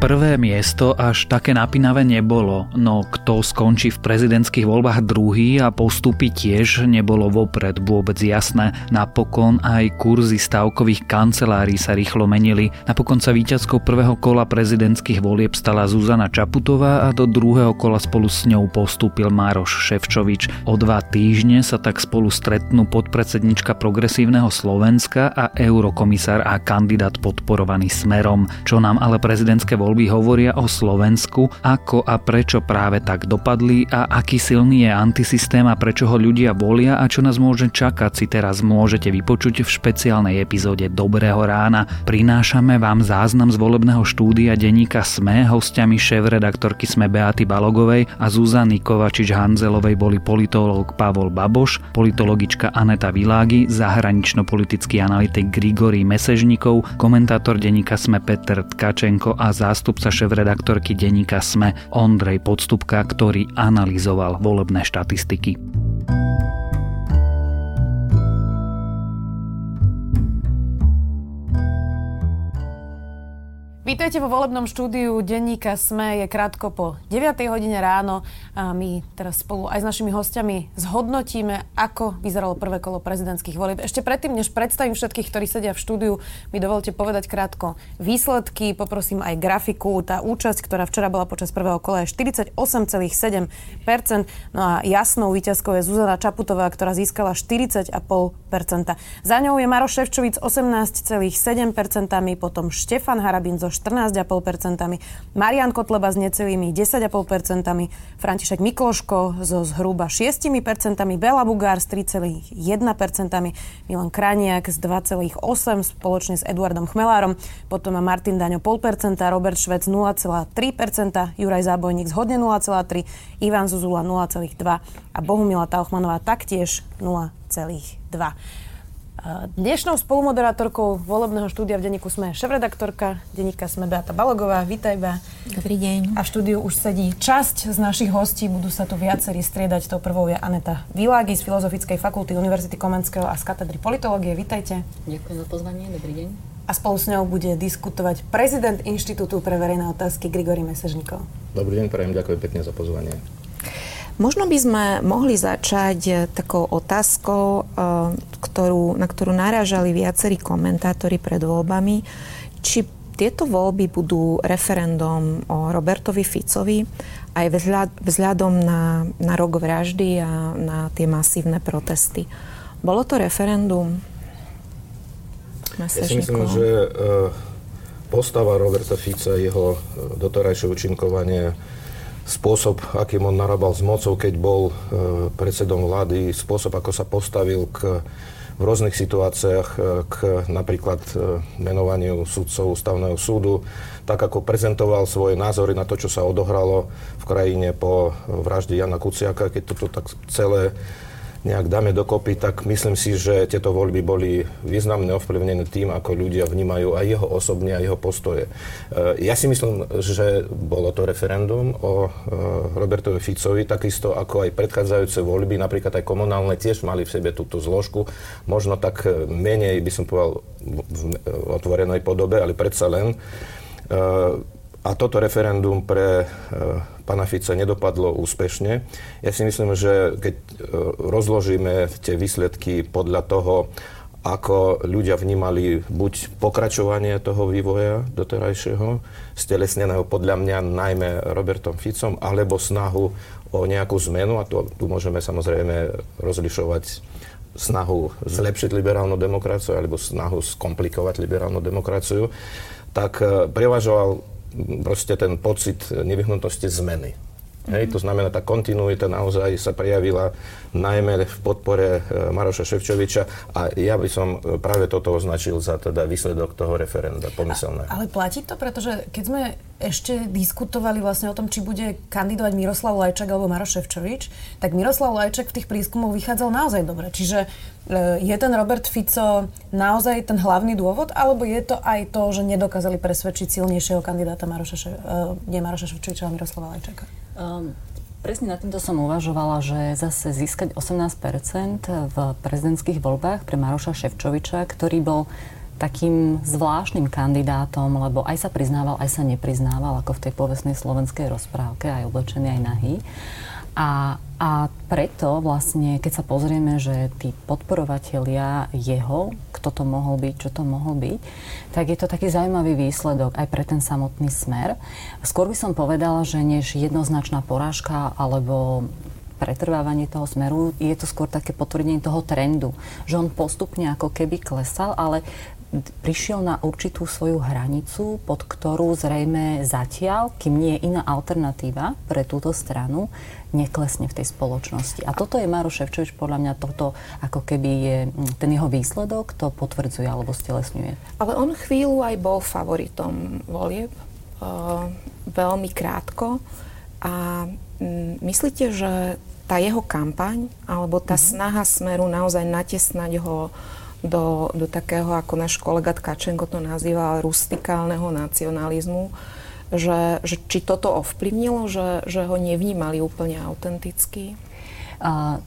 prvé miesto až také napínavé nebolo, no kto skončí v prezidentských voľbách druhý a postupy tiež nebolo vopred vôbec jasné. Napokon aj kurzy stavkových kancelárií sa rýchlo menili. Napokon sa víťazkou prvého kola prezidentských volieb stala Zuzana Čaputová a do druhého kola spolu s ňou postúpil Mároš Ševčovič. O dva týždne sa tak spolu stretnú podpredsednička progresívneho Slovenska a eurokomisár a kandidát podporovaný Smerom. Čo nám ale prezidentské voľby hovoria o Slovensku, ako a prečo práve tak dopadli a aký silný je antisystém a prečo ho ľudia volia a čo nás môže čakať si teraz môžete vypočuť v špeciálnej epizóde Dobrého rána. Prinášame vám záznam z volebného štúdia denníka SME, hostiami šéf-redaktorky SME Beaty Balogovej a Zuzany Kovačič-Hanzelovej boli politológ Pavol Baboš, politologička Aneta Világi, zahranično-politický analytik Grigory Mesežníkov, komentátor denníka SME Peter Tkačenko a zástupca šéf-redaktorky denníka SME Ondrej Podstupka, ktorý analyzoval volebné štatistiky. Vítajte vo volebnom štúdiu denníka SME. Je krátko po 9. hodine ráno a my teraz spolu aj s našimi hostiami zhodnotíme, ako vyzeralo prvé kolo prezidentských volieb. Ešte predtým, než predstavím všetkých, ktorí sedia v štúdiu, mi dovolte povedať krátko výsledky. Poprosím aj grafiku. Tá účasť, ktorá včera bola počas prvého kola, je 48,7%. No a jasnou výťazkou je Zuzana Čaputová, ktorá získala 40,5%. Za ňou je Maroš Ševčovic 18,7%, potom Štefan Harabín zo 14,5%, Marian Kotleba s necelými 10,5%, František Mikloško so zhruba 6%, Bela Bugár s 3,1%, Milan Kraniak s 2,8% spoločne s Eduardom Chmelárom, potom má Martin Daňo 0,5%, Robert Švec 0,3%, Juraj Zábojník zhodne 0,3%, Ivan Zuzula 0,2% a Bohumila Tauchmanová taktiež 0,2%. Dnešnou spolumoderátorkou volebného štúdia v denníku sme šéf-redaktorka denníka sme Beata Balogová. Vítaj, Bea. Dobrý deň. A v štúdiu už sedí časť z našich hostí. Budú sa tu viacerí striedať. Tou prvou je Aneta Világi z Filozofickej fakulty Univerzity Komenského a z katedry politológie. Vítajte. Ďakujem za pozvanie. Dobrý deň. A spolu s ňou bude diskutovať prezident Inštitútu pre verejné otázky Grigory Mesežníkov. Dobrý deň, prajem, ďakujem pekne za pozvanie. Možno by sme mohli začať eh, takou otázkou, eh, ktorú, na ktorú narážali viacerí komentátori pred voľbami, či tieto voľby budú referendum o Robertovi Ficovi aj vzhľadom na, na rok vraždy a na tie masívne protesty. Bolo to referendum? Ja si myslím, že eh, postava Roberta Fica, jeho doterajšie účinkovanie spôsob, akým on narábal s mocou, keď bol e, predsedom vlády, spôsob, ako sa postavil k, v rôznych situáciách e, k napríklad e, menovaniu sudcov ústavného súdu, tak ako prezentoval svoje názory na to, čo sa odohralo v krajine po vražde Jana Kuciaka, keď toto tak celé nejak dáme dokopy, tak myslím si, že tieto voľby boli významne ovplyvnené tým, ako ľudia vnímajú aj jeho osobne a jeho postoje. E, ja si myslím, že bolo to referendum o e, Robertovi Ficovi, takisto ako aj predchádzajúce voľby, napríklad aj komunálne, tiež mali v sebe túto zložku. Možno tak menej, by som povedal, v otvorenej podobe, ale predsa len. E, a toto referendum pre pána Fica nedopadlo úspešne. Ja si myslím, že keď e, rozložíme tie výsledky podľa toho, ako ľudia vnímali buď pokračovanie toho vývoja doterajšieho, stelesneného podľa mňa najmä Robertom Ficom, alebo snahu o nejakú zmenu, a to, tu môžeme samozrejme rozlišovať snahu zlepšiť liberálnu demokraciu alebo snahu skomplikovať liberálnu demokraciu, tak e, prevažoval proste ten pocit nevyhnutnosti zmeny. Hej, to znamená, tá kontinuita naozaj sa prejavila najmä v podpore e, Maroša Ševčoviča a ja by som e, práve toto označil za teda výsledok toho referenda pomyselného. Ale platí to, pretože keď sme ešte diskutovali vlastne o tom, či bude kandidovať Miroslav Lajčak alebo Maroš Ševčovič, tak Miroslav Lajčak v tých prískumoch vychádzal naozaj dobre. Čiže e, je ten Robert Fico naozaj ten hlavný dôvod, alebo je to aj to, že nedokázali presvedčiť silnejšieho kandidáta Maroša, Še- nie Maroša Ševčoviča, ale Miroslava Lajčaka? Um, presne na týmto som uvažovala, že zase získať 18% v prezidentských voľbách pre Maroša Ševčoviča, ktorý bol takým zvláštnym kandidátom, lebo aj sa priznával, aj sa nepriznával, ako v tej povestnej slovenskej rozprávke, aj oblečený, aj nahý. A, a preto vlastne, keď sa pozrieme, že tí podporovatelia jeho, kto to mohol byť, čo to mohol byť, tak je to taký zaujímavý výsledok aj pre ten samotný smer. Skôr by som povedala, že než jednoznačná porážka alebo pretrvávanie toho smeru, je to skôr také potvrdenie toho trendu, že on postupne ako keby klesal, ale prišiel na určitú svoju hranicu, pod ktorú zrejme zatiaľ, kým nie je iná alternatíva pre túto stranu, neklesne v tej spoločnosti. A toto je Maro Ševčovič, podľa mňa toto ako keby je ten jeho výsledok, to potvrdzuje alebo stelesňuje. Ale on chvíľu aj bol favoritom volieb, uh, veľmi krátko. A um, myslíte, že tá jeho kampaň alebo tá mm-hmm. snaha Smeru naozaj natesnať ho do, do takého, ako náš kolega Tkačenko to nazýva, rustikálneho nacionalizmu, že, že či toto ovplyvnilo, že, že ho nevnímali úplne autenticky? A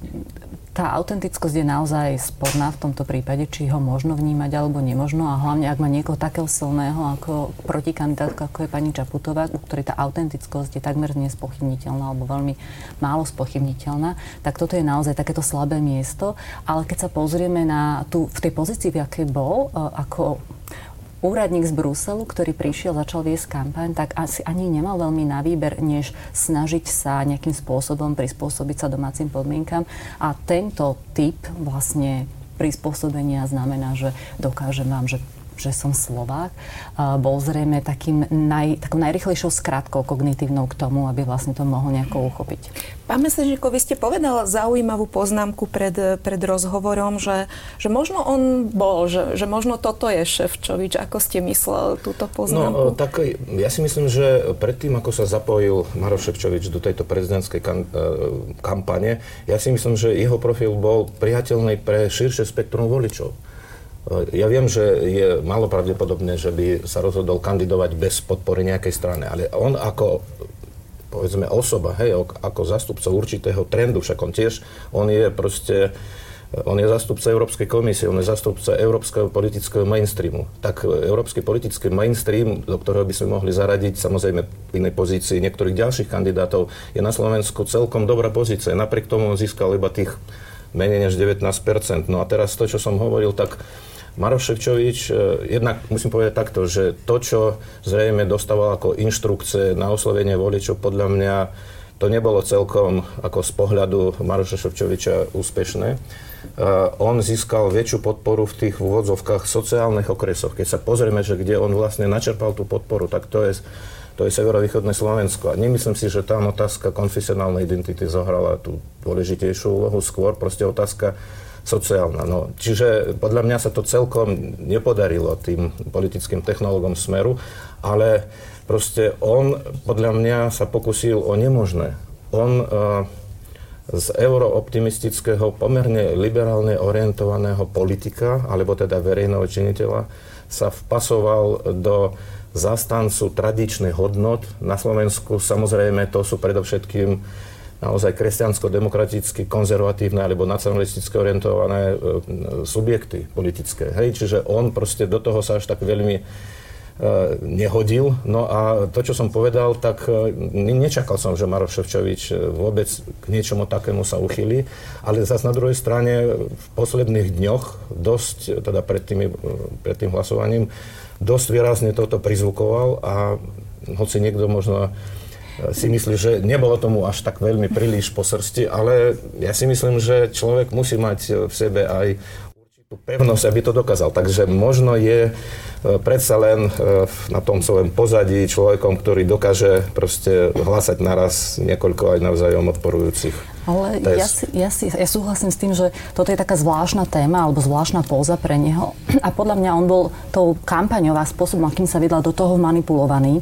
tá autentickosť je naozaj sporná v tomto prípade, či ho možno vnímať alebo nemožno a hlavne ak má niekoho takého silného ako protikandidátka, ako je pani Čaputová, u ktorej tá autentickosť je takmer nespochybniteľná alebo veľmi málo spochybniteľná, tak toto je naozaj takéto slabé miesto. Ale keď sa pozrieme na tú, v tej pozícii, v akej bol, e, ako úradník z Bruselu, ktorý prišiel, začal viesť kampaň, tak asi ani nemal veľmi na výber, než snažiť sa nejakým spôsobom prispôsobiť sa domácim podmienkam. A tento typ vlastne prispôsobenia znamená, že dokážem vám, že že som Slovák, bol zrejme takým naj, takou najrychlejšou skratkou kognitívnou k tomu, aby vlastne to mohol nejako uchopiť. Pán Mesežníko, vy ste povedal zaujímavú poznámku pred, pred rozhovorom, že, že možno on bol, že, že možno toto je Ševčovič. Ako ste myslel túto poznámku? No, tak ja si myslím, že predtým, ako sa zapojil Maro Ševčovič do tejto prezidentskej kam, e, kampane, ja si myslím, že jeho profil bol priateľný pre širšie spektrum voličov. Ja viem, že je malo pravdepodobné, že by sa rozhodol kandidovať bez podpory nejakej strany, ale on ako povedzme osoba, hej, ako zastupca určitého trendu, však on tiež, on je proste, on je zastupca Európskej komisie, on je zastupca európskeho politického mainstreamu. Tak európsky politický mainstream, do ktorého by sme mohli zaradiť samozrejme v inej pozícii niektorých ďalších kandidátov, je na Slovensku celkom dobrá pozícia. Napriek tomu on získal iba tých menej než 19%. No a teraz to, čo som hovoril, tak Maroš Ševčovič, e, jednak musím povedať takto, že to, čo zrejme dostával ako inštrukcie na oslovenie voličov, podľa mňa to nebolo celkom ako z pohľadu Maroša Ševčoviča úspešné. Uh, on získal väčšiu podporu v tých úvodzovkách sociálnych okresoch. Keď sa pozrieme, že kde on vlastne načerpal tú podporu, tak to je, to je severovýchodné Slovensko. A nemyslím si, že tam otázka konfesionálnej identity zohrala tú dôležitejšiu úlohu. Skôr proste otázka sociálna. No, čiže podľa mňa sa to celkom nepodarilo tým politickým technológom Smeru, ale proste on podľa mňa sa pokusil o nemožné. On uh, z eurooptimistického, pomerne liberálne orientovaného politika, alebo teda verejného činiteľa, sa vpasoval do zastancu tradičných hodnot. Na Slovensku samozrejme to sú predovšetkým naozaj kresťansko-demokraticky konzervatívne alebo nacionalisticky orientované e, subjekty politické. Hej, čiže on proste do toho sa až tak veľmi e, nehodil. No a to, čo som povedal, tak e, nečakal som, že Maroš Ševčovič vôbec k niečomu takému sa uchylí, ale zase na druhej strane v posledných dňoch dosť, teda pred, tými, pred tým hlasovaním, dosť výrazne toto prizvukoval a hoci niekto možno si myslí, že nebolo tomu až tak veľmi príliš po srsti, ale ja si myslím, že človek musí mať v sebe aj určitú pevnosť, aby to dokázal. Takže možno je e, predsa len e, na tom svojom pozadí človekom, ktorý dokáže proste hlasať naraz niekoľko aj navzájom odporujúcich. Ale ja, si, ja, si, ja súhlasím s tým, že toto je taká zvláštna téma alebo zvláštna póza pre neho. A podľa mňa on bol tou kampaňou a spôsobom, akým sa vydal do toho manipulovaný.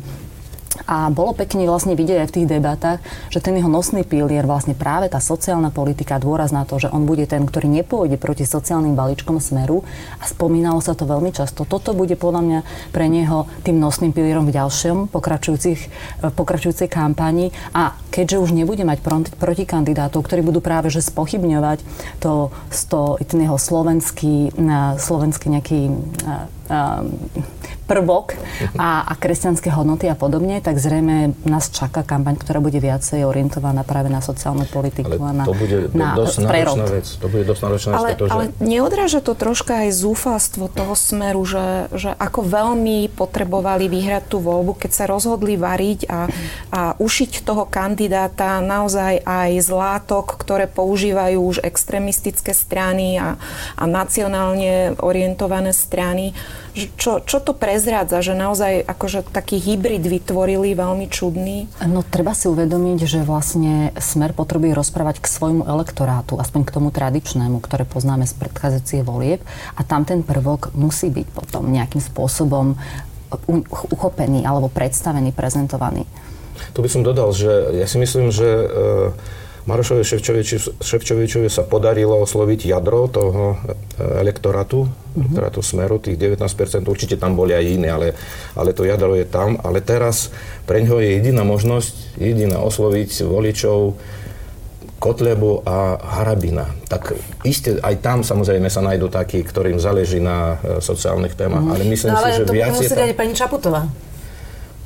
A bolo pekne vlastne vidieť aj v tých debatách, že ten jeho nosný pilier, vlastne práve tá sociálna politika, dôraz na to, že on bude ten, ktorý nepôjde proti sociálnym balíčkom smeru a spomínalo sa to veľmi často. Toto bude podľa mňa pre neho tým nosným pilierom v ďalšom pokračujúcich, pokračujúcej kampani a keďže už nebude mať protikandidátov, ktorí budú práve že spochybňovať to, to ten jeho slovenský, slovenský nejaký prvok a, a kresťanské hodnoty a podobne, tak zrejme nás čaká kampaň, ktorá bude viacej orientovaná práve na sociálnu politiku ale a na to bude na dosť náročná vec. To bude dosť náročná ale, vec, pretože... Ale neodráža to troška aj zúfalstvo toho smeru, že, že ako veľmi potrebovali vyhrať tú voľbu, keď sa rozhodli variť a, a ušiť toho kandidáta naozaj aj z látok, ktoré používajú už extrémistické strany a, a nacionálne orientované strany. Čo, čo to prezrádza, že naozaj akože taký hybrid vytvorili veľmi čudný? No treba si uvedomiť, že vlastne Smer potrebuje rozprávať k svojmu elektorátu, aspoň k tomu tradičnému, ktoré poznáme z predchádzajúcich volieb a tam ten prvok musí byť potom nejakým spôsobom uchopený alebo predstavený, prezentovaný. Tu by som dodal, že ja si myslím, že e, Marošovi Ševčovičovi sa podarilo osloviť jadro toho elektorátu, mm-hmm. elektorátu Smeru, tých 19%, určite tam boli aj iní, ale, ale to jadro je tam. Ale teraz pre ňoho je jediná možnosť, jediná osloviť voličov Kotlebu a Harabina. Tak isté, aj tam samozrejme sa nájdú takí, ktorým záleží na e, sociálnych témach, mm. ale myslím no, ale si, že viac je tam... pani Čaputová.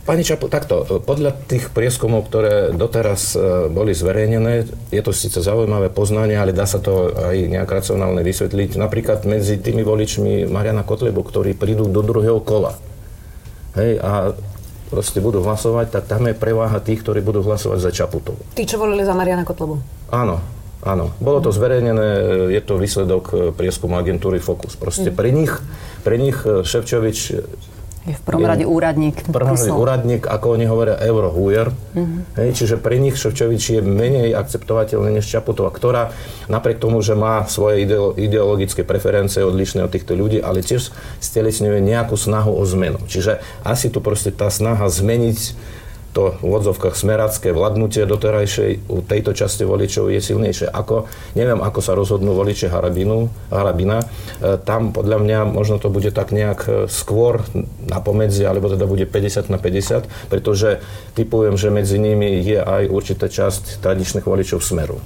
Pani Čapo, takto, podľa tých prieskumov, ktoré doteraz e, boli zverejnené, je to síce zaujímavé poznanie, ale dá sa to aj nejak racionálne vysvetliť. Napríklad medzi tými voličmi Mariana Kotlebu, ktorí prídu do druhého kola. Hej, a proste budú hlasovať, tak tam je preváha tých, ktorí budú hlasovať za Čaputovu. Tí, čo volili za Mariana Kotlebu? Áno, áno. Bolo to zverejnené, je to výsledok e, prieskumu agentúry Focus. Proste mm. pre nich, pre nich e, Ševčovič je v prvom rade úradník. V prvom rade úradník, ako oni hovoria, eurohujer. Mm-hmm. Hej, čiže pre nich Ševčovič je menej akceptovateľný než Čaputová, ktorá napriek tomu, že má svoje ideologické preferencie odlišné od týchto ľudí, ale tiež stelesňuje nejakú snahu o zmenu. Čiže asi tu proste tá snaha zmeniť to v odzovkách smeracké vládnutie doterajšej u tejto časti voličov je silnejšie. Ako, neviem, ako sa rozhodnú voliče Harabinu, Harabina. E, tam podľa mňa možno to bude tak nejak e, skôr na pomedzi, alebo teda bude 50 na 50, pretože typujem, že medzi nimi je aj určitá časť tradičných voličov Smeru.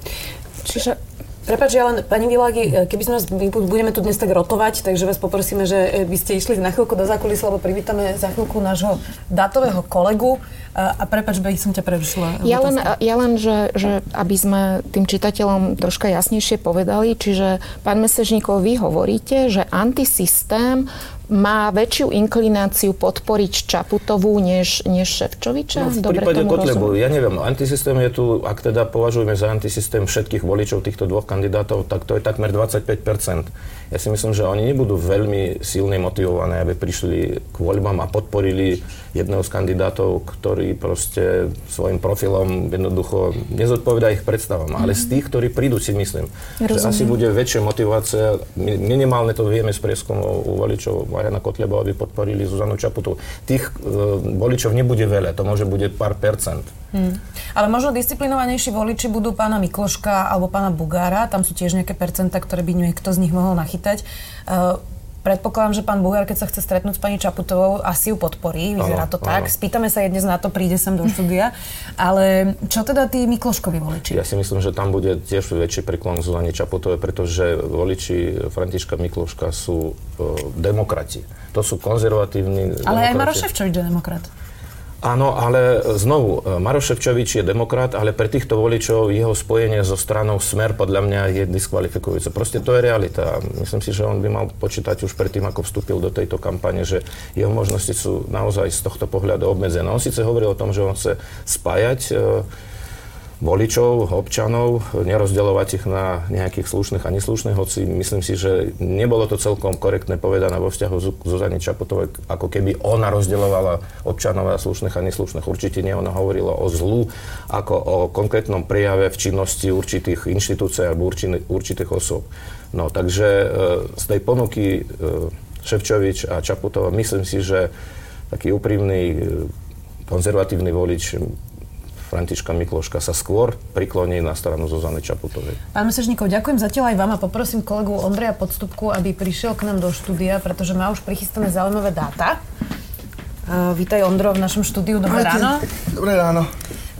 Čiže Prepač, ja len, pani Világi, e, keby sme my budeme tu dnes tak rotovať, takže vás poprosíme, že by ste išli na chvíľku do zákulisia, lebo privítame za chvíľku nášho datového kolegu. A prepač, by som ťa prerušila. Ja len, ja len že, že aby sme tým čitateľom troška jasnejšie povedali, čiže pán Mesežníkov, vy hovoríte, že antisystém má väčšiu inklináciu podporiť Čaputovú než, než Ševčoviča? No, v Dobre prípade Kotlebu, ja neviem, antisystém je tu, ak teda považujeme za antisystém všetkých voličov týchto dvoch kandidátov, tak to je takmer 25%. Ja si myslím, že oni nebudú veľmi silne motivované, aby prišli k voľbám a podporili jedného z kandidátov, ktorý proste svojim profilom jednoducho nezodpoveda ich predstavám. Ale z tých, ktorí prídu, si myslím, Rozumiem. že asi bude väčšia motivácia. Minimálne to vieme z prieskumov u voličov Mariana Kotleba, aby podporili Zuzanu Čaputu. Tých uh, voličov nebude veľa, to môže bude pár percent. Hmm. Ale možno disciplinovanejší voliči budú pána Mikloška alebo pána Bugára, tam sú tiež nejaké percenta, ktoré by niekto z nich mohol nachytať. Uh, Predpokladám, že pán Bugár, keď sa chce stretnúť s pani Čaputovou, asi ju podporí, vyzerá to tak. Áno. Spýtame sa jej dnes na to, príde sem do štúdia. Ale čo teda tí Mikloškovi voliči? Ja si myslím, že tam bude tiež väčší priklon Zuzane Čaputovej, pretože voliči Františka Mikloška sú uh, demokrati. To sú konzervatívni Ale demokrati. aj Maroš Ševčovič je demokrat. Áno, ale znovu, e, Maroš Ševčovič je demokrat, ale pre týchto voličov jeho spojenie so stranou Smer podľa mňa je diskvalifikujúce. Proste to je realita. Myslím si, že on by mal počítať už predtým, ako vstúpil do tejto kampane, že jeho možnosti sú naozaj z tohto pohľadu obmedzené. On síce hovoril o tom, že on chce spájať e, voličov, občanov, nerozdeľovať ich na nejakých slušných a neslušných, hoci myslím si, že nebolo to celkom korektné povedané vo vzťahu Zuzane Čapotovej, ako keby ona rozdeľovala občanov a slušných a neslušných. Určite nie, ona hovorila o zlu, ako o konkrétnom prejave v činnosti určitých inštitúcií alebo určitých osôb. No, takže e, z tej ponuky e, Ševčovič a Čaputova myslím si, že taký úprimný e, konzervatívny volič Františka Mikloška sa skôr prikloní na stranu Zuzany Čaputovej. Pán Mesežníkov, ďakujem zatiaľ aj vám a poprosím kolegu Ondreja Podstupku, aby prišiel k nám do štúdia, pretože má už prichystané zaujímavé dáta. Uh, vítaj Ondro v našom štúdiu. Dobré ráno. Dobré ráno.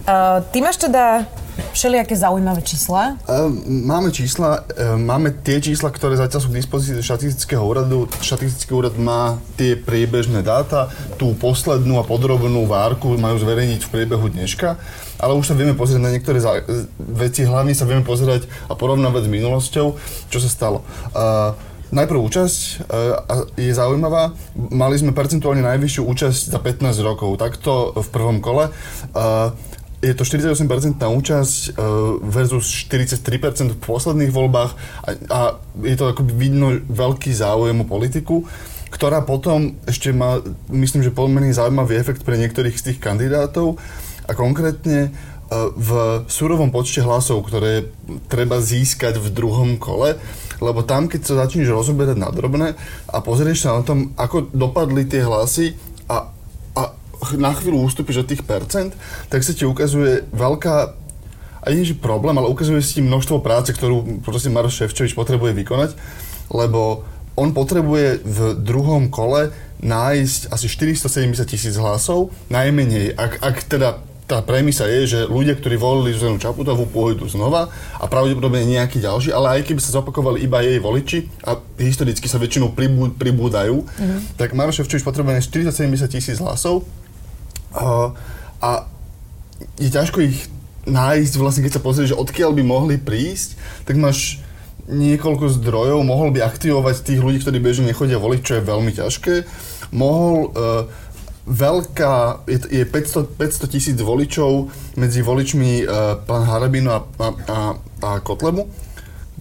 Uh, ty máš teda všelijaké zaujímavé čísla? Uh, máme čísla, uh, máme tie čísla, ktoré zatiaľ sú k dispozícii štatistického úradu. Štatistický úrad má tie priebežné dáta, tú poslednú a podrobnú várku majú zverejniť v priebehu dneška, ale už sa vieme pozrieť na niektoré zá- veci, hlavne sa vieme pozerať a porovnávať s minulosťou, čo sa stalo. Uh, Najprv účasť je zaujímavá. Mali sme percentuálne najvyššiu účasť za 15 rokov, takto v prvom kole. Je to 48% účasť e, versus 43% v posledných voľbách a, a je to akoby vidno veľký záujem o politiku, ktorá potom ešte má, myslím, že pomerne zaujímavý efekt pre niektorých z tých kandidátov a konkrétne e, v surovom počte hlasov, ktoré treba získať v druhom kole, lebo tam, keď sa začneš rozoberať na drobné a pozrieš sa na tom, ako dopadli tie hlasy a na chvíľu ustúpiš od tých percent, tak sa ti ukazuje veľká aj nie, že problém, ale ukazuje si množstvo práce, ktorú proste Maroš Ševčovič potrebuje vykonať, lebo on potrebuje v druhom kole nájsť asi 470 tisíc hlasov, najmenej, ak, ak teda tá premisa je, že ľudia, ktorí volili Zuzanu Čaputovú, pôjdu znova a pravdepodobne nejaký ďalší, ale aj keby sa zopakovali iba jej voliči a historicky sa väčšinou pribú, pribúdajú, mm-hmm. tak Maroš Ševčovič potrebuje 470 tisíc hlasov a, a je ťažko ich nájsť, vlastne keď sa pozrieš, že odkiaľ by mohli prísť, tak máš niekoľko zdrojov, mohol by aktivovať tých ľudí, ktorí bežne nechodia voliť, čo je veľmi ťažké. Mohol uh, veľká, je, je 500, 500 tisíc voličov medzi voličmi uh, pán Harabino a, a, a, a Kotlebu,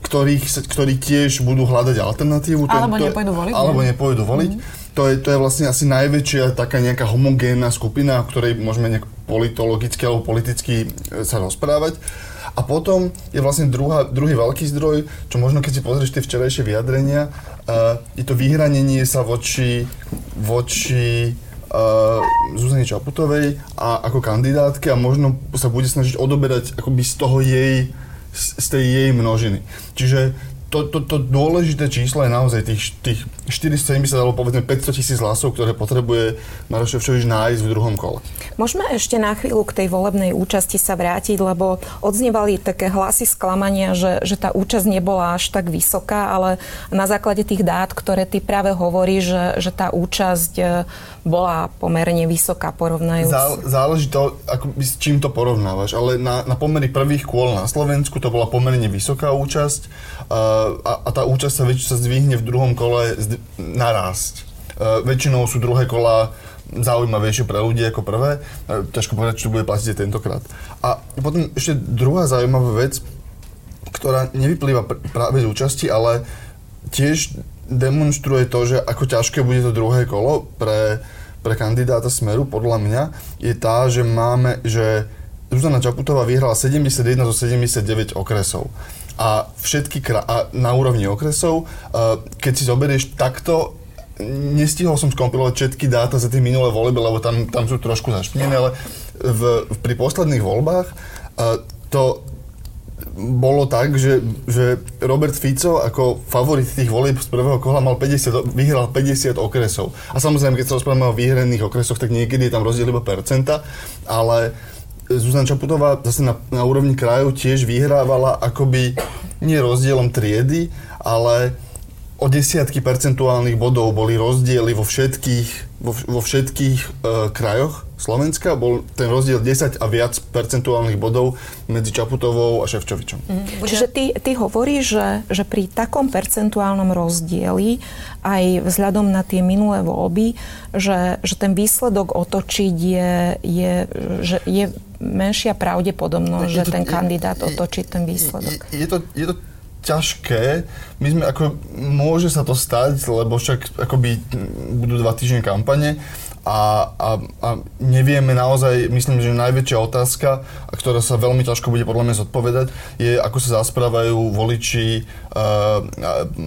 ktorých, ktorí tiež budú hľadať alternatívu. Alebo to, nepôjdu voliť. Alebo nepôjdu voliť. Mm-hmm to je, to je vlastne asi najväčšia taká nejaká homogénna skupina, o ktorej môžeme nejak politologicky alebo politicky e, sa rozprávať. A potom je vlastne druhá, druhý veľký zdroj, čo možno keď si pozrieš tie včerajšie vyjadrenia, uh, je to vyhranenie sa voči, voči uh, Zuzane Čaputovej a ako kandidátke a možno sa bude snažiť odoberať akoby z toho jej, z tej jej množiny. Čiže to, to, to dôležité číslo je naozaj tých, tých 470 alebo povedzme 500 tisíc hlasov, ktoré potrebuje Maroš Ševčovič nájsť v druhom kole. Môžeme ešte na chvíľu k tej volebnej účasti sa vrátiť, lebo odznievali také hlasy sklamania, že, že tá účasť nebola až tak vysoká, ale na základe tých dát, ktoré ty práve hovoríš, že, že tá účasť e, bola pomerne vysoká porovnajúc. Zá, záleží to, ako, s čím to porovnávaš, ale na, na pomery prvých kôl na Slovensku to bola pomerne vysoká účasť uh, a, a tá účasť sa väčšinou sa zdvihne v druhom kole narásť. E, väčšinou sú druhé kola zaujímavejšie pre ľudí ako prvé. E, ťažko povedať, čo bude platiť tentokrát. A potom ešte druhá zaujímavá vec, ktorá nevyplýva pr- práve z účasti, ale tiež demonstruje to, že ako ťažké bude to druhé kolo pre, pre kandidáta Smeru, podľa mňa, je tá, že máme, že Zuzana Čaputová vyhrala 71 zo 79 okresov a všetky kra- a na úrovni okresov, keď si zoberieš takto, nestihol som skompilovať všetky dáta za tie minulé voľby, lebo tam, tam sú trošku zašpinené, ale v, pri posledných voľbách to bolo tak, že, že Robert Fico ako favorit tých volieb z prvého kola mal 50, vyhral 50 okresov. A samozrejme, keď sa rozprávame o vyhraných okresoch, tak niekedy je tam rozdiel iba percenta, ale Zuzana Čaputová zase na, na úrovni krajov tiež vyhrávala akoby nie rozdielom triedy, ale o desiatky percentuálnych bodov boli rozdiely vo všetkých, vo, vo všetkých e, krajoch Slovenska. Bol ten rozdiel 10 a viac percentuálnych bodov medzi Čaputovou a Ševčovičom. Mm, Čiže ty, ty hovoríš, že, že pri takom percentuálnom rozdieli aj vzhľadom na tie minulé voľby, že, že ten výsledok otočiť je, je, že je menšia pravdepodobnosť, že ten kandidát otočí ten výsledok. Je, je, to, je to ťažké. My sme ako, môže sa to stať, lebo však akoby budú dva týždne kampane a, a, a nevieme naozaj, myslím, že najväčšia otázka, ktorá sa veľmi ťažko bude podľa mňa zodpovedať, je, ako sa zasprávajú voliči uh,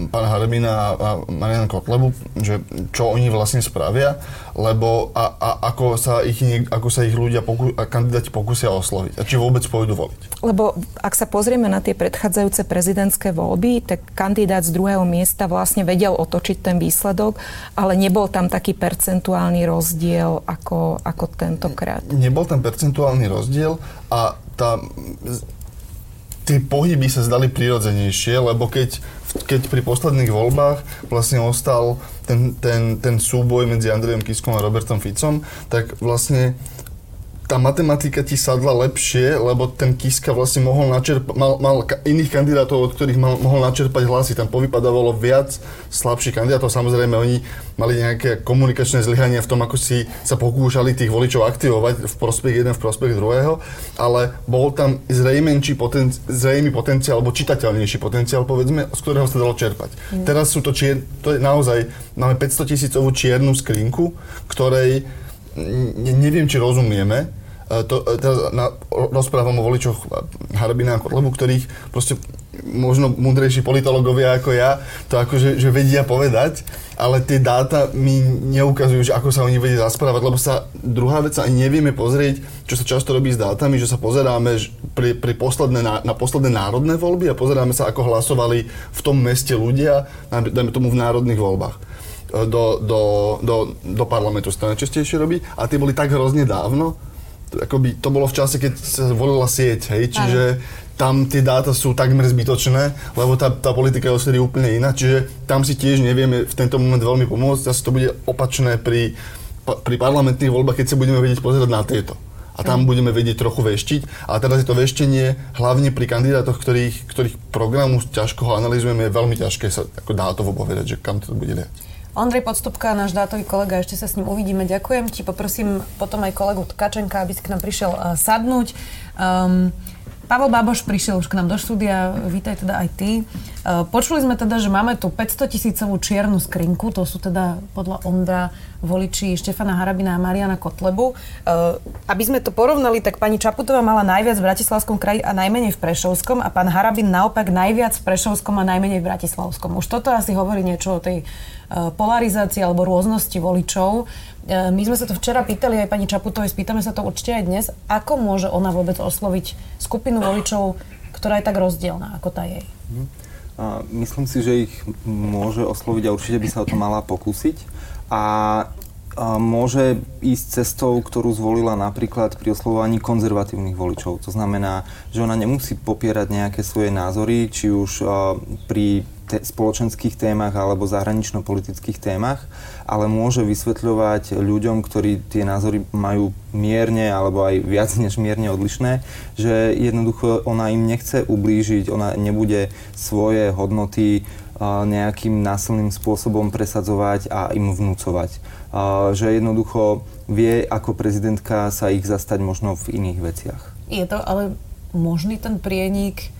pána Haremina a Mariana Kotlebu, že čo oni vlastne spravia, lebo a, a ako, sa ich, ako sa ich ľudia, poku, a kandidáti pokúsia osloviť a či vôbec pôjdu voliť. Lebo ak sa pozrieme na tie predchádzajúce prezidentské voľby, tak kandidát kandidát z druhého miesta vlastne vedel otočiť ten výsledok, ale nebol tam taký percentuálny rozdiel ako, ako tentokrát. Nebol tam percentuálny rozdiel a tá, tie pohyby sa zdali prirodzenejšie, lebo keď, keď pri posledných voľbách vlastne ostal ten, ten, ten súboj medzi Andrejom Kiskom a Robertom Ficom, tak vlastne tá matematika ti sadla lepšie, lebo ten Kiska vlastne mohol načerpať, mal, mal iných kandidátov, od ktorých mal, mohol načerpať hlasy. Tam povypadávalo viac slabších kandidátov. Samozrejme, oni mali nejaké komunikačné zlyhania v tom, ako si sa pokúšali tých voličov aktivovať v prospech jeden, v prospech druhého, ale bol tam zrejmenší poten, zrejmý potenciál, alebo čitateľnejší potenciál, povedzme, z ktorého sa dalo čerpať. Mm. Teraz sú to, čier, to je naozaj, máme 500 tisícovú čiernu skrinku, ktorej neviem, či rozumieme, to, e, teraz na, rozprávam o voličoch Harbina a Kotlebu, ktorých proste možno múdrejší politológovia ako ja to akože že vedia povedať, ale tie dáta mi neukazujú, že ako sa oni vedia zasprávať, lebo sa druhá vec ani nevieme pozrieť, čo sa často robí s dátami, že sa pozeráme pri, pri posledné, na, na posledné národné voľby a pozeráme sa, ako hlasovali v tom meste ľudia, dajme tomu v národných voľbách e, do, do, do, do parlamentu sa to najčastejšie robí. A tie boli tak hrozne dávno, akoby to bolo v čase, keď sa volila sieť, hej, čiže Aj. tam tie dáta sú takmer zbytočné, lebo tá, tá politika je osedy úplne iná, čiže tam si tiež nevieme v tento moment veľmi pomôcť, zase to bude opačné pri, pri parlamentných voľbách, keď sa budeme vedieť pozerať na tieto. A tam budeme vedieť trochu veštiť. A teraz je to veštenie hlavne pri kandidátoch, ktorých, ktorých programu ťažko ho analizujeme, je veľmi ťažké sa ako dátovo povedať, že kam to bude liať. Ondrej Podstupka, náš dátový kolega, ešte sa s ním uvidíme. Ďakujem ti. Poprosím potom aj kolegu Tkačenka, aby si k nám prišiel uh, sadnúť. Um, Pavel Baboš prišiel už k nám do štúdia, vítaj teda aj ty. Uh, počuli sme teda, že máme tu 500 tisícovú čiernu skrinku, to sú teda podľa Ondra voliči Štefana Harabina a Mariana Kotlebu. Uh, aby sme to porovnali, tak pani Čaputová mala najviac v Bratislavskom kraji a najmenej v Prešovskom a pán Harabin naopak najviac v Prešovskom a najmenej v Bratislavskom. Už toto asi hovorí niečo o tej Eh, polarizácie alebo rôznosti voličov. Eh, my sme sa to včera pýtali aj pani Čaputovej, spýtame sa to určite aj dnes. Ako môže ona vôbec osloviť skupinu voličov, ktorá je tak rozdielna ako tá jej? Mhm. A myslím si, že ich môže osloviť a určite by sa o to mala pokúsiť. A môže ísť cestou, ktorú zvolila napríklad pri oslovovaní konzervatívnych voličov. To znamená, že ona nemusí popierať nejaké svoje názory, či už pri te- spoločenských témach alebo zahranično-politických témach, ale môže vysvetľovať ľuďom, ktorí tie názory majú mierne alebo aj viac než mierne odlišné, že jednoducho ona im nechce ublížiť, ona nebude svoje hodnoty nejakým násilným spôsobom presadzovať a im vnúcovať. Že jednoducho vie ako prezidentka sa ich zastať možno v iných veciach. Je to ale možný ten prienik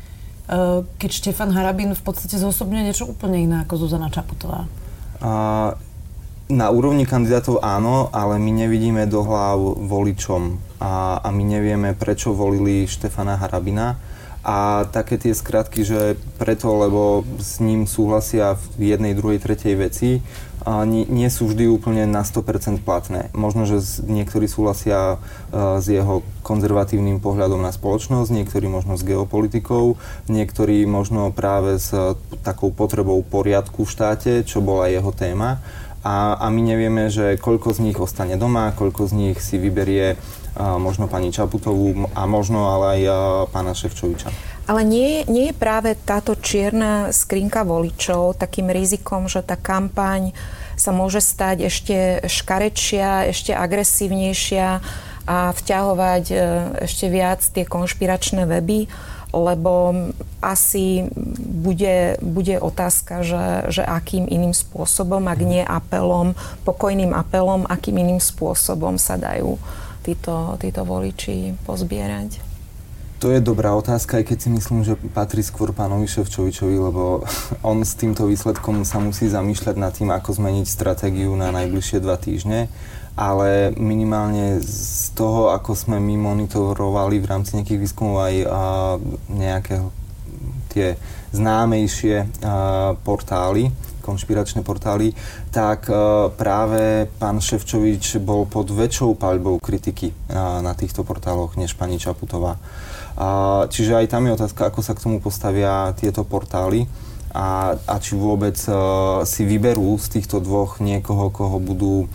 keď Štefan Harabin v podstate zosobňuje niečo úplne iné ako Zuzana Čaputová? Na úrovni kandidátov áno, ale my nevidíme do hlav voličom a, a my nevieme, prečo volili Štefana Harabina. A také tie skratky, že preto, lebo s ním súhlasia v jednej, druhej, tretej veci, nie, nie sú vždy úplne na 100% platné. Možno, že niektorí súhlasia uh, s jeho konzervatívnym pohľadom na spoločnosť, niektorí možno s geopolitikou, niektorí možno práve s uh, takou potrebou poriadku v štáte, čo bola jeho téma. A, a my nevieme, že koľko z nich ostane doma, koľko z nich si vyberie uh, možno pani Čaputovú a možno ale aj pána Ševčoviča. Ale nie, nie je práve táto čierna skrinka voličov takým rizikom, že tá kampaň sa môže stať ešte škarečia, ešte agresívnejšia a vťahovať e, ešte viac tie konšpiračné weby, lebo asi bude, bude otázka, že, že akým iným spôsobom, ak nie apelom, pokojným apelom, akým iným spôsobom sa dajú títo, títo voliči pozbierať. To je dobrá otázka, aj keď si myslím, že patrí skôr pánovi Ševčovičovi, lebo on s týmto výsledkom sa musí zamýšľať nad tým, ako zmeniť stratégiu na najbližšie dva týždne. Ale minimálne z toho, ako sme my monitorovali v rámci nejakých výskumov aj a, nejaké tie známejšie a, portály, konšpiračné portály, tak práve pán Ševčovič bol pod väčšou paľbou kritiky na týchto portáloch než pani Čaputová. A, čiže aj tam je otázka, ako sa k tomu postavia tieto portály. a, a či vôbec uh, si vyberú z týchto dvoch niekoho, koho budú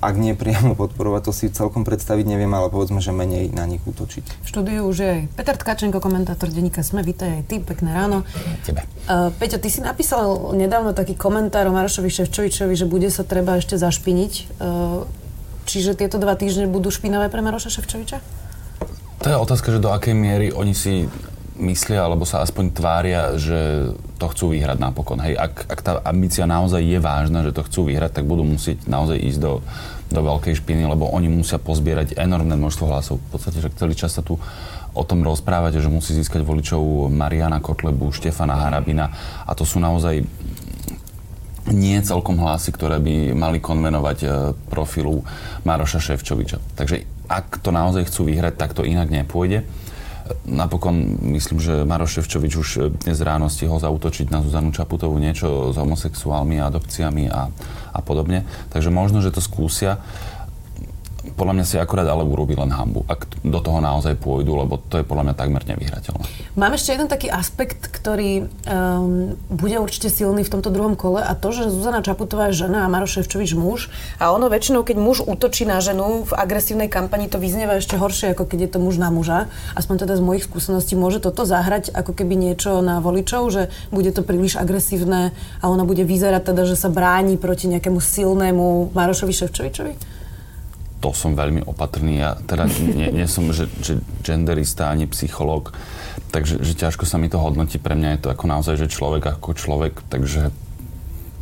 ak nie priamo podporovať, to si celkom predstaviť neviem, ale povedzme, že menej na nich útočiť. V štúdiu už je aj Peter Tkačenko, komentátor denníka Sme, vítaj aj ty, pekné ráno. Tebe. Uh, Peťo, ty si napísal nedávno taký komentár o Marošovi Ševčovičovi, že bude sa treba ešte zašpiniť. Uh, čiže tieto dva týždne budú špinavé pre Maroša Ševčoviča? To je otázka, že do akej miery oni si myslia, alebo sa aspoň tvária, že to chcú vyhrať napokon. Hej, ak, ak tá ambícia naozaj je vážna, že to chcú vyhrať, tak budú musieť naozaj ísť do, do veľkej špiny, lebo oni musia pozbierať enormné množstvo hlasov. V podstate, že celý čas sa tu o tom rozprávate, že musí získať voličov Mariana Kotlebu, Štefana Harabina a to sú naozaj nie celkom hlasy, ktoré by mali konvenovať e, profilu Maroša Ševčoviča. Takže ak to naozaj chcú vyhrať, tak to inak nepôjde. Napokon myslím, že Maroš Ševčovič už dnes ráno stihol zautočiť na Zuzanu Čaputovú niečo s homosexuálmi, adopciami a, a podobne. Takže možno, že to skúsia podľa mňa si akurát ale urobí len hambu, ak do toho naozaj pôjdu, lebo to je podľa mňa takmer nevyhrateľné. Mám ešte jeden taký aspekt, ktorý um, bude určite silný v tomto druhom kole a to, že Zuzana Čaputová je žena a Maroš Ševčovič muž a ono väčšinou, keď muž útočí na ženu v agresívnej kampani, to vyznieva ešte horšie, ako keď je to muž na muža. Aspoň teda z mojich skúseností môže toto zahrať ako keby niečo na voličov, že bude to príliš agresívne a ona bude vyzerať teda, že sa bráni proti nejakému silnému Marošovi Ševčovičovi? To som veľmi opatrný. Ja teda nie, nie som že, že genderista ani psychológ, takže že ťažko sa mi to hodnotí. Pre mňa je to ako naozaj, že človek ako človek, takže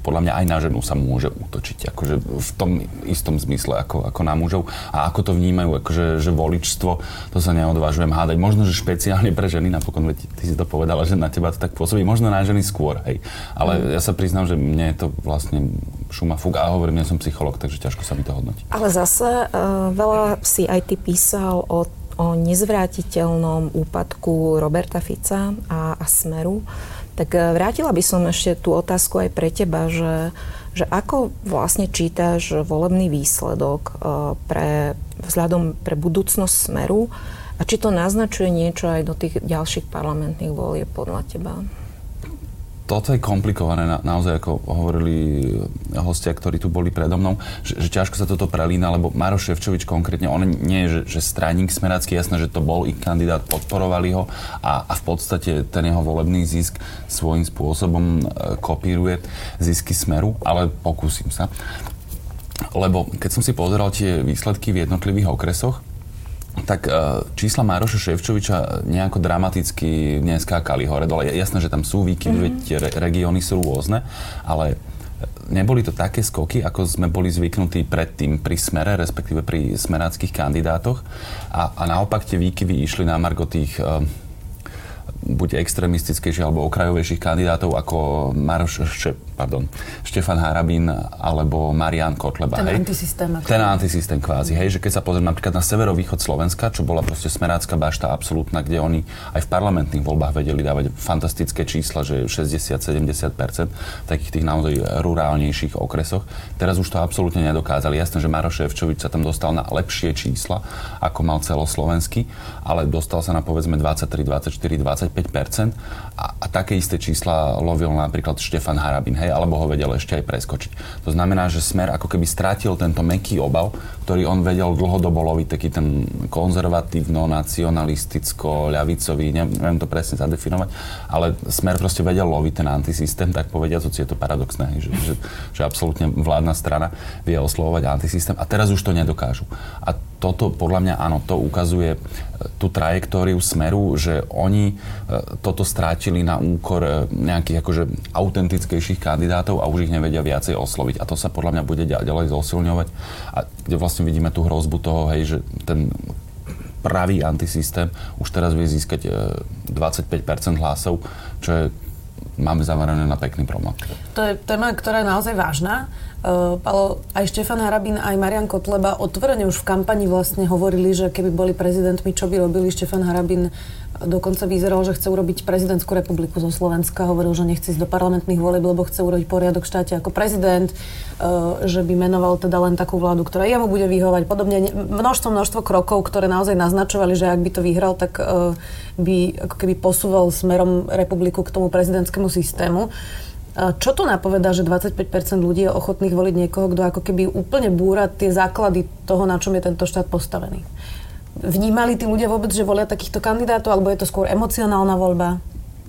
podľa mňa aj na ženu sa môže útočiť, akože v tom istom zmysle ako, ako na mužov. A ako to vnímajú, akože že voličstvo, to sa neodvážujem hádať. Možno, že špeciálne pre ženy, napokon, veď ty si to povedala, že na teba to tak pôsobí, možno na ženy skôr, hej. Ale mm. ja sa priznám, že mne je to vlastne šuma fúk a hovorím, nie som psycholog, takže ťažko sa mi to hodnotí. Ale zase uh, veľa si aj ty písal o o nezvrátiteľnom úpadku Roberta Fica a, a Smeru. Tak e, vrátila by som ešte tú otázku aj pre teba, že, že ako vlastne čítaš volebný výsledok e, pre, vzhľadom pre budúcnosť Smeru a či to naznačuje niečo aj do tých ďalších parlamentných volieb podľa teba? Toto je komplikované, na, naozaj ako hovorili hostia, ktorí tu boli predo mnou, že, že ťažko sa toto prelína, lebo Maroš Ševčovič konkrétne, on nie je, že, že straník smerácky, jasné, že to bol ich kandidát, podporovali ho a, a v podstate ten jeho volebný zisk svojím spôsobom e, kopíruje zisky smeru, ale pokúsim sa. Lebo keď som si pozeral tie výsledky v jednotlivých okresoch, tak e, čísla Mároša Ševčoviča nejako dramaticky neskákali hore dole. Jasné, že tam sú výkyvy, mm-hmm. tie re- regióny sú rôzne, ale neboli to také skoky, ako sme boli zvyknutí predtým pri smere, respektíve pri smeráckých kandidátoch. A, a naopak tie výkyvy išli na margo tých uh, buď extrémistickejších alebo okrajovejších kandidátov ako Maroš Šte, pardon, Štefan Harabín alebo Marian Kotleba. Ten hej. antisystém. Ako... Ten antisystém kvázi, hej, že keď sa pozriem napríklad na severovýchod Slovenska, čo bola proste smerácka bašta absolútna, kde oni aj v parlamentných voľbách vedeli dávať fantastické čísla, že 60-70% v takých tých naozaj rurálnejších okresoch. Teraz už to absolútne nedokázali. Jasné, že Maroš Ševčovič sa tam dostal na lepšie čísla, ako mal celoslovenský, ale dostal sa na povedzme 23, 24, 20 25% a, a také isté čísla lovil napríklad Štefan Harabin, hej, alebo ho vedel ešte aj preskočiť. To znamená, že Smer ako keby strátil tento meký obal, ktorý on vedel dlhodobo loviť, taký ten konzervatívno-nacionalisticko-ľavicový, neviem to presne zadefinovať, ale Smer proste vedel loviť ten antisystém, tak povediac, je to paradoxné, že, že, že absolútne vládna strana vie oslovovať antisystém a teraz už to nedokážu. A toto podľa mňa áno, to ukazuje e, tú trajektóriu smeru, že oni e, toto strátili na úkor e, nejakých akože autentickejších kandidátov a už ich nevedia viacej osloviť. A to sa podľa mňa bude ďalej zosilňovať. A kde vlastne vidíme tú hrozbu toho, hej, že ten pravý antisystém už teraz vie získať 25% hlasov, čo je máme zamerané na pekný promo. To je téma, ktorá je naozaj vážna. Uh, Palo, aj Štefan Harabín, aj Marian Kotleba otvorene už v kampani vlastne hovorili, že keby boli prezidentmi, čo by robili. Štefan Harabín Dokonca vyzeralo, že chce urobiť prezidentskú republiku zo Slovenska. Hovoril, že nechce ísť do parlamentných volieb, lebo chce urobiť poriadok v štáte ako prezident, eh, že by menoval teda len takú vládu, ktorá jemu bude vyhovať. Podobne množstvo, množstvo krokov, ktoré naozaj naznačovali, že ak by to vyhral, tak eh, by ako keby posúval smerom republiku k tomu prezidentskému systému. Čo to napovedá, že 25% ľudí je ochotných voliť niekoho, kto ako keby úplne búra tie základy toho, na čom je tento štát postavený? Vnímali tí ľudia vôbec, že volia takýchto kandidátov, alebo je to skôr emocionálna voľba?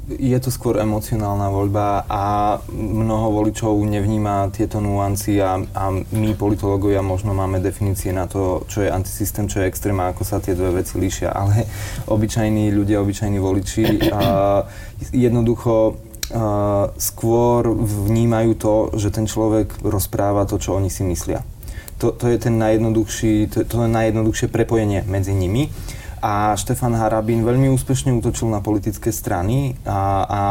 Je to skôr emocionálna voľba a mnoho voličov nevníma tieto nuancy a, a my politológovia možno máme definície na to, čo je antisystém, čo je extrém a ako sa tie dve veci líšia, ale obyčajní ľudia, obyčajní voliči a jednoducho a skôr vnímajú to, že ten človek rozpráva to, čo oni si myslia to, to je ten najjednoduchší, to, to je najjednoduchšie prepojenie medzi nimi. A Štefan Harabín veľmi úspešne útočil na politické strany a, a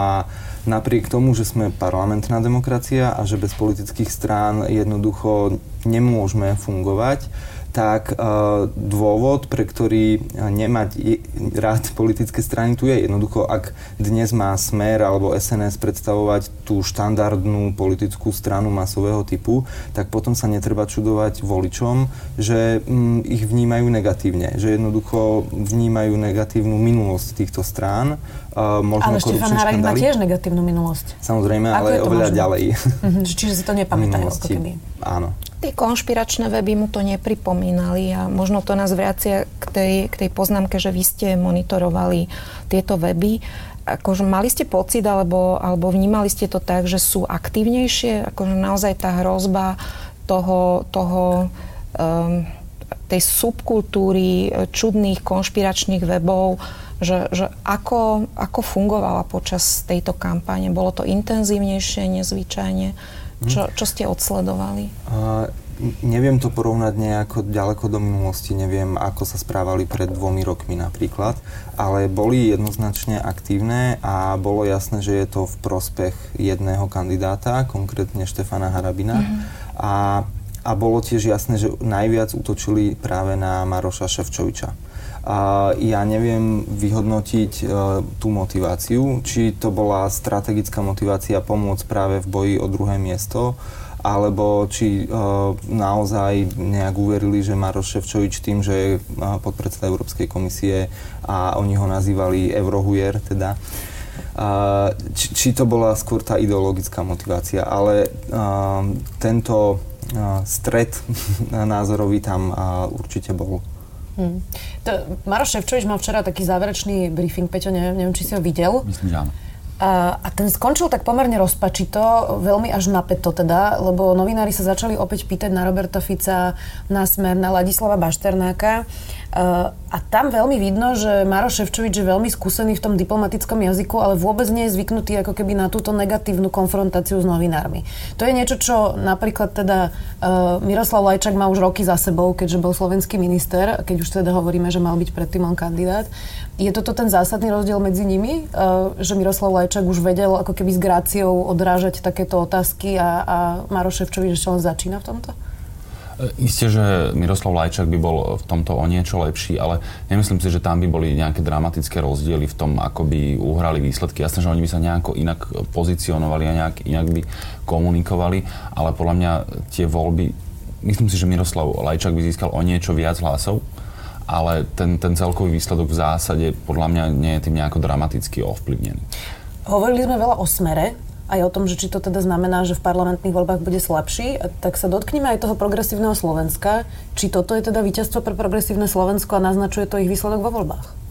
napriek tomu, že sme parlamentná demokracia a že bez politických strán jednoducho nemôžeme fungovať, tak uh, dôvod, pre ktorý nemať rád politické strany tu je jednoducho, ak dnes má Smer alebo SNS predstavovať tú štandardnú politickú stranu masového typu, tak potom sa netreba čudovať voličom, že um, ich vnímajú negatívne, že jednoducho vnímajú negatívnu minulosť týchto strán. Uh, možno ale Štefan Harák má tiež negatívnu minulosť. Samozrejme, Ako ale oveľa možné? ďalej. Mhm, čiže si to nepamätajú, ako keby. Áno. Tie konšpiračné weby mu to nepripomínali a možno to nás vracia k tej, k tej poznámke, že vy ste monitorovali tieto weby. Akože mali ste pocit alebo, alebo vnímali ste to tak, že sú aktívnejšie? Akože naozaj tá hrozba toho, toho um, tej subkultúry čudných konšpiračných webov, že, že ako, ako fungovala počas tejto kampane? Bolo to intenzívnejšie, nezvyčajne? Čo, čo ste odsledovali? Uh, neviem to porovnať nejako ďaleko do minulosti, neviem, ako sa správali pred dvomi rokmi napríklad, ale boli jednoznačne aktívne a bolo jasné, že je to v prospech jedného kandidáta, konkrétne Štefana Harabina. Mm-hmm. A, a bolo tiež jasné, že najviac útočili práve na Maroša Ševčoviča. A ja neviem vyhodnotiť uh, tú motiváciu, či to bola strategická motivácia pomôcť práve v boji o druhé miesto, alebo či uh, naozaj nejak uverili, že Maroš Ševčovič tým, že je uh, podpredseda Európskej komisie a oni ho nazývali Eurohujer, teda, či, to bola skôr tá ideologická motivácia, ale tento uh, stred názorový tam určite bol. Hmm. To, Maroš Ševčovič mal včera taký záverečný briefing, Peťo, neviem, neviem či si ho videl. Myslím, že áno. A, a ten skončil tak pomerne rozpačito, veľmi až napeto teda, lebo novinári sa začali opäť pýtať na Roberta Fica, na Smer, na Ladislava Bašternáka. Uh, a tam veľmi vidno, že Maroš Ševčovič je veľmi skúsený v tom diplomatickom jazyku, ale vôbec nie je zvyknutý ako keby na túto negatívnu konfrontáciu s novinármi. To je niečo, čo napríklad teda uh, Miroslav Lajčák má už roky za sebou, keďže bol slovenský minister, keď už teda hovoríme, že mal byť predtým on kandidát. Je toto ten zásadný rozdiel medzi nimi, uh, že Miroslav Lajčák už vedel ako keby s gráciou odrážať takéto otázky a, a Maroš Ševčovič ešte len začína v tomto? Isté, že Miroslav Lajčák by bol v tomto o niečo lepší, ale nemyslím si, že tam by boli nejaké dramatické rozdiely v tom, ako by uhrali výsledky. Jasné, že oni by sa nejako inak pozicionovali a nejak inak by komunikovali, ale podľa mňa tie voľby, myslím si, že Miroslav Lajčák by získal o niečo viac hlasov, ale ten, ten celkový výsledok v zásade podľa mňa nie je tým nejako dramaticky ovplyvnený. Hovorili sme veľa o smere, aj o tom, že či to teda znamená, že v parlamentných voľbách bude slabší, tak sa dotkneme aj toho progresívneho Slovenska. Či toto je teda víťazstvo pre progresívne Slovensko a naznačuje to ich výsledok vo voľbách?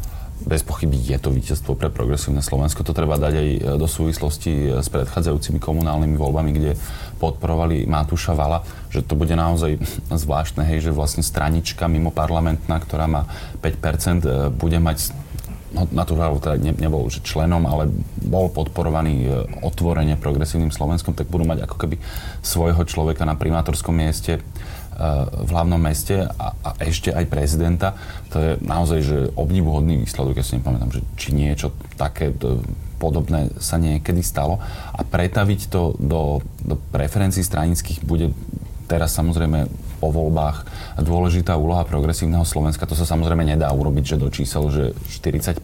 Bez pochyby je to víťazstvo pre progresívne Slovensko. To treba dať aj do súvislosti s predchádzajúcimi komunálnymi voľbami, kde podporovali Matúša Vala, že to bude naozaj zvláštne, hej, že vlastne stranička mimo parlamentná, ktorá má 5%, bude mať no, Naturálu teda ne, nebol že členom, ale bol podporovaný e, otvorene progresívnym Slovenskom, tak budú mať ako keby svojho človeka na primátorskom mieste e, v hlavnom meste a, a ešte aj prezidenta. To je naozaj že obdivuhodný výsledok. Ja si nepamätám, že či niečo také to, podobné sa niekedy stalo. A pretaviť to do, do preferencií stranických bude teraz samozrejme po voľbách dôležitá úloha progresívneho Slovenska. To sa samozrejme nedá urobiť, že do čísel, že 40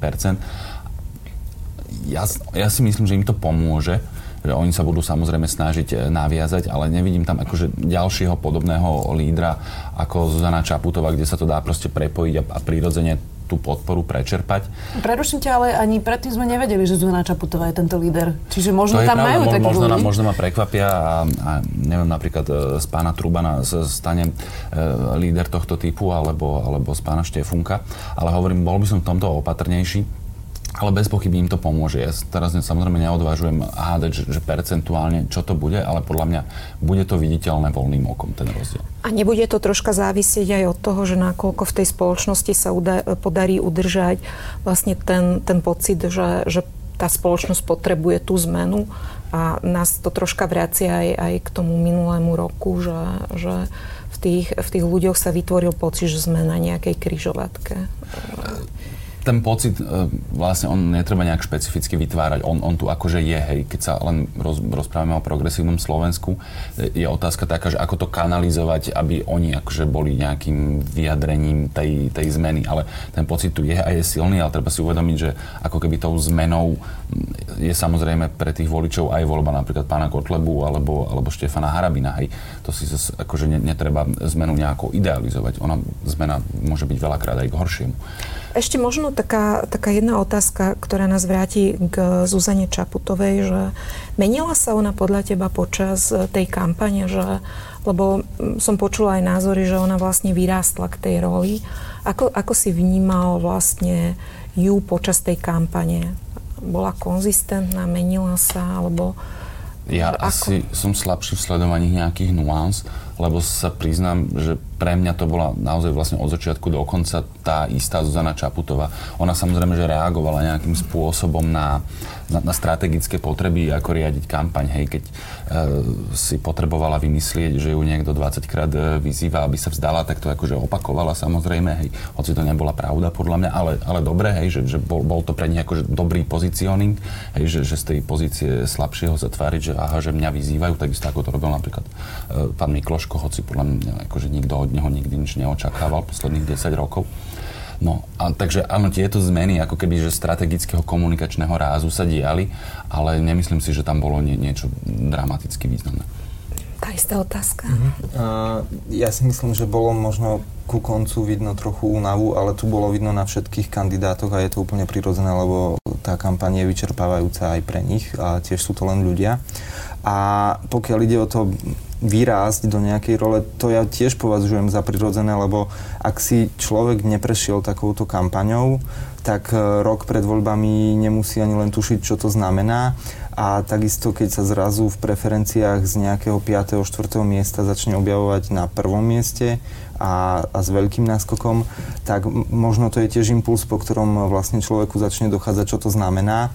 ja, ja si myslím, že im to pomôže, že oni sa budú samozrejme snažiť e, naviazať, ale nevidím tam akože ďalšieho podobného lídra ako Zuzana Čaputová, kde sa to dá proste prepojiť a, a prirodzene tú podporu prečerpať. Preruším ťa, ale ani predtým sme nevedeli, že Zuzana Čaputová je tento líder. Čiže možno tam pravda, majú mo- takých možno, ľudí. možno ma prekvapia a, a neviem, napríklad e, z pána Trubana stane e, líder tohto typu alebo, alebo z pána Štefunka. Ale hovorím, bol by som v tomto opatrnejší ale bez pochyby im to pomôže. Ja teraz samozrejme neodvážujem hádať, že, že percentuálne čo to bude, ale podľa mňa bude to viditeľné voľným okom ten rozdiel. A nebude to troška závisieť aj od toho, že nakoľko v tej spoločnosti sa uda- podarí udržať vlastne ten, ten pocit, že, že tá spoločnosť potrebuje tú zmenu a nás to troška vracia aj, aj k tomu minulému roku, že, že v, tých, v tých ľuďoch sa vytvoril pocit, že sme na nejakej kryžovatke ten pocit, e, vlastne on netreba nejak špecificky vytvárať, on, on tu akože je, hej, keď sa len roz, rozprávame o progresívnom Slovensku, e, je otázka taká, že ako to kanalizovať, aby oni akože boli nejakým vyjadrením tej, tej zmeny, ale ten pocit tu je a je silný, ale treba si uvedomiť, že ako keby tou zmenou je samozrejme pre tých voličov aj voľba napríklad pána Kotlebu alebo, alebo Štefana Harabina, hej, to si zase akože netreba zmenu nejako idealizovať, ona zmena môže byť veľakrát aj k horšiemu. Ešte možno taká, taká jedna otázka, ktorá nás vráti k Zuzane Čaputovej, že menila sa ona podľa teba počas tej kampane, že, lebo som počula aj názory, že ona vlastne vyrástla k tej roli. Ako, ako si vnímal vlastne ju počas tej kampane? Bola konzistentná, menila sa, alebo... Ja ako? asi som slabší v sledovaní nejakých nuans, lebo sa priznám, že pre mňa to bola naozaj vlastne od začiatku do konca tá istá Zuzana Čaputová. Ona samozrejme, že reagovala nejakým spôsobom na, na, na strategické potreby, ako riadiť kampaň. Hej, keď e, si potrebovala vymyslieť, že ju niekto 20 krát e, vyzýva, aby sa vzdala, tak to akože opakovala samozrejme, hej, hoci to nebola pravda podľa mňa, ale, ale dobre, hej, že, že bol, bol to pre nich akože dobrý pozicioning, hej, že, že z tej pozície slabšieho zatváriť, že aha, že mňa vyzývajú, takisto ako to robil napríklad e, pán Mikloško, hoci podľa mňa akože nikto od neho nikdy nič neočakával posledných 10 rokov. No, a, takže áno, tieto zmeny ako keby, že strategického komunikačného rázu sa diali, ale nemyslím si, že tam bolo nie, niečo dramaticky významné. Tá istá otázka. Uh-huh. Uh, ja si myslím, že bolo možno ku koncu vidno trochu únavu, ale tu bolo vidno na všetkých kandidátoch a je to úplne prirodzené, lebo tá kampaň je vyčerpávajúca aj pre nich a tiež sú to len ľudia. A pokiaľ ide o to vyrásť do nejakej role, to ja tiež považujem za prirodzené, lebo ak si človek neprešiel takouto kampaňou, tak e, rok pred voľbami nemusí ani len tušiť, čo to znamená. A takisto, keď sa zrazu v preferenciách z nejakého 5. 4. miesta začne objavovať na prvom mieste a, a s veľkým náskokom, tak možno to je tiež impuls, po ktorom vlastne človeku začne dochádzať, čo to znamená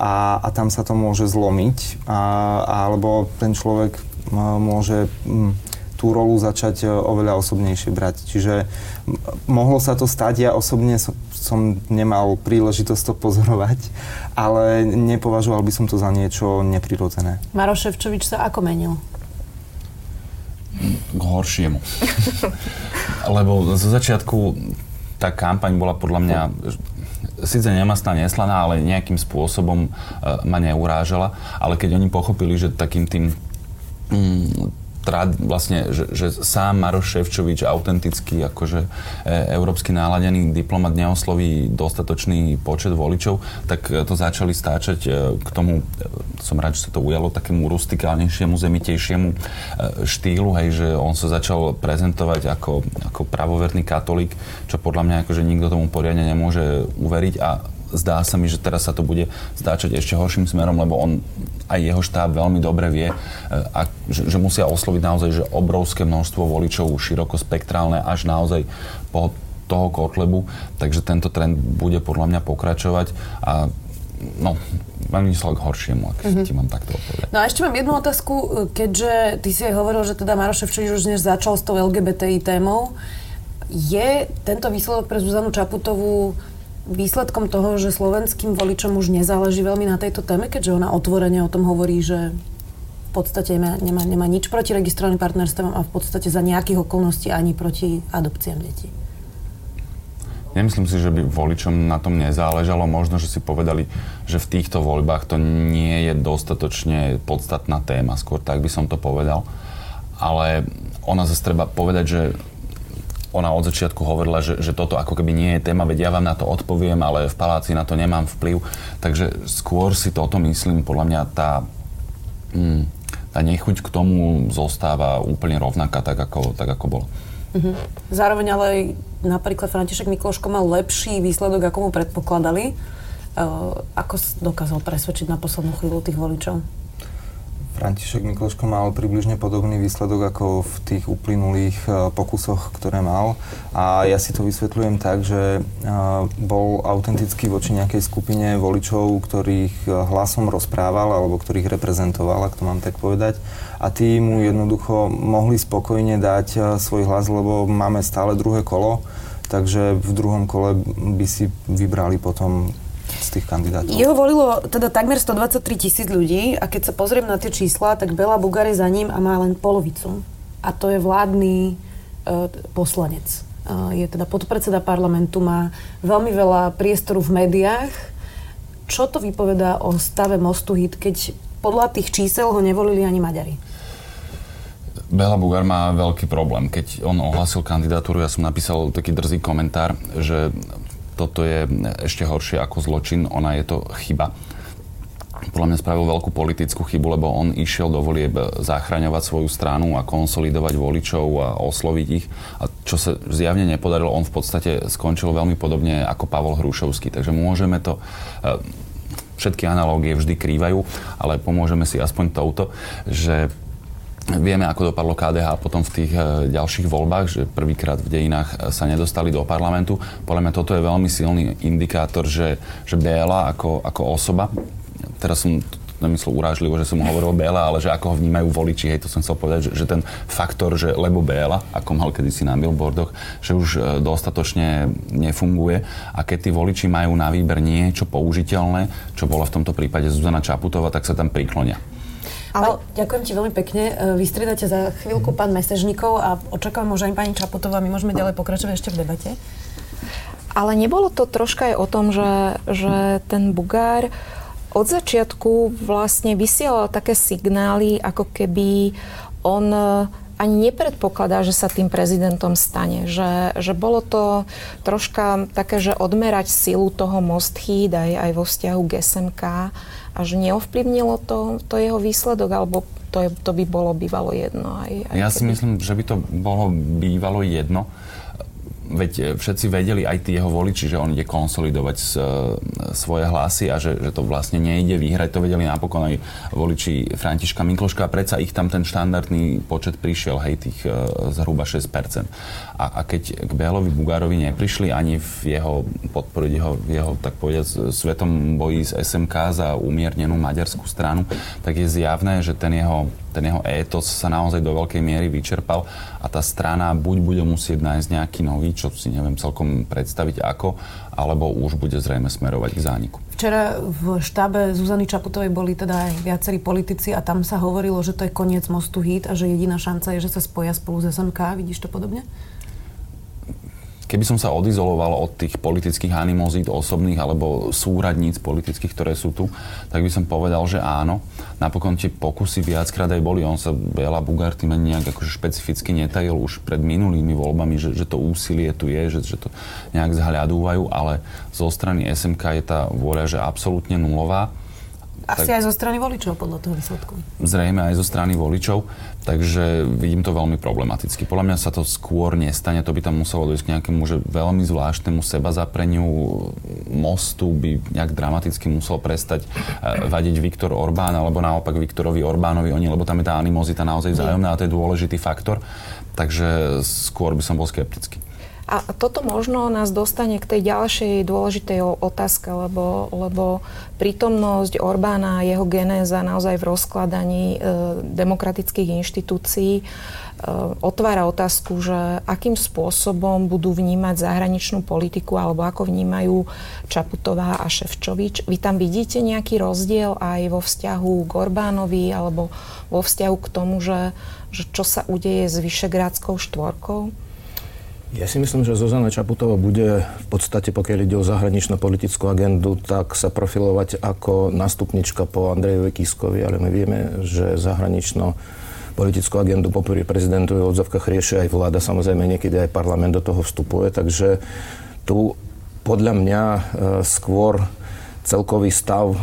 a, a tam sa to môže zlomiť, a, alebo ten človek môže tú rolu začať e, oveľa osobnejšie brať. Čiže mohlo sa to stať, ja osobne som, som nemal príležitosť to pozorovať, ale nepovažoval by som to za niečo neprirodzené. Maro Ševčovič sa ako menil? K horšiemu. Lebo zo začiatku tá kampaň bola podľa mňa síce nemastná, neslaná, ale nejakým spôsobom uh, ma neurážala. Ale keď oni pochopili, že takým tým mm, trad, vlastne, že, že sám Maroš Ševčovič, autentický, akože e, európsky náladený diplomat neosloví dostatočný počet voličov, tak e, to začali stáčať e, k tomu, e, som rád, že sa to ujalo, takému rustikálnejšiemu, zemitejšiemu e, štýlu, hej, že on sa začal prezentovať ako, ako pravoverný katolík, čo podľa mňa akože nikto tomu poriadne nemôže uveriť a zdá sa mi, že teraz sa to bude stáčať ešte horším smerom, lebo on aj jeho štáb veľmi dobre vie, e, a, že, že musia osloviť naozaj že obrovské množstvo voličov, širokospektrálne, až naozaj po toho Kotlebu, takže tento trend bude podľa mňa pokračovať a no, veľmi myslel k horšiemu, ak mm-hmm. ti mám takto odpovedať. No a ešte mám jednu otázku, keďže ty si aj hovoril, že teda Maroš Ševčovič už dnes začal s tou LGBTI témou. Je tento výsledok pre Zuzanu Čaputovú výsledkom toho, že slovenským voličom už nezáleží veľmi na tejto téme, keďže ona otvorene o tom hovorí, že v podstate nemá, nemá, nemá nič proti registrovaným partnerstvom a v podstate za nejakých okolností ani proti adopciám detí. Nemyslím si, že by voličom na tom nezáležalo. Možno, že si povedali, že v týchto voľbách to nie je dostatočne podstatná téma. Skôr tak by som to povedal. Ale ona zase treba povedať, že ona od začiatku hovorila, že, že toto ako keby nie je téma, veď ja vám na to odpoviem, ale v paláci na to nemám vplyv. Takže skôr si toto myslím, podľa mňa tá, hmm, tá nechuť k tomu zostáva úplne rovnaká, tak ako, tak ako bolo. Uh-huh. Zároveň ale napríklad František Mikloško mal lepší výsledok, ako mu predpokladali. Uh, ako dokázal presvedčiť na poslednú chvíľu tých voličov? František Mikloško mal približne podobný výsledok ako v tých uplynulých e, pokusoch, ktoré mal. A ja si to vysvetľujem tak, že e, bol autentický voči nejakej skupine voličov, ktorých e, hlasom rozprával alebo ktorých reprezentoval, ak to mám tak povedať. A tí mu jednoducho mohli spokojne dať svoj hlas, lebo máme stále druhé kolo. Takže v druhom kole by si vybrali potom z tých kandidátov? Jeho volilo teda takmer 123 tisíc ľudí a keď sa pozriem na tie čísla, tak Bela Bugár je za ním a má len polovicu. A to je vládny uh, poslanec. Uh, je teda podpredseda parlamentu, má veľmi veľa priestoru v médiách. Čo to vypovedá o stave Mostu Hit, keď podľa tých čísel ho nevolili ani Maďari? Bela Bugár má veľký problém. Keď on ohlasil kandidatúru, ja som napísal taký drzý komentár, že toto je ešte horšie ako zločin, ona je to chyba. Podľa mňa spravil veľkú politickú chybu, lebo on išiel do volieb zachraňovať svoju stranu a konsolidovať voličov a osloviť ich. A čo sa zjavne nepodarilo, on v podstate skončil veľmi podobne ako Pavol Hrušovský. Takže môžeme to e, všetky analógie vždy krývajú, ale pomôžeme si aspoň touto, že Vieme, ako dopadlo KDH potom v tých e, ďalších voľbách, že prvýkrát v dejinách e, sa nedostali do parlamentu. Podľa mňa toto je veľmi silný indikátor, že, že Béla ako, ako osoba, teraz som nemyslel urážlivo, že som hovoril Béla, ale že ako ho vnímajú voliči, hej, to som chcel povedať, že, že ten faktor, že lebo Béla, ako mal kedysi na billboardoch, že už e, dostatočne nefunguje a keď tí voliči majú na výber niečo použiteľné, čo bola v tomto prípade Zuzana Čaputová, tak sa tam priklonia. Ale... ďakujem ti veľmi pekne. E, Vystriedate za chvíľku pán Mesežníkov a očakávam možno aj pani Čapotová. My môžeme ďalej pokračovať ešte v debate. Ale nebolo to troška aj o tom, že, že ten Bugár od začiatku vlastne vysielal také signály, ako keby on e, ani nepredpokladá, že sa tým prezidentom stane. Že, že bolo to troška také, že odmerať silu toho Most Heat aj, aj vo vzťahu k SMK a že neovplyvnilo to, to jeho výsledok, alebo to, je, to by bolo bývalo jedno. Aj, aj ja keby... si myslím, že by to bolo bývalo jedno veď e, všetci vedeli, aj tí jeho voliči, že on ide konsolidovať s, e, svoje hlasy a že, že to vlastne nejde vyhrať. To vedeli napokon aj voliči Františka Mikloška a predsa ich tam ten štandardný počet prišiel, hej, tých e, zhruba 6%. A, a keď k Bélovi Bugárovi neprišli ani v jeho podporiť jeho, jeho, tak povedať, svetom boji z SMK za umiernenú maďarskú stranu, tak je zjavné, že ten jeho ten jeho étos sa naozaj do veľkej miery vyčerpal a tá strana buď bude musieť nájsť nejaký nový, čo si neviem celkom predstaviť ako, alebo už bude zrejme smerovať k zániku. Včera v štábe Zuzany Čaputovej boli teda aj viacerí politici a tam sa hovorilo, že to je koniec mostu HIT a že jediná šanca je, že sa spoja spolu s SMK. Vidíš to podobne? Keby som sa odizoloval od tých politických animozít osobných alebo súradníc politických, ktoré sú tu, tak by som povedal, že áno. Napokon tie pokusy viackrát aj boli. On sa Bela ani nejak akože špecificky netajil už pred minulými voľbami, že, že to úsilie tu je, že, že to nejak zhľadúvajú, ale zo strany SMK je tá vôľa, že absolútne nulová. Asi tak, aj zo strany voličov podľa toho výsledku. Zrejme aj zo strany voličov, takže vidím to veľmi problematicky. Podľa mňa sa to skôr nestane, to by tam muselo dojsť k nejakému že veľmi zvláštnemu seba zapreniu mostu, by nejak dramaticky musel prestať eh, vadiť Viktor Orbán, alebo naopak Viktorovi Orbánovi oni, lebo tam je tá animozita naozaj vzájomná a to je dôležitý faktor. Takže skôr by som bol skeptický. A toto možno nás dostane k tej ďalšej dôležitej otázke, lebo, lebo prítomnosť Orbána a jeho genéza naozaj v rozkladaní e, demokratických inštitúcií e, otvára otázku, že akým spôsobom budú vnímať zahraničnú politiku alebo ako vnímajú Čaputová a Ševčovič. Vy tam vidíte nejaký rozdiel aj vo vzťahu k Orbánovi alebo vo vzťahu k tomu, že, že čo sa udeje s Vyšegrádskou štvorkou? Ja si myslím, že Zuzana Čaputová bude v podstate, pokiaľ ide o zahraničnú politickú agendu, tak sa profilovať ako nástupnička po Andrejovi Kiskovi, ale my vieme, že zahranično politickú agendu po prvý prezidentu v odzavkách rieši aj vláda, samozrejme niekedy aj parlament do toho vstupuje, takže tu podľa mňa e, skôr celkový stav e,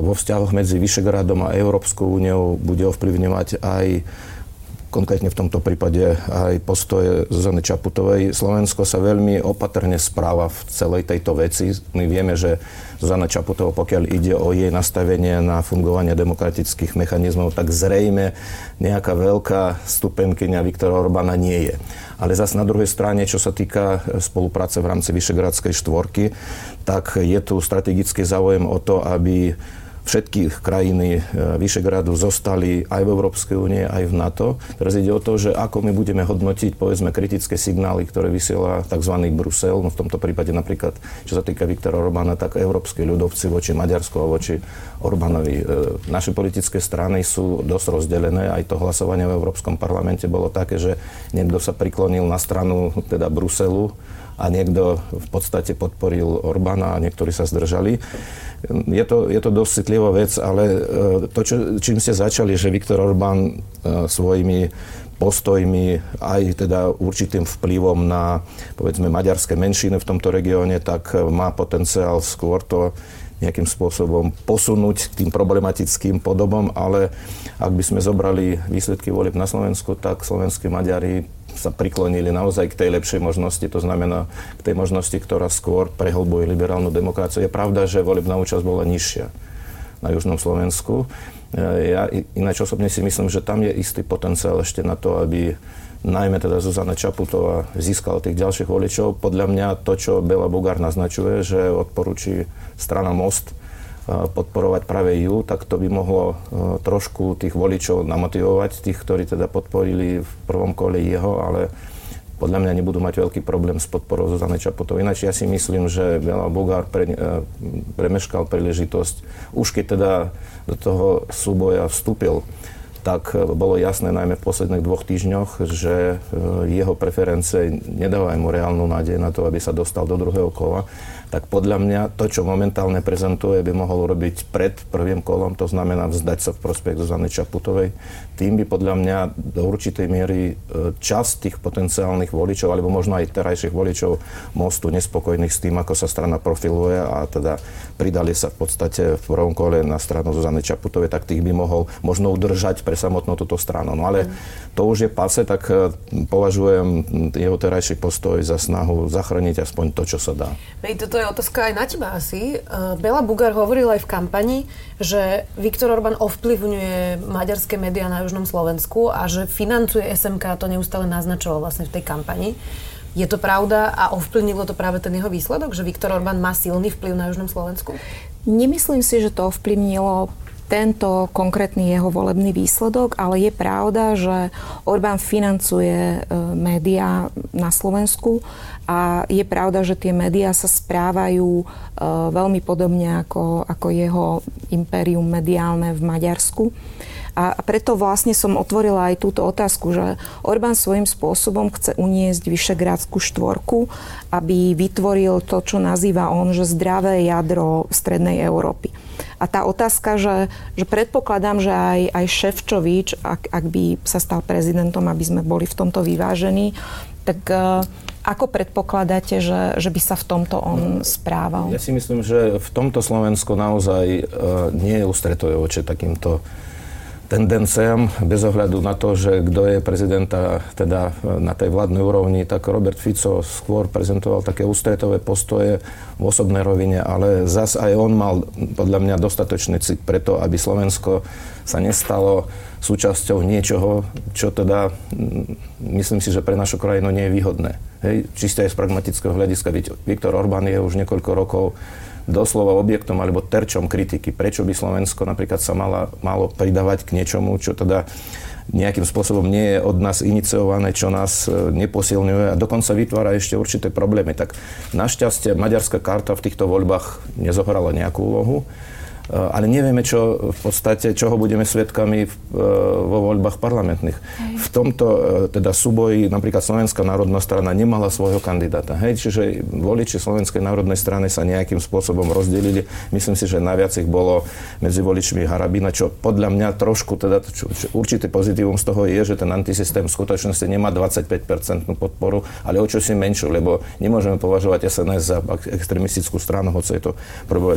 vo vzťahoch medzi Vyšegradom a Európskou úniou bude ovplyvňovať aj konkrétne v tomto prípade aj postoje Zuzany Čaputovej. Slovensko sa veľmi opatrne správa v celej tejto veci. My vieme, že Zuzana Čaputová, pokiaľ ide o jej nastavenie na fungovanie demokratických mechanizmov, tak zrejme nejaká veľká stupenkyňa Viktora Orbána nie je. Ale zase na druhej strane, čo sa týka spolupráce v rámci Vyšegradskej štvorky, tak je tu strategický záujem o to, aby všetky krajiny e, Vyšegradu zostali aj v Európskej únie, aj v NATO. Teraz ide o to, že ako my budeme hodnotiť, povedzme, kritické signály, ktoré vysiela tzv. Brusel, no v tomto prípade napríklad, čo sa týka Viktora Orbána, tak európsky ľudovci voči Maďarsku a voči Orbánovi. E, naše politické strany sú dosť rozdelené, aj to hlasovanie v Európskom parlamente bolo také, že niekto sa priklonil na stranu teda Bruselu, a niekto v podstate podporil Orbána a niektorí sa zdržali. Je to, je to dosť citlivá vec, ale e, to, čo, čím ste začali, že Viktor Orbán e, svojimi postojmi, aj teda určitým vplyvom na, povedzme, maďarské menšiny v tomto regióne, tak má potenciál skôr to nejakým spôsobom posunúť tým problematickým podobom, ale ak by sme zobrali výsledky volieb na Slovensku, tak slovenskí Maďari sa priklonili naozaj k tej lepšej možnosti, to znamená k tej možnosti, ktorá skôr prehlbuje liberálnu demokraciu. Je pravda, že volebná účasť bola nižšia na Južnom Slovensku. E, ja ináč osobne si myslím, že tam je istý potenciál ešte na to, aby najmä teda Zuzana Čaputová získala tých ďalších voličov. Podľa mňa to, čo Bela Bugár naznačuje, že odporúči strana Most podporovať práve ju, tak to by mohlo trošku tých voličov namotivovať, tých, ktorí teda podporili v prvom kole jeho, ale podľa mňa nebudú mať veľký problém s podporou Zuzane Čaputovej. Ináč ja si myslím, že Bela Bugár pre, e, premeškal príležitosť, už keď teda do toho súboja vstúpil, tak bolo jasné najmä v posledných dvoch týždňoch, že e, jeho preferencie nedávajú mu reálnu nádej na to, aby sa dostal do druhého kola tak podľa mňa to, čo momentálne prezentuje, by mohol urobiť pred prvým kolom, to znamená vzdať sa v prospech Zuzany Čaputovej. Tým by podľa mňa do určitej miery e, časť tých potenciálnych voličov, alebo možno aj terajších voličov Mostu nespokojných s tým, ako sa strana profiluje a teda pridali sa v podstate v prvom kole na stranu Zuzany Čaputovej, tak tých by mohol možno udržať pre samotnú túto stranu. No ale to už je pase, tak e, považujem jeho terajší postoj za snahu zachrániť aspoň to, čo sa dá. Hej, toto je otázka aj na teba asi. Uh, Bela Bugar hovoril aj v kampani, že Viktor Orbán ovplyvňuje maďarské médiá na Južnom Slovensku a že financuje SMK, to neustále naznačoval vlastne v tej kampani. Je to pravda a ovplyvnilo to práve ten jeho výsledok, že Viktor Orbán má silný vplyv na Južnom Slovensku? Nemyslím si, že to ovplyvnilo tento konkrétny jeho volebný výsledok, ale je pravda, že Orbán financuje e, médiá na Slovensku a je pravda, že tie médiá sa správajú e, veľmi podobne ako, ako jeho impérium mediálne v Maďarsku. A preto vlastne som otvorila aj túto otázku, že Orbán svojím spôsobom chce uniesť Vyšegrádskú štvorku, aby vytvoril to, čo nazýva on, že zdravé jadro Strednej Európy. A tá otázka, že, že predpokladám, že aj, aj Ševčovič, ak, ak by sa stal prezidentom, aby sme boli v tomto vyvážení, tak uh, ako predpokladáte, že, že by sa v tomto on správal? Ja si myslím, že v tomto Slovensko naozaj uh, nie je ústretové voči takýmto tendenciám, bez ohľadu na to, že kto je prezidenta teda na tej vládnej úrovni, tak Robert Fico skôr prezentoval také ústretové postoje v osobnej rovine, ale zas aj on mal podľa mňa dostatočný cit preto, aby Slovensko sa nestalo súčasťou niečoho, čo teda myslím si, že pre našu krajinu nie je výhodné. Hej, čiste aj z pragmatického hľadiska. Viktor Orbán je už niekoľko rokov doslova objektom alebo terčom kritiky. Prečo by Slovensko napríklad sa mala, malo pridávať k niečomu, čo teda nejakým spôsobom nie je od nás iniciované, čo nás e, neposilňuje a dokonca vytvára ešte určité problémy. Tak našťastie maďarská karta v týchto voľbách nezohrala nejakú úlohu. Eh, ale nevieme, čo v podstate, čoho budeme svedkami v, eh, vo voľbách parlamentných. Hej. V tomto eh, teda súboji napríklad Slovenská národná strana nemala svojho kandidáta. Hej, čiže voliči Slovenskej národnej strany sa nejakým spôsobom rozdelili. Myslím si, že najviac ich bolo medzi voličmi Harabina, čo podľa mňa trošku, teda čo, čo, určité pozitívum z toho je, že ten antisystém v skutočnosti nemá 25% podporu, ale o čo si menšiu, lebo nemôžeme považovať SNS za extremistickú stranu, hoci je to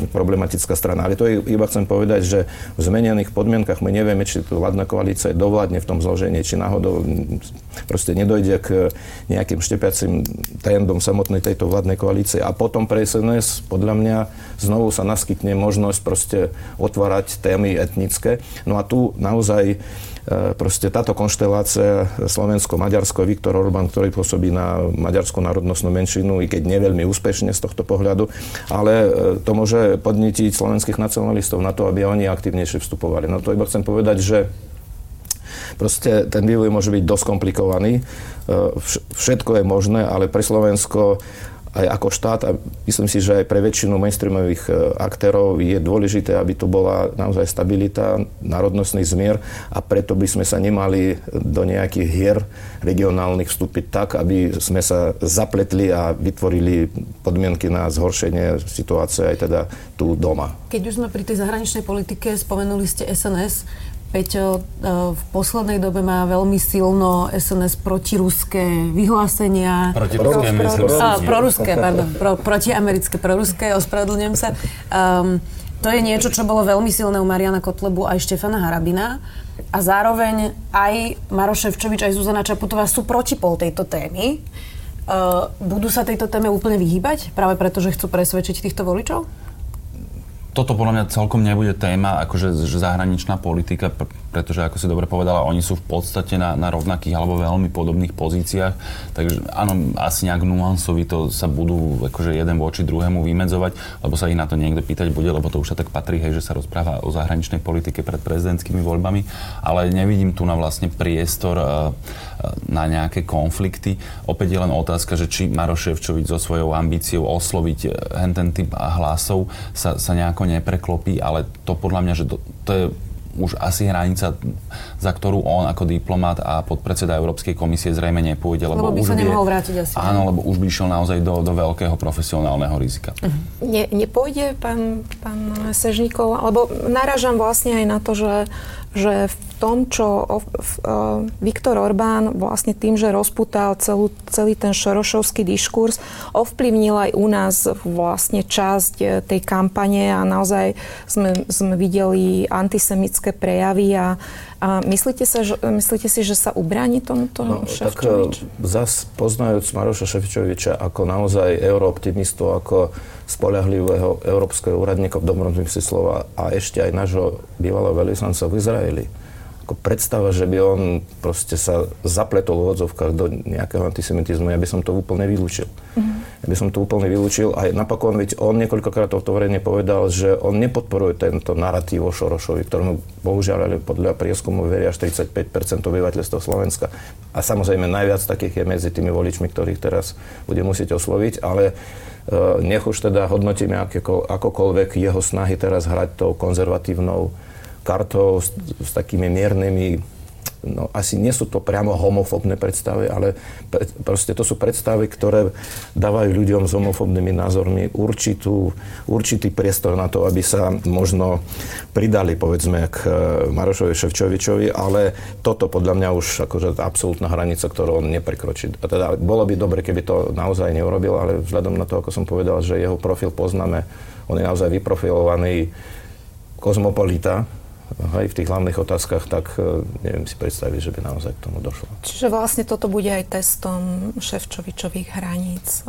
problematická strana. Ale to je iba chcem povedať, že v zmenených podmienkach my nevieme, či tu vládna koalícia dovládne v tom zložení, či náhodou proste nedojde k nejakým štepiacim trendom samotnej tejto vládnej koalície. A potom pre SNS podľa mňa znovu sa naskytne možnosť proste otvárať témy etnické. No a tu naozaj proste táto konštelácia Slovensko-Maďarsko, Viktor Orbán, ktorý pôsobí na maďarskú národnostnú menšinu, i keď neveľmi úspešne z tohto pohľadu, ale e, to môže podnetiť slovenských nacionalistov na to, aby oni aktívnejšie vstupovali. No to iba chcem povedať, že proste ten vývoj môže byť dosť komplikovaný. E, všetko je možné, ale pre Slovensko aj ako štát a myslím si, že aj pre väčšinu mainstreamových e, aktérov je dôležité, aby tu bola naozaj stabilita, národnostný zmier a preto by sme sa nemali do nejakých hier regionálnych vstúpiť tak, aby sme sa zapletli a vytvorili podmienky na zhoršenie situácie aj teda tu doma. Keď už sme pri tej zahraničnej politike, spomenuli ste SNS, Peťo e, v poslednej dobe má veľmi silno SNS protiruské vyhlásenia. Protiruské, pro, pro, pro, proruské, pardon. Pro, protiamerické, proruské, ospravedlňujem sa. Um, to je niečo, čo bolo veľmi silné u Mariana Kotlebu aj Štefana Harabina. A zároveň aj Maroš Ševčovič, aj Zuzana Čaputová sú protipol tejto témy. Uh, budú sa tejto téme úplne vyhýbať? Práve preto, že chcú presvedčiť týchto voličov? Toto podľa mňa celkom nebude téma, akože že zahraničná politika, pretože ako si dobre povedala, oni sú v podstate na, na rovnakých alebo veľmi podobných pozíciách, takže áno, asi nejak nuansovito sa budú akože jeden voči druhému vymedzovať, lebo sa ich na to niekto pýtať bude, lebo to už sa tak patrí, hej, že sa rozpráva o zahraničnej politike pred prezidentskými voľbami, ale nevidím tu na vlastne priestor uh, na nejaké konflikty. Opäť je len otázka, že či Maroš Ševčovič so svojou ambíciou osloviť eh, ten typ hlasov sa, sa nejako nepreklopí, ale to podľa mňa, že to, to je už asi hranica, za ktorú on ako diplomat a podpredseda Európskej komisie zrejme nepôjde. Lebo, lebo by už sa nemohol vrátiť asi. Áno, lebo už by išiel naozaj do, do veľkého profesionálneho rizika. Uh-huh. Ne, nepôjde, pán, pán Sežníkov, lebo naražam vlastne aj na to, že že v tom, čo Viktor Orbán vlastne tým, že rozputal celú, celý ten šorošovský diskurs, ovplyvnil aj u nás vlastne časť e, tej kampane a naozaj sme, sme videli antisemické prejavy a, a myslíte, sa, že, myslíte si, že sa ubráni tomuto no, Ševčovič? Tak zas poznajúc Maroša Ševčoviča ako naozaj eurooptimistu, ako spolahlivého európskeho úradníka v dobrom slova a ešte aj nášho bývalého veľvyslanca v Izraeli. Ako predstava, že by on proste sa zapletol v odzovkách do nejakého antisemitizmu, ja by som to úplne vylúčil. Mm-hmm. Ja by som to úplne vylúčil. A napokon, veď on niekoľkokrát otvorene povedal, že on nepodporuje tento narratív o Šorošovi, ktorému bohužiaľ ale podľa prieskumu veria až 35% obyvateľstva Slovenska. A samozrejme najviac takých je medzi tými voličmi, ktorých teraz bude musieť osloviť, ale E, nech už teda hodnotíme akokoľvek jeho snahy teraz hrať tou konzervatívnou kartou s, s takými miernymi no asi nie sú to priamo homofóbne predstavy, ale pre, proste to sú predstavy, ktoré dávajú ľuďom s homofóbnymi názormi určitú, určitý priestor na to, aby sa možno pridali, povedzme, k e, Marošovi Ševčovičovi, ale toto podľa mňa už akože absolútna hranica, ktorú on neprekročí. A teda bolo by dobre, keby to naozaj neurobil, ale vzhľadom na to, ako som povedal, že jeho profil poznáme, on je naozaj vyprofilovaný kozmopolita, hej, v tých hlavných otázkach, tak e, neviem si predstaviť, že by naozaj k tomu došlo. Čiže vlastne toto bude aj testom Ševčovičových hraníc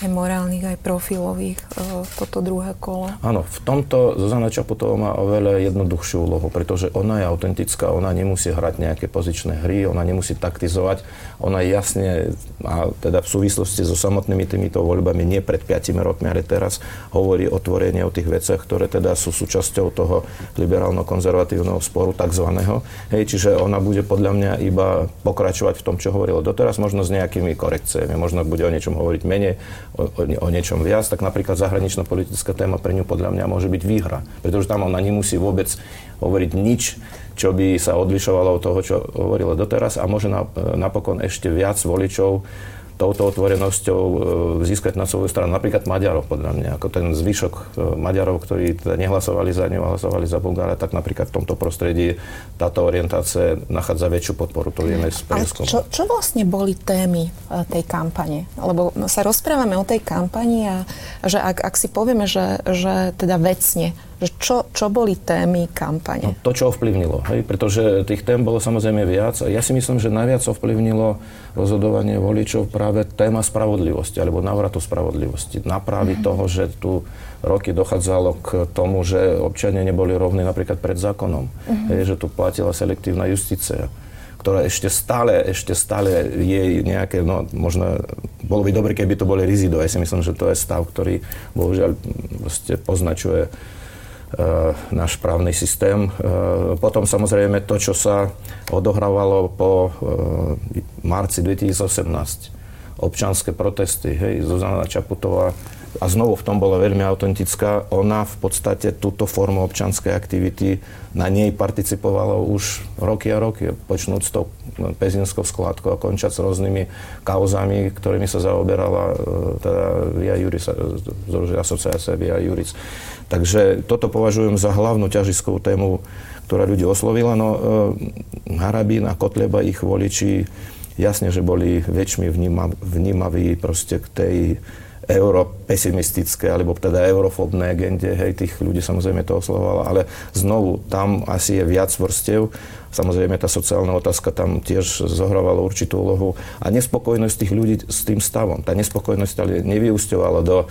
aj morálnych, aj profilových, e, toto druhé kolo. Áno, v tomto Zuzana Čaputová má oveľa jednoduchšiu úlohu, pretože ona je autentická, ona nemusí hrať nejaké pozičné hry, ona nemusí taktizovať, ona jasne, a teda v súvislosti so samotnými týmito voľbami, nie pred 5 rokmi, ale teraz hovorí otvorenie o tých veciach, ktoré teda sú súčasťou toho liberálno-konzervatívneho sporu takzvaného. Hej, čiže ona bude podľa mňa iba pokračovať v tom, čo hovorila doteraz, možno s nejakými korekciami, možno bude o niečom hovoriť menej, o, o, o niečom viac, tak napríklad zahraničná politická téma pre ňu podľa mňa môže byť výhra. Pretože tam ona nemusí vôbec hovoriť nič, čo by sa odlišovalo od toho, čo hovorila doteraz a môže napokon ešte viac voličov touto otvorenosťou e, získať na svoju stranu napríklad Maďarov, podľa mňa, ako ten zvyšok e, Maďarov, ktorí teda nehlasovali za ňu, hlasovali za Bulgára, tak napríklad v tomto prostredí táto orientácia nachádza väčšiu podporu, to vieme z prieskumu. Čo, čo vlastne boli témy e, tej kampane? Lebo sa rozprávame o tej kampani a že ak, ak si povieme, že, že teda vecne, čo, čo boli témy kampane? No, to, čo ovplyvnilo, hej? pretože tých tém bolo samozrejme viac. Ja si myslím, že najviac ovplyvnilo rozhodovanie voličov práve téma spravodlivosti alebo návratu spravodlivosti. Napraví mm-hmm. toho, že tu roky dochádzalo k tomu, že občania neboli rovní napríklad pred zákonom. Mm-hmm. Hej, že tu platila selektívna justícia ktorá ešte stále, ešte stále je nejaké, no možno, bolo by dobre, keby to boli rizido. Ja si myslím, že to je stav, ktorý bohužiaľ poznačuje náš právny systém. Eh, potom samozrejme to, čo sa odohrávalo po eh, marci 2018. Občanské protesty, hej, Zuzana Čaputová a znovu v tom bola veľmi autentická. Ona v podstate túto formu občanskej aktivity na nej participovala už roky a roky, počnúť s tou pezinskou skladkou a končať s rôznymi kauzami, ktorými sa zaoberala teda Via Juris, asociácia Via Juris. Takže toto považujem za hlavnú ťažiskovú tému, ktorá ľudí oslovila. No, e, Harabín a Kotleba, ich voliči, jasne, že boli väčšmi vnímaví proste k tej europesimistické, alebo teda eurofobné agende, hej, tých ľudí samozrejme to oslovovalo, ale znovu, tam asi je viac vrstev, samozrejme tá sociálna otázka tam tiež zohrávala určitú úlohu a nespokojnosť tých ľudí s tým stavom. Tá nespokojnosť ale nevyúsťovala do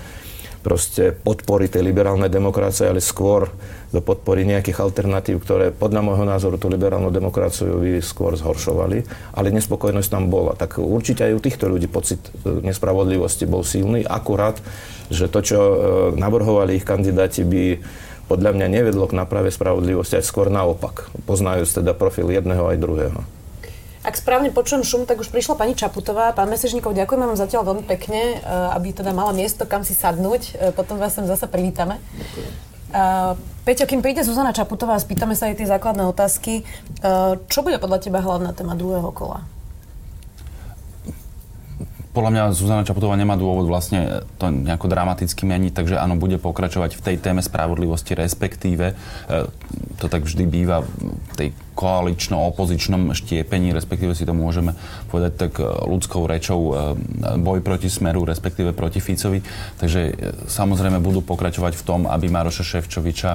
proste podpory tej liberálnej demokracie, ale skôr do podpory nejakých alternatív, ktoré podľa môjho názoru tú liberálnu demokraciu by skôr zhoršovali, ale nespokojnosť tam bola. Tak určite aj u týchto ľudí pocit e, nespravodlivosti bol silný, akurát, že to, čo e, navrhovali ich kandidáti, by podľa mňa nevedlo k naprave spravodlivosti, aj skôr naopak, poznajúc teda profil jedného aj druhého. Ak správne počujem šum, tak už prišla pani Čaputová. Pán Mesežníkov, ďakujeme vám zatiaľ veľmi pekne, eh, aby teda mala miesto, kam si sadnúť. Eh, potom vás sem zase privítame. Uh, Peťo, kým príde Zuzana Čaputová spýtame sa aj tie základné otázky, uh, čo bude podľa teba hlavná téma druhého kola? Podľa mňa Zuzana Čaputová nemá dôvod vlastne to nejako dramaticky meniť, takže áno, bude pokračovať v tej téme spravodlivosti, respektíve e, to tak vždy býva v tej koalično-opozičnom štiepení, respektíve si to môžeme povedať tak e, ľudskou rečou e, boj proti Smeru, respektíve proti Ficovi. Takže samozrejme budú pokračovať v tom, aby Maroša Ševčoviča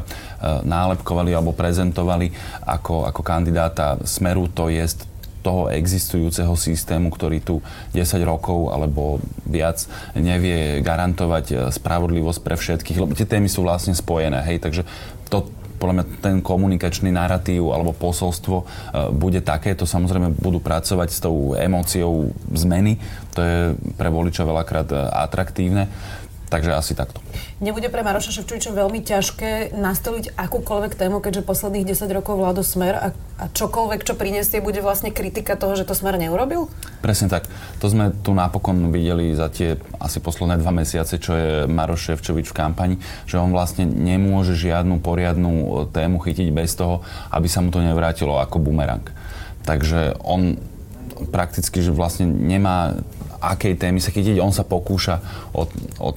nálepkovali alebo prezentovali ako, ako kandidáta Smeru, to jest toho existujúceho systému, ktorý tu 10 rokov alebo viac nevie garantovať eh, spravodlivosť pre všetkých, lebo tie témy sú vlastne spojené, hej, takže to, podľa mňa ten komunikačný narratív alebo posolstvo uh, bude také, to samozrejme budú pracovať s tou emóciou zmeny, to je pre voliča veľakrát uh, atraktívne. Takže asi takto. Nebude pre Maroša Ševčoviča veľmi ťažké nastoliť akúkoľvek tému, keďže posledných 10 rokov vládo Smer a, a čokoľvek, čo prinesie, bude vlastne kritika toho, že to Smer neurobil? Presne tak. To sme tu napokon videli za tie asi posledné dva mesiace, čo je Maroš Ševčovič v kampani, že on vlastne nemôže žiadnu poriadnu e, tému chytiť bez toho, aby sa mu to nevrátilo ako bumerang. Takže on prakticky, že vlastne nemá akej témy sa chytiť. On sa pokúša od, od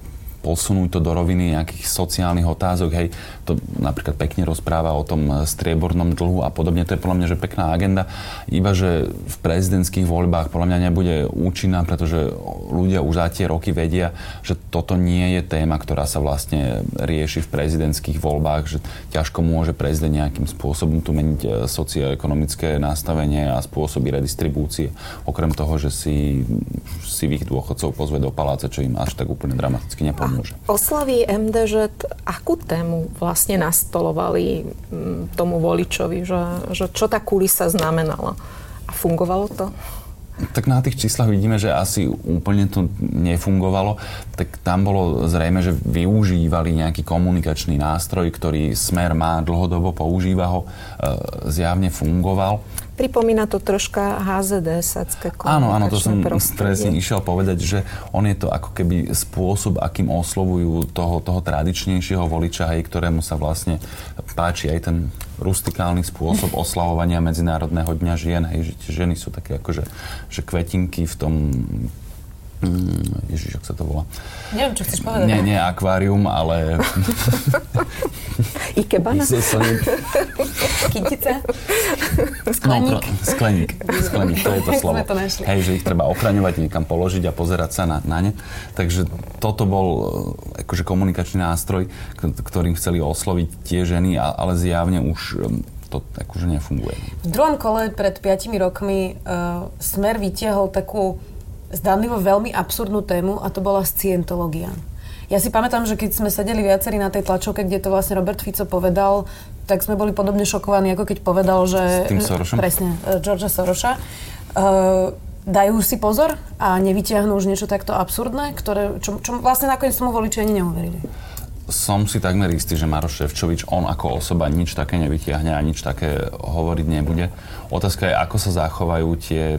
posunúť to do roviny nejakých sociálnych otázok, hej, to napríklad pekne rozpráva o tom striebornom dlhu a podobne, to je podľa mňa, že pekná agenda, iba že v prezidentských voľbách podľa mňa nebude účinná, pretože ľudia už za tie roky vedia, že toto nie je téma, ktorá sa vlastne rieši v prezidentských voľbách, že ťažko môže prezident nejakým spôsobom tu meniť e, socioekonomické nastavenie a spôsoby redistribúcie, okrem toho, že si, si ich dôchodcov pozve do paláca, čo im až tak úplne dramaticky nepomôže. A oslavy MDŽ akú tému vlastne nastolovali mm, tomu voličovi, že, že čo tá kulisa znamenala? A fungovalo to? Tak na tých číslach vidíme, že asi úplne to nefungovalo. Tak tam bolo zrejme, že využívali nejaký komunikačný nástroj, ktorý Smer má dlhodobo, používa ho, e, zjavne fungoval. Pripomína to troška HZD, Sadské Áno, áno, to som presne išiel povedať, že on je to ako keby spôsob, akým oslovujú toho, toho tradičnejšieho voliča, hej, ktorému sa vlastne páči aj ten rustikálny spôsob oslavovania Medzinárodného dňa žien, hej, že ženy sú také akože že kvetinky v tom Mm, Ježiš, ak sa to volá. Neviem, čo chceš povedať. Nie, nie akvárium, ale... Ikebana? Kytica? Skleník? No, skleník. Skleník, to je to slovo. to Hej, že ich treba ochraňovať, niekam položiť a pozerať sa na, na ne. Takže toto bol eh, akože komunikačný nástroj, ktorým chceli osloviť tie ženy, ale zjavne už to akože nefunguje. V druhom kole pred 5 rokmi uh, Smer vytiahol takú zdanlivo veľmi absurdnú tému a to bola scientológia. Ja si pamätám, že keď sme sedeli viacerí na tej tlačovke, kde to vlastne Robert Fico povedal, tak sme boli podobne šokovaní, ako keď povedal, že... S tým Sorošom? Presne, e, Georgia Soroša. Uh, dajú si pozor a nevytiahnu už niečo takto absurdné, ktoré, čo, čo vlastne nakoniec tomu voliči ani neuverili. Som si takmer istý, že Maroš Ševčovič, on ako osoba nič také nevytiahne a nič také hovoriť nebude. Otázka je, ako sa zachovajú tie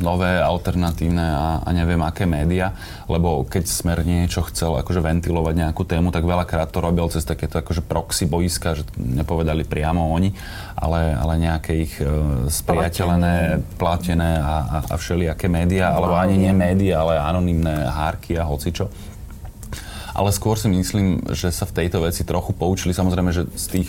nové, alternatívne a, a neviem aké média, lebo keď Smer niečo chcel akože ventilovať nejakú tému, tak veľakrát to robil cez takéto akože proxy boiska, že nepovedali priamo oni, ale, ale nejaké ich e, spriateľené, platené a, a, a všelijaké médiá, alebo ani nie médiá, ale anonimné hárky a hocičo. Ale skôr si myslím, že sa v tejto veci trochu poučili. Samozrejme, že z tých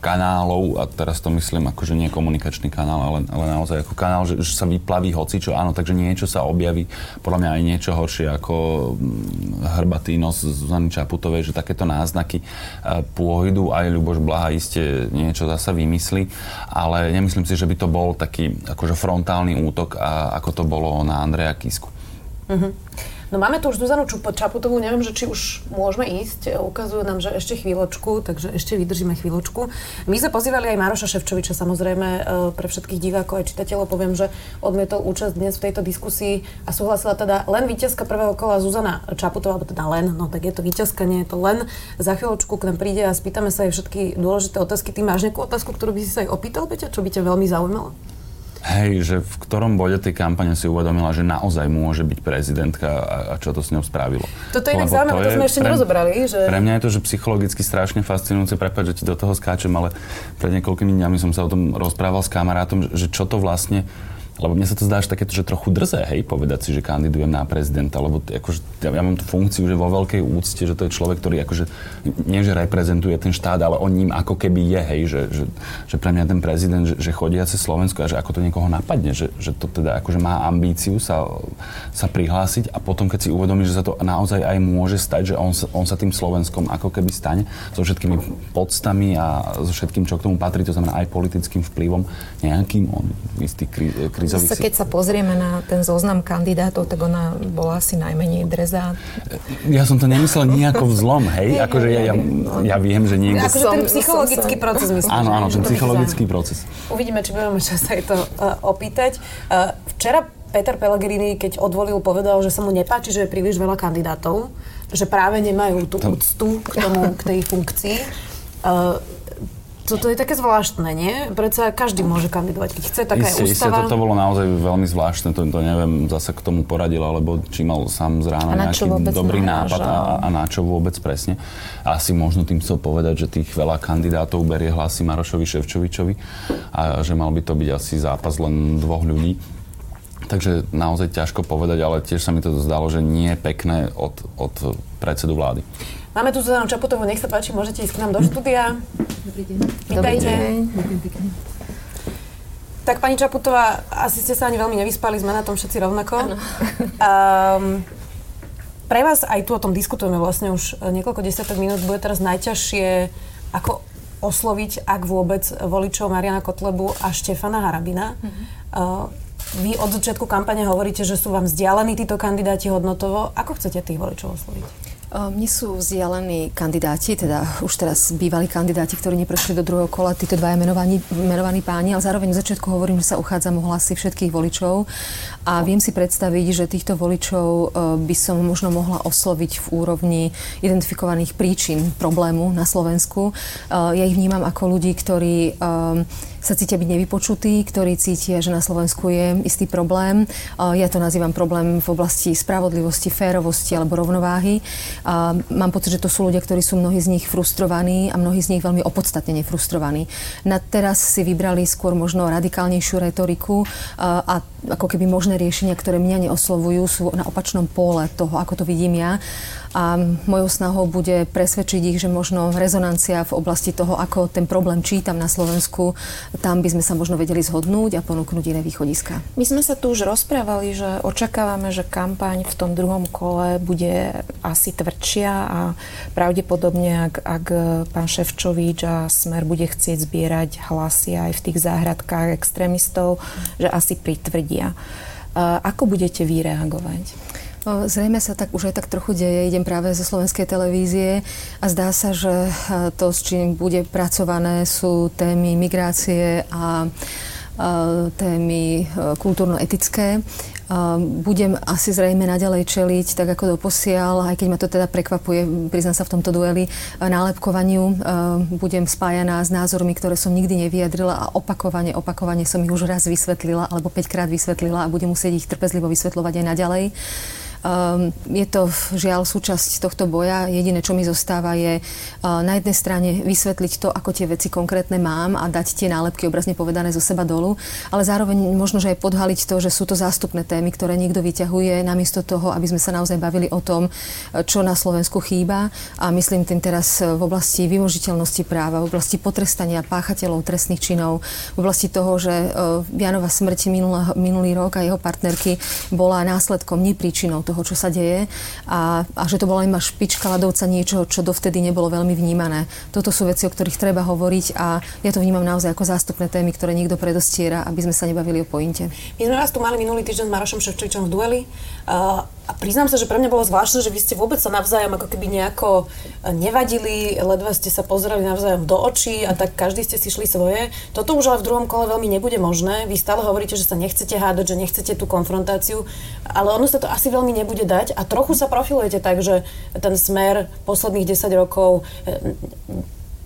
kanálov, a teraz to myslím akože nie komunikačný kanál, ale, ale naozaj ako kanál, že, že sa vyplaví hocičo, áno, takže niečo sa objaví, podľa mňa aj niečo horšie ako hmm, hrbatý nos Zuzany Čaputovej, že takéto náznaky e, pôjdu, aj Ľuboš Blaha iste niečo zasa vymyslí, ale nemyslím si, že by to bol taký akože frontálny útok, a, ako to bolo na Andreja Kisku. Mm-hmm. No máme tu už Zuzanu Čaputovú, neviem, že či už môžeme ísť. Ukazujú nám, že ešte chvíľočku, takže ešte vydržíme chvíľočku. My sme pozývali aj Maroša Ševčoviča, samozrejme, e, pre všetkých divákov aj čitateľov poviem, že odmietol účasť dnes v tejto diskusii a súhlasila teda len víťazka prvého kola Zuzana Čaputová, alebo teda len, no tak je to víťazka, nie je to len. Za chvíľočku k nám príde a spýtame sa aj všetky dôležité otázky. Ty máš nejakú otázku, ktorú by si sa aj opýtal, Peťa, čo by ťa veľmi zaujímalo? Hej, že v ktorom bode tej kampane si uvedomila, že naozaj môže byť prezidentka a, a čo to s ňou spravilo. Toto je inak zaujímavé, to, to sme ešte pre, nerozobrali. Že... Pre mňa je to, že psychologicky strašne fascinujúce, prepáč, že ti do toho skáčem, ale pred niekoľkými dňami som sa o tom rozprával s kamarátom, že čo to vlastne lebo mne sa to zdá až takéto, že trochu drzé, hej, povedať si, že kandidujem na prezidenta, lebo akože, ja, ja mám tú funkciu, že vo veľkej úcte, že to je človek, ktorý akože nie, že reprezentuje ten štát, ale on ním ako keby je, hej, že, že, že pre mňa ten prezident, že, že chodia cez Slovensko a že ako to niekoho napadne, že, že to teda akože má ambíciu sa, sa prihlásiť a potom, keď si uvedomí, že sa to naozaj aj môže stať, že on, on sa tým Slovenskom ako keby stane so všetkými podstami a so všetkým, čo k tomu patrí, to znamená aj politickým vplyvom, nejakým on istý kri, kri, Zase, keď sa pozrieme na ten zoznam kandidátov, tak ona bola asi najmenej drezá. Ja som to nemyslel nejako vzlom, hej? Akože ja, ja, ja viem, že niekto... Akože ten psychologický som, proces, myslím. Áno, áno, ten psychologický proces. Uvidíme, či budeme čas aj to uh, opýtať. Uh, včera Peter Pellegrini, keď odvolil, povedal, že sa mu nepáči, že je príliš veľa kandidátov, že práve nemajú tú úctu k tomu, k tej funkcii. Uh, toto je také zvláštne, nie? Prečo každý môže kandidovať, keď chce, taká je ústava. Isté, toto bolo naozaj veľmi zvláštne, to, to neviem, zase k tomu poradil, alebo či mal sám z rána nejaký dobrý nápad a, a na čo vôbec presne. Asi možno tým chcel povedať, že tých veľa kandidátov berie hlasy Marošovi Ševčovičovi a že mal by to byť asi zápas len dvoch ľudí. Takže naozaj ťažko povedať, ale tiež sa mi to zdalo, že nie je pekné od, od predsedu vlády. Máme tu Zuzanu Čaputovú, nech sa páči, môžete ísť k nám do štúdia. Dobrý deň. Dobrý deň. Tak pani Čaputová, asi ste sa ani veľmi nevyspali, sme na tom všetci rovnako. Um, pre vás aj tu o tom diskutujeme vlastne už niekoľko desiatok minút. Bude teraz najťažšie, ako osloviť, ak vôbec, voličov Mariana Kotlebu a Štefana Harabina. Mm-hmm. Uh, vy od začiatku kampane hovoríte, že sú vám vzdialení títo kandidáti hodnotovo. Ako chcete tých voličov osloviť? Mne sú vzdialení kandidáti, teda už teraz bývalí kandidáti, ktorí neprešli do druhého kola, títo dvaja menovaní, menovaní páni, ale zároveň v začiatku hovorím, že sa uchádzam o hlasy všetkých voličov a viem si predstaviť, že týchto voličov by som možno mohla osloviť v úrovni identifikovaných príčin problému na Slovensku. Ja ich vnímam ako ľudí, ktorí sa cítia byť nevypočutí, ktorí cítia, že na Slovensku je istý problém. Ja to nazývam problém v oblasti spravodlivosti, férovosti alebo rovnováhy. Mám pocit, že to sú ľudia, ktorí sú mnohí z nich frustrovaní a mnohí z nich veľmi opodstatnene frustrovaní. Na teraz si vybrali skôr možno radikálnejšiu retoriku a ako keby možné riešenia, ktoré mňa neoslovujú, sú na opačnom pole toho, ako to vidím ja a mojou snahou bude presvedčiť ich, že možno rezonancia v oblasti toho, ako ten problém čítam na Slovensku, tam by sme sa možno vedeli zhodnúť a ponúknuť iné východiska. My sme sa tu už rozprávali, že očakávame, že kampaň v tom druhom kole bude asi tvrdšia a pravdepodobne, ak, ak pán Ševčovič a Smer bude chcieť zbierať hlasy aj v tých záhradkách extrémistov, že asi pritvrdia. Ako budete vy reagovať? Zrejme sa tak už aj tak trochu deje. Idem práve zo slovenskej televízie a zdá sa, že to, s čím bude pracované, sú témy migrácie a témy kultúrno-etické. Budem asi zrejme naďalej čeliť, tak ako doposiaľ, aj keď ma to teda prekvapuje, priznám sa v tomto dueli, nálepkovaniu. Budem spájaná s názormi, ktoré som nikdy nevyjadrila a opakovane, opakovane som ich už raz vysvetlila, alebo 5 krát vysvetlila a budem musieť ich trpezlivo vysvetľovať aj naďalej. Um, je to žiaľ súčasť tohto boja. Jediné, čo mi zostáva, je uh, na jednej strane vysvetliť to, ako tie veci konkrétne mám a dať tie nálepky obrazne povedané zo seba dolu, ale zároveň možno, že aj podhaliť to, že sú to zástupné témy, ktoré niekto vyťahuje, namiesto toho, aby sme sa naozaj bavili o tom, čo na Slovensku chýba. A myslím tým teraz v oblasti vymožiteľnosti práva, v oblasti potrestania páchateľov trestných činov, v oblasti toho, že Janova smrť minulý, minulý rok a jeho partnerky bola následkom, nepríčinou toho, čo sa deje a, a že to bola iba špička ľadovca niečo, čo dovtedy nebolo veľmi vnímané. Toto sú veci, o ktorých treba hovoriť a ja to vnímam naozaj ako zástupné témy, ktoré niekto predostiera, aby sme sa nebavili o pointe. My sme vás tu mali minulý týždeň s Marošom Ševčovičom v dueli uh, a priznám sa, že pre mňa bolo zvláštne, že vy ste vôbec sa navzájom ako keby nejako nevadili, ledva ste sa pozerali navzájom do očí a tak každý ste si šli svoje. Toto už ale v druhom kole veľmi nebude možné. Vy stále hovoríte, že sa nechcete hádať, že nechcete tú konfrontáciu, ale ono sa to asi veľmi nebude dať a trochu sa profilujete tak, že ten smer posledných 10 rokov e,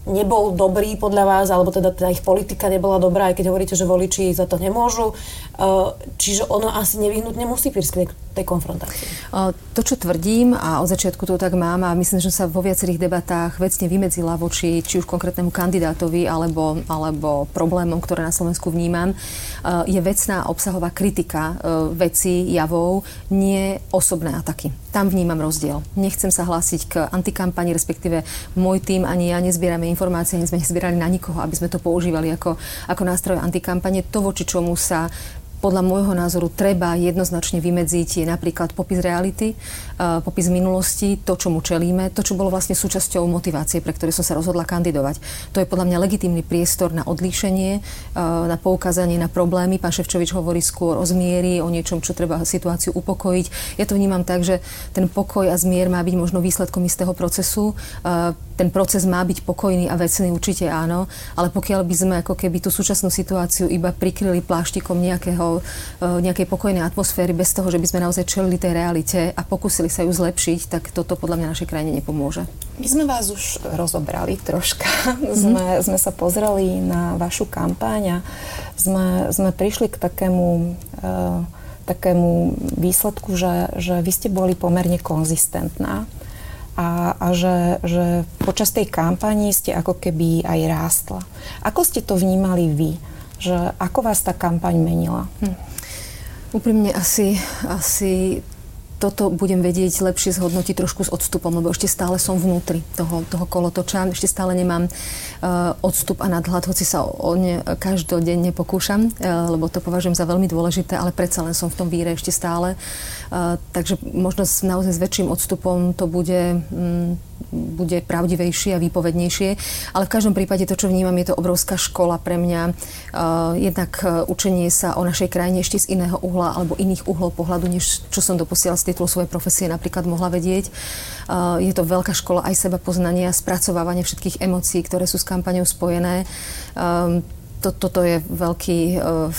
nebol dobrý podľa vás, alebo teda tá ich politika nebola dobrá, aj keď hovoríte, že voliči za to nemôžu. E, čiže ono asi nevyhnutne musí prísť tej konfrontácii. To, čo tvrdím, a od začiatku to tak mám, a myslím, že sa vo viacerých debatách vecne vymedzila voči či už konkrétnemu kandidátovi, alebo, alebo problémom, ktoré na Slovensku vnímam, je vecná obsahová kritika veci, javov, nie osobné ataky. Tam vnímam rozdiel. Nechcem sa hlásiť k antikampani, respektíve môj tým ani ja nezbierame informácie, ani sme nezbierali na nikoho, aby sme to používali ako, ako nástroj antikampane. To, voči čomu sa podľa môjho názoru treba jednoznačne vymedziť je napríklad popis reality, uh, popis minulosti, to, čo mu čelíme, to, čo bolo vlastne súčasťou motivácie, pre ktoré som sa rozhodla kandidovať. To je podľa mňa legitímny priestor na odlíšenie, uh, na poukázanie na problémy. Pán Ševčovič hovorí skôr o zmieri, o niečom, čo treba situáciu upokojiť. Ja to vnímam tak, že ten pokoj a zmier má byť možno výsledkom istého procesu. Uh, ten proces má byť pokojný a vecný, určite áno, ale pokiaľ by sme ako keby tú súčasnú situáciu iba prikryli pláštikom nejakého, e, nejakej pokojnej atmosféry bez toho, že by sme naozaj čelili tej realite a pokúsili sa ju zlepšiť, tak toto podľa mňa našej krajine nepomôže. My sme vás už rozobrali troška. Mm-hmm. Sme, sa pozreli na vašu kampaň a sme, sme prišli k takému, uh, takému výsledku, že, že vy ste boli pomerne konzistentná a, a že, že počas tej kampani ste ako keby aj rástla. Ako ste to vnímali vy? Že ako vás tá kampaň menila? Hm. Úprimne asi, asi toto budem vedieť lepšie zhodnotiť trošku s odstupom, lebo ešte stále som vnútri toho, toho kolotoča, ešte stále nemám uh, odstup a nadhľad, hoci sa o ne každodenne pokúšam, uh, lebo to považujem za veľmi dôležité, ale predsa len som v tom víre ešte stále. Uh, takže možno s, naozaj s väčším odstupom to bude... Um, bude pravdivejšie a výpovednejšie. Ale v každom prípade to, čo vnímam, je to obrovská škola pre mňa. Jednak učenie sa o našej krajine ešte z iného uhla alebo iných uhlov pohľadu, než čo som doposiaľ z titulu svojej profesie napríklad mohla vedieť. Uh, je to veľká škola aj seba poznania, spracovávania všetkých emócií, ktoré sú s kampaňou spojené. Um, to, toto je veľký, uh,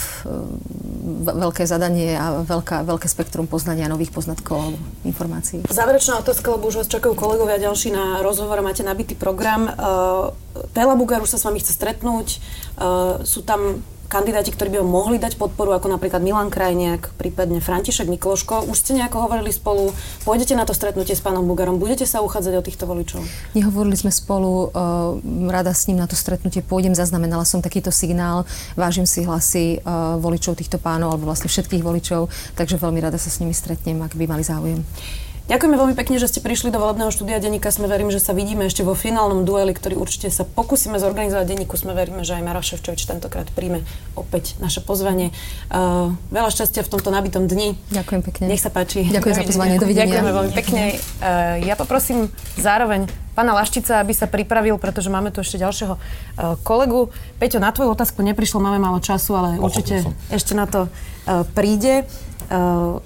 veľké zadanie a veľká, veľké spektrum poznania nových poznatkov alebo informácií. Záverečná otázka, lebo už vás čakajú kolegovia ďalší na rozhovor, máte nabitý program. Uh, Tela Bugar už sa s vami chce stretnúť. Uh, sú tam kandidáti, ktorí by ho mohli dať podporu, ako napríklad Milan Krajniak, prípadne František Mikloško. Už ste nejako hovorili spolu, pôjdete na to stretnutie s pánom Bugarom, budete sa uchádzať o týchto voličov? Nehovorili sme spolu, uh, rada s ním na to stretnutie pôjdem, zaznamenala som takýto signál, vážim si hlasy uh, voličov týchto pánov, alebo vlastne všetkých voličov, takže veľmi rada sa s nimi stretnem, ak by mali záujem. Ďakujeme veľmi pekne, že ste prišli do volebného štúdia Deníka. Sme verím, že sa vidíme ešte vo finálnom dueli, ktorý určite sa pokúsime zorganizovať Deníku. Sme veríme, že aj Maroš Ševčovič tentokrát príjme opäť naše pozvanie. Uh, veľa šťastia v tomto nabitom dni. Ďakujem pekne. Nech sa páči. Ďakujem za pozvanie. Dovidenia. Ďakujeme veľmi pekne. Uh, ja poprosím zároveň pána Laštica, aby sa pripravil, pretože máme tu ešte ďalšieho uh, kolegu. Peťo, na tvoju otázku neprišlo, máme málo času, ale určite ešte na to uh, príde. Uh,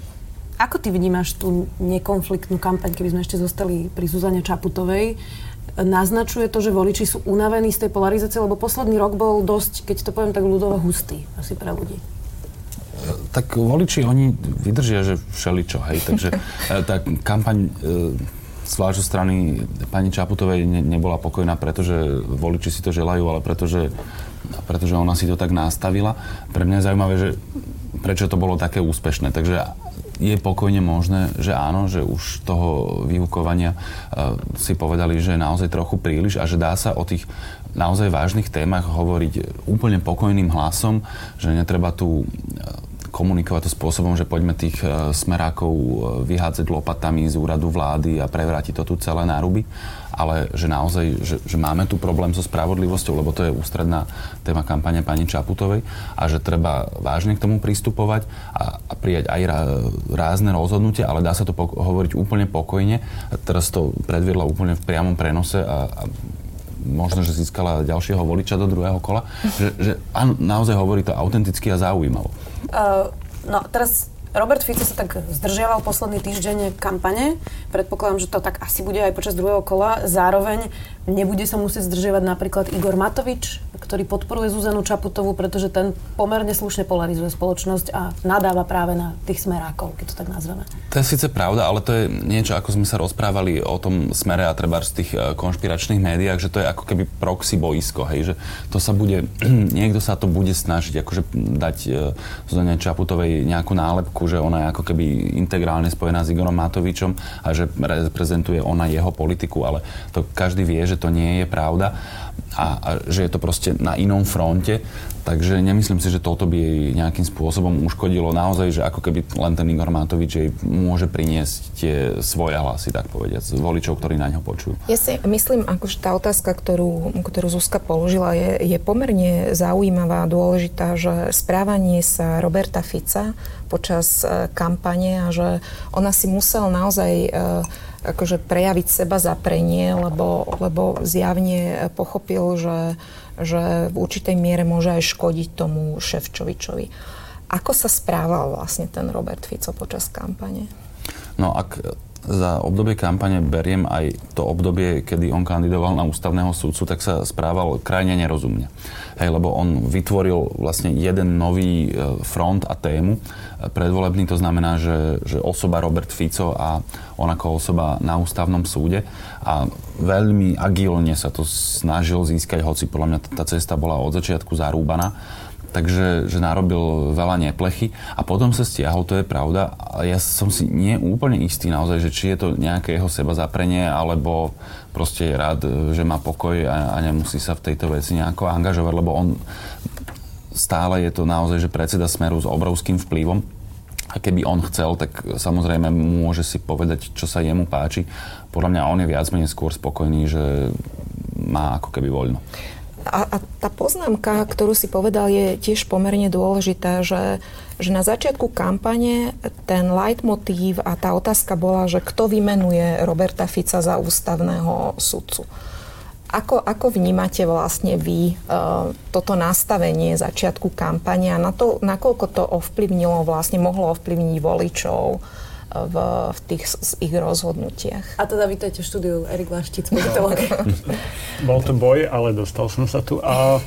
ako ty vnímaš tú nekonfliktnú kampaň, keby sme ešte zostali pri Zuzane Čaputovej? Naznačuje to, že voliči sú unavení z tej polarizácie, lebo posledný rok bol dosť, keď to poviem tak ľudovo, hustý asi pre ľudí. Tak voliči, oni vydržia, že všeličo, hej, takže e, tá kampaň e, z vášho strany pani Čaputovej ne, nebola pokojná, pretože voliči si to želajú, ale pretože, pretože ona si to tak nastavila. Pre mňa je zaujímavé, že prečo to bolo také úspešné. Takže je pokojne možné, že áno, že už toho vyukovania uh, si povedali, že je naozaj trochu príliš a že dá sa o tých naozaj vážnych témach hovoriť úplne pokojným hlasom, že netreba tu uh, komunikovať to spôsobom, že poďme tých uh, smerákov vyhádzať lopatami z úradu vlády a prevrátiť to tu celé náruby, ale že naozaj, že, že máme tu problém so spravodlivosťou, lebo to je ústredná téma kampane pani Čaputovej a že treba vážne k tomu pristupovať a, a prijať aj rázne rozhodnutia, ale dá sa to po- hovoriť úplne pokojne. Teraz to predviedla úplne v priamom prenose a, a možno, že získala ďalšieho voliča do druhého kola, že, že áno, naozaj hovorí to autenticky a zaujímavo. Uh, no teraz Robert Fico sa tak zdržiaval posledný týždeň kampane. Predpokladám, že to tak asi bude aj počas druhého kola. Zároveň nebude sa musieť zdržiavať napríklad Igor Matovič, ktorý podporuje Zuzanu Čaputovú, pretože ten pomerne slušne polarizuje spoločnosť a nadáva práve na tých smerákov, keď to tak nazveme. To je síce pravda, ale to je niečo, ako sme sa rozprávali o tom smere a treba z tých e, konšpiračných médiách, že to je ako keby proxy boisko, hej, že to sa bude, niekto sa to bude snažiť akože dať e, Zuzane Čaputovej nejakú nálepku, že ona je ako keby integrálne spojená s Igorom Matovičom a že reprezentuje ona jeho politiku, ale to každý vie, že to nie je pravda a, a že je to proste na inom fronte. Takže nemyslím si, že toto by jej nejakým spôsobom uškodilo. Naozaj, že ako keby len ten Igor Matovič jej môže priniesť tie svoje hlasy, tak povediať, z voličov, ktorí na ňo počujú. Ja si myslím, akože tá otázka, ktorú, ktorú Zuzka položila, je, je pomerne zaujímavá a dôležitá, že správanie sa Roberta Fica počas e, kampane a že ona si musel naozaj uh, akože prejaviť seba zaprenie, lebo, lebo zjavne pochopil, že, že v určitej miere môže aj škodiť tomu Ševčovičovi. Ako sa správal vlastne ten Robert Fico počas kampane? No ak za obdobie kampane beriem aj to obdobie, kedy on kandidoval na ústavného súdcu, tak sa správal krajne nerozumne. Hej, lebo on vytvoril vlastne jeden nový e, front a tému e, predvolebný, to znamená, že, že osoba Robert Fico a on ako osoba na ústavnom súde a veľmi agilne sa to snažil získať, hoci podľa mňa tá cesta bola od začiatku zarúbaná takže že narobil veľa neplechy a potom sa stiahol, to je pravda. Ja som si nie úplne istý naozaj, že či je to nejaké jeho seba zaprenie, alebo proste je rád, že má pokoj a, a nemusí sa v tejto veci nejako angažovať, lebo on stále je to naozaj, že predseda Smeru s obrovským vplyvom A keby on chcel, tak samozrejme môže si povedať, čo sa jemu páči. Podľa mňa on je viac menej skôr spokojný, že má ako keby voľno. A, a tá poznámka, ktorú si povedal, je tiež pomerne dôležitá, že, že na začiatku kampane ten leitmotív a tá otázka bola, že kto vymenuje Roberta Fica za ústavného sudcu. Ako, ako vnímate vlastne vy uh, toto nastavenie začiatku kampane a na to, nakoľko to ovplyvnilo, vlastne mohlo ovplyvniť voličov v, v tých z ich rozhodnutiach. A teda vítajte v štúdiu Erik Laštic, politolog. Bol to boj, ale dostal som sa tu. A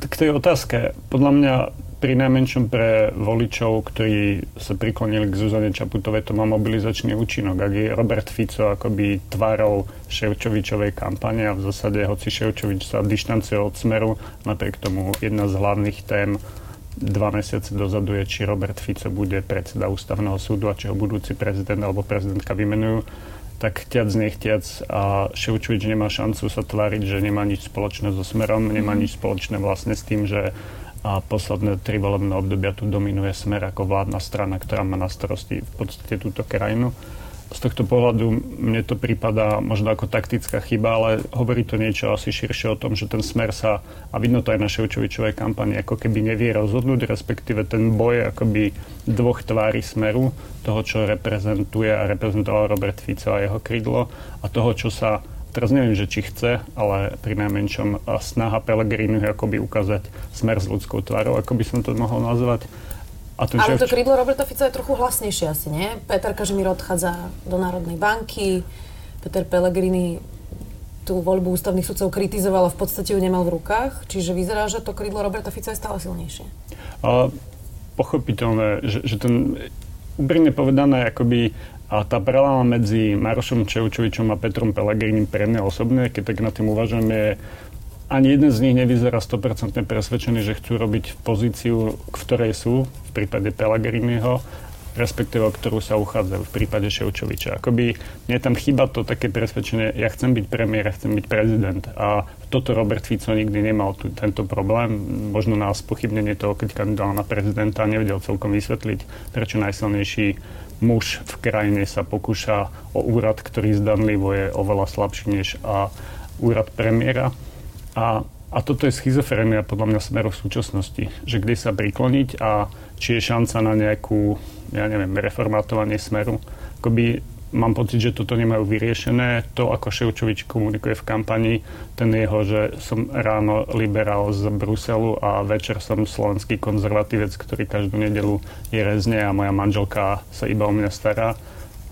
k tej otázke, podľa mňa pri najmenšom pre voličov, ktorí sa priklonili k Zuzane Čaputovej, to má mobilizačný účinok. Ak je Robert Fico akoby tvárou Ševčovičovej kampane a v zásade, hoci Ševčovič sa dištancuje od smeru, napriek tomu jedna z hlavných tém dva mesiace dozadu je, či Robert Fico bude predseda ústavného súdu a či ho budúci prezident alebo prezidentka vymenujú, tak ťac nechtiac a Ševčovič nemá šancu sa tváriť, že nemá nič spoločné so Smerom, nemá mhm. nič spoločné vlastne s tým, že a posledné tri volebné obdobia tu dominuje Smer ako vládna strana, ktorá má na starosti v podstate túto krajinu z tohto pohľadu mne to prípada možno ako taktická chyba, ale hovorí to niečo asi širšie o tom, že ten smer sa, a vidno to aj na Ševčovičovej kampani, ako keby nevie rozhodnúť, respektíve ten boj akoby dvoch tvári smeru, toho, čo reprezentuje a reprezentoval Robert Fico a jeho krydlo a toho, čo sa teraz neviem, že či chce, ale pri najmenšom snaha Pelegrini akoby ukázať smer s ľudskou tvárou, ako by som to mohol nazvať a ten Ale to krídlo Roberta Fica je trochu hlasnejšie asi, nie? Peter Kažimír odchádza do Národnej banky, Peter Pellegrini tú voľbu ústavných sudcov kritizoval a v podstate ju nemal v rukách, čiže vyzerá, že to krídlo Roberta Fica je stále silnejšie. A pochopiteľné, že, že ten úprimne povedané, akoby a tá paralela medzi Marošom Čeučovičom a Petrom Pellegrinim pre mňa osobne, keď tak na tým uvažujem, je ani jeden z nich nevyzerá 100% presvedčený, že chcú robiť pozíciu, v ktorej sú, v prípade Pelagriniho, respektíve o ktorú sa uchádzajú v prípade Ševčoviča. Akoby mne tam chýba to také presvedčenie, ja chcem byť premiér, ja chcem byť prezident. A toto Robert Fico nikdy nemal tu, tento problém. Možno nás pochybnenie toho, keď kandidoval na prezidenta, nevedel celkom vysvetliť, prečo najsilnejší muž v krajine sa pokúša o úrad, ktorý zdanlivo je oveľa slabší než a úrad premiéra. A, a toto je schizofrenia podľa mňa smeru v súčasnosti, že kde sa prikloniť a či je šanca na nejakú, ja neviem, reformátovanie smeru. Akoby mám pocit, že toto nemajú vyriešené. To, ako Ševčovič komunikuje v kampani, ten jeho, že som ráno liberál z Bruselu a večer som slovenský konzervatívec, ktorý každú nedelu je rezne a moja manželka sa iba o mňa stará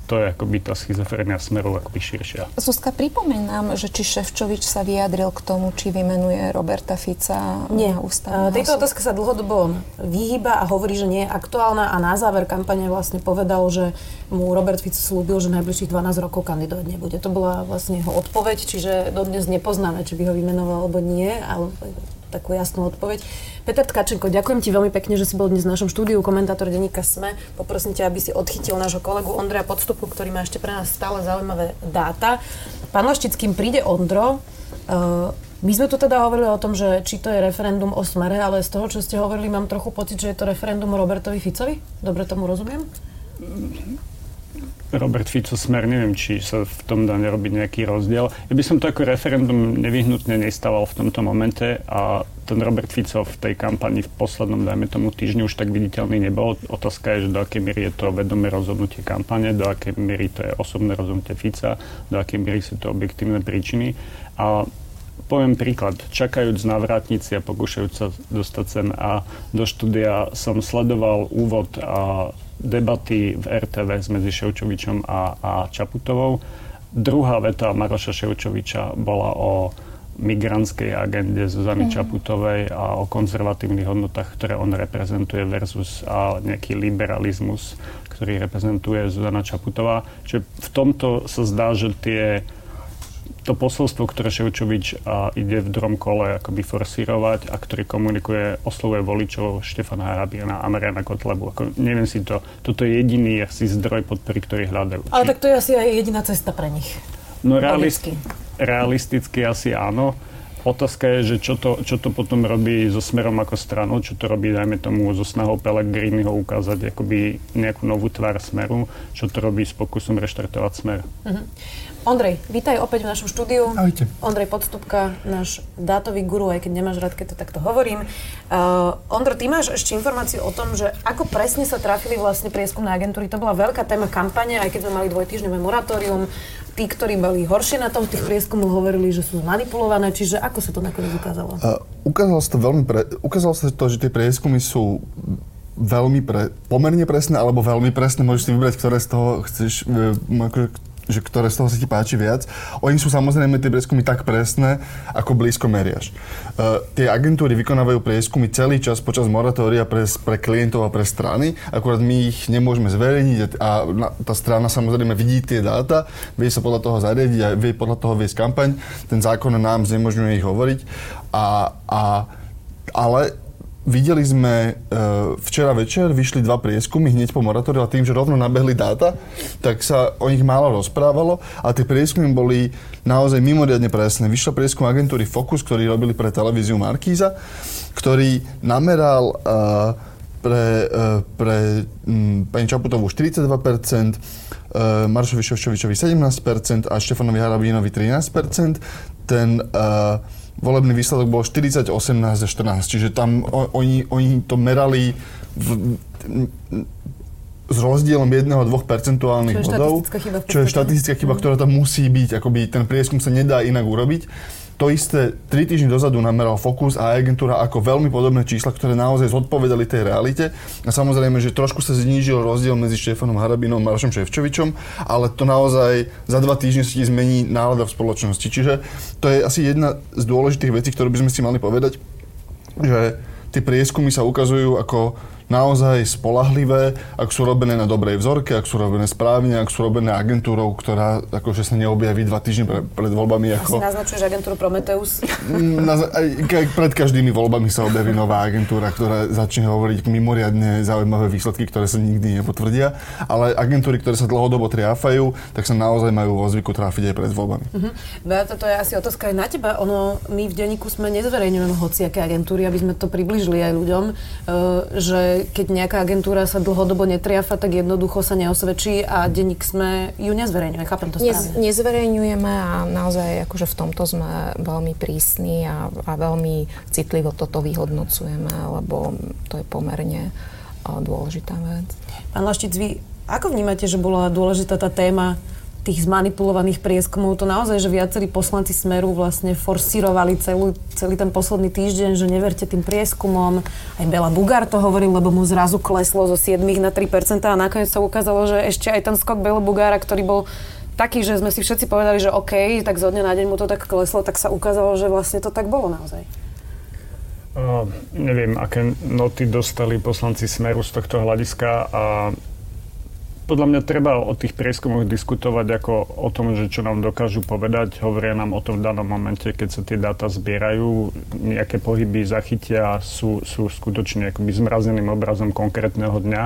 to je akoby tá schizofrenia smeru akoby širšia. Zuzka, pripomeň nám, že či Ševčovič sa vyjadril k tomu, či vymenuje Roberta Fica nie. na ústavného Tejto otázka sa dlhodobo vyhýba a hovorí, že nie je aktuálna a na záver kampane vlastne povedal, že mu Robert Fico slúbil, že najbližších 12 rokov kandidovať nebude. To bola vlastne jeho odpoveď, čiže dodnes nepoznáme, či by ho vymenoval alebo nie, ale takú jasnú odpoveď. Peter Tkačenko, ďakujem ti veľmi pekne, že si bol dnes v našom štúdiu, komentátor denníka SME. Poprosím ťa, aby si odchytil nášho kolegu Ondreja Podstupu, ktorý má ešte pre nás stále zaujímavé dáta. Pán Laštickým príde Ondro. Uh, my sme tu teda hovorili o tom, že či to je referendum o smere, ale z toho, čo ste hovorili, mám trochu pocit, že je to referendum o Robertovi Ficovi. Dobre tomu rozumiem? Robert Fico smer, neviem, či sa v tom dá nerobiť nejaký rozdiel. Ja by som to ako referendum nevyhnutne nestával v tomto momente a ten Robert Fico v tej kampani v poslednom, dajme tomu týždňu už tak viditeľný nebol. Otázka je, že do akej miery je to vedomé rozhodnutie kampane, do akej miery to je osobné rozhodnutie Fica, do akej miery sú to objektívne príčiny. A poviem príklad. Čakajúc na vrátnici a pokúšajúc sa dostať sem a do štúdia som sledoval úvod a debaty v RTV medzi Ševčovičom a, a Čaputovou. Druhá veta Maroša Ševčoviča bola o migrantskej agende Zuzany mm. Čaputovej a o konzervatívnych hodnotách, ktoré on reprezentuje versus a nejaký liberalizmus, ktorý reprezentuje Zuzana Čaputová. Čiže v tomto sa zdá, že tie to posolstvo, ktoré Ševčovič a ide v druhom kole akoby forsírovať a ktorý komunikuje, oslovuje voličov Štefana Harabiana a Mariana Kotlebu. Ako, neviem si to, toto je jediný asi zdroj podpory, ktorý hľadajú. Ale Či... tak to je asi aj jediná cesta pre nich. No realist, realisticky asi áno. otázka je, že čo to, čo to potom robí so smerom ako stranou, čo to robí, dajme tomu, so snahou Pelegriniho ukázať akoby nejakú novú tvár smeru, čo to robí s pokusom reštartovať smer. Uh-huh. Ondrej, vítaj opäť v našom štúdiu. Ahojte. Ondrej Podstupka, náš dátový guru, aj keď nemáš rád, keď to takto hovorím. Uh, Ondro, ty máš ešte informáciu o tom, že ako presne sa trafili vlastne prieskumné agentúry. To bola veľká téma kampane, aj keď sme mali dvojtýždňové moratórium. Tí, ktorí boli horšie na tom tých prieskumoch, hovorili, že sú zmanipulované. Čiže ako sa to nakoniec ukázalo? Uh, ukázalo sa to veľmi pre... ukázalo sa to, že tie prieskumy sú veľmi pre, pomerne presné alebo veľmi presné. Môžeš si vybrať, ktoré z toho chceš, e, že ktoré z toho sa ti páči viac. Oni sú samozrejme tie prieskumy tak presné, ako blízko meriaš. Uh, tie agentúry vykonávajú prieskumy celý čas počas moratória pre, pre klientov a pre strany, akurát my ich nemôžeme zverejniť a na, tá strana samozrejme vidí tie dáta, vie sa podľa toho zariadiť a vie podľa toho viesť kampaň. Ten zákon nám znemožňuje ich hovoriť. A, a, ale Videli sme e, včera večer, vyšli dva prieskumy hneď po moratóriu a tým, že rovno nabehli dáta, tak sa o nich málo rozprávalo a tie prieskumy boli naozaj mimoriadne presné. Vyšiel prieskum agentúry Focus, ktorý robili pre televíziu Markíza, ktorý nameral uh, pre, uh, pre um, pani Čaputovú 42%, uh, Maršovi Ševčovičovi 17% a Štefanovi Harabínovi 13%. Ten uh, volebný výsledok bol 40, 18 a 14. Čiže tam oni, oni to merali v, s rozdielom 1-2 percentuálnych bodov, čo je štatistická chyba, ktorá tam musí byť. Akoby ten prieskum sa nedá inak urobiť. To isté 3 týždne dozadu nameral Focus a agentúra ako veľmi podobné čísla, ktoré naozaj zodpovedali tej realite. A samozrejme, že trošku sa znížil rozdiel medzi Štefanom Harabinom a Marošom Ševčovičom, ale to naozaj za dva týždne sa ti zmení nálada v spoločnosti. Čiže to je asi jedna z dôležitých vecí, ktorú by sme si mali povedať, že tie prieskumy sa ukazujú ako naozaj spolahlivé, ak sú robené na dobrej vzorke, ak sú robené správne, ak sú robené agentúrou, ktorá akože sa neobjaví dva týždne pre, pred voľbami. Ako... Asi naznačuješ agentúru Prometeus? Na, aj, pred každými voľbami sa objaví nová agentúra, ktorá začne hovoriť mimoriadne zaujímavé výsledky, ktoré sa nikdy nepotvrdia. Ale agentúry, ktoré sa dlhodobo triafajú, tak sa naozaj majú vo zvyku trafiť aj pred voľbami. Uh-huh. Beata, to je asi otázka aj na teba. Ono, my v denníku sme nezverejňujeme hociaké agentúry, aby sme to približili aj ľuďom, uh, že keď nejaká agentúra sa dlhodobo netriafa, tak jednoducho sa neosvedčí a denník sme ju nezverejňuje. Chápem to správne. Nez, nezverejňujeme a naozaj akože v tomto sme veľmi prísni a, a veľmi citlivo toto vyhodnocujeme, lebo to je pomerne dôležitá vec. Pán Laštic, vy ako vnímate, že bola dôležitá tá téma tých zmanipulovaných prieskumov, to naozaj, že viacerí poslanci Smeru vlastne forsírovali celú, celý ten posledný týždeň, že neverte tým prieskumom. Aj Bela Bugár to hovoril, lebo mu zrazu kleslo zo 7 na 3% a nakoniec sa ukázalo, že ešte aj ten skok Bela Bugára, ktorý bol taký, že sme si všetci povedali, že OK, tak zo dňa na deň mu to tak kleslo, tak sa ukázalo, že vlastne to tak bolo naozaj. Uh, neviem, aké noty dostali poslanci Smeru z tohto hľadiska a podľa mňa treba o tých prieskumoch diskutovať ako o tom, že čo nám dokážu povedať. Hovoria nám o tom v danom momente, keď sa tie dáta zbierajú, nejaké pohyby zachytia, sú, sú skutočne akoby zmrazeným obrazom konkrétneho dňa.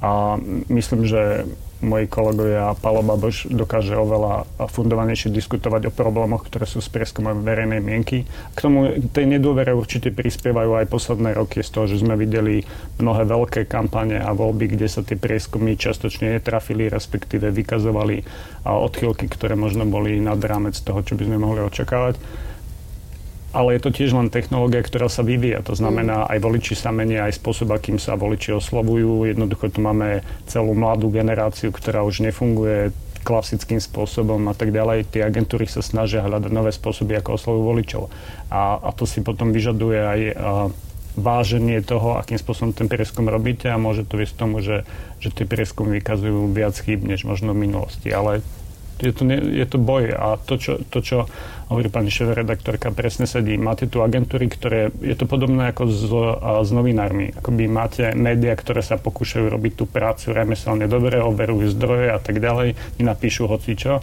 A myslím, že moji kolegovia Palo Baboš dokáže oveľa fundovanejšie diskutovať o problémoch, ktoré sú s prieskumom verejnej mienky. K tomu tej nedôvere určite prispievajú aj posledné roky z toho, že sme videli mnohé veľké kampane a voľby, kde sa tie prieskumy častočne netrafili, respektíve vykazovali odchylky, ktoré možno boli nad rámec toho, čo by sme mohli očakávať ale je to tiež len technológia, ktorá sa vyvíja. To znamená, mm. aj voliči sa menia, aj spôsob, akým sa voliči oslovujú. Jednoducho tu máme celú mladú generáciu, ktorá už nefunguje klasickým spôsobom a tak ďalej. Tie agentúry sa snažia hľadať nové spôsoby, ako oslovujú voličov. A, a to si potom vyžaduje aj a, váženie toho, akým spôsobom ten prieskum robíte a môže to viesť tomu, že, že tie prieskumy vykazujú viac chýb, než možno v minulosti. Ale je to, je to boj a to, čo, to, čo hovorí pani šéf-redaktorka, presne sedí. Máte tu agentúry, ktoré, je to podobné ako s, s novinármi. Akoby máte médiá, ktoré sa pokúšajú robiť tú prácu remeselne dobre, overujú zdroje a tak ďalej, napíšu hocičo.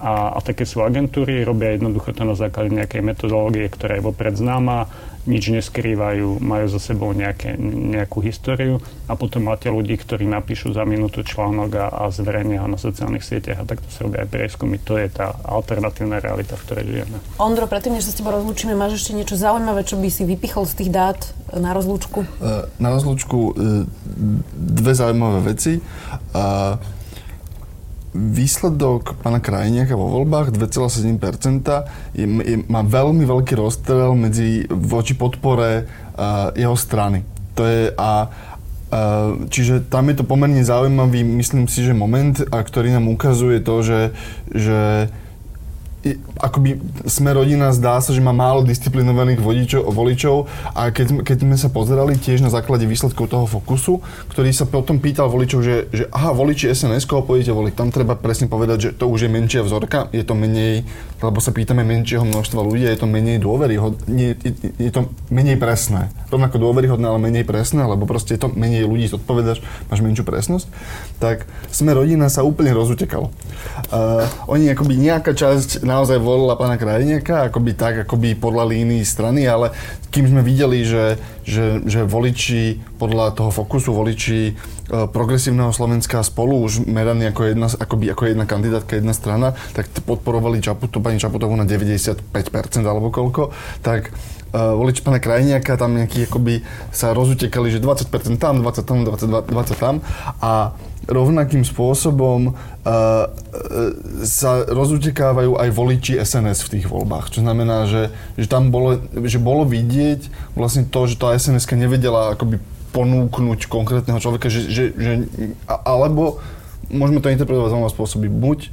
A, a také sú agentúry, robia jednoducho to na základe nejakej metodológie, ktorá je vopred známa, nič neskrývajú, majú za sebou nejaké, nejakú históriu a potom máte ľudí, ktorí napíšu za minútu článok a, a zverejnia ho na sociálnych sieťach a takto sa robia aj prieskumy. To je tá alternatívna realita, v ktorej žijeme. Ondro, predtým, než sa s tebou rozlúčime, máš ešte niečo zaujímavé, čo by si vypichol z tých dát na rozlúčku? E, na rozlúčku e, dve zaujímavé veci. Výsledok pána Krajniaka vo voľbách 2,7% je, je, má veľmi veľký rozstrel medzi voči podpore uh, jeho strany. To je a uh, Čiže tam je to pomerne zaujímavý, myslím si, že moment, a ktorý nám ukazuje to, že, že akoby sme rodina zdá sa, že má málo disciplinovaných vodičov, voličov a keď, keď sme sa pozerali tiež na základe výsledkov toho fokusu, ktorý sa potom pýtal voličov, že, že aha, voliči SNS, pôjdete voliť, tam treba presne povedať, že to už je menšia vzorka, je to menej, lebo sa pýtame menšieho množstva ľudí, je to menej dôveryhodné, je, je to menej presné. Rovnako dôveryhodné, ale menej presné, lebo proste je to menej ľudí, zodpovedaš, máš menšiu presnosť. Tak sme rodina sa úplne rozutekalo. Uh, oni akoby nejaká časť naozaj volila pána Krajniaka, akoby tak, akoby podľa línii strany, ale kým sme videli, že, že, že voliči podľa toho fokusu, voliči e, progresívneho Slovenska spolu už meraní ako jedna, akoby, ako jedna kandidátka, jedna strana, tak podporovali Čaputu, pani Čaputovú na 95% alebo koľko, tak uh, voliči pána Krajniaka tam nejaký akoby sa rozutekali, že 20% tam, 20 tam, 20, 20 tam a rovnakým spôsobom uh, sa rozutekávajú aj voliči SNS v tých voľbách. Čo znamená, že, že tam bolo, že bolo vidieť vlastne to, že tá sns nevedela akoby ponúknuť konkrétneho človeka, že, že, že, alebo môžeme to interpretovať z spôsoby. Buď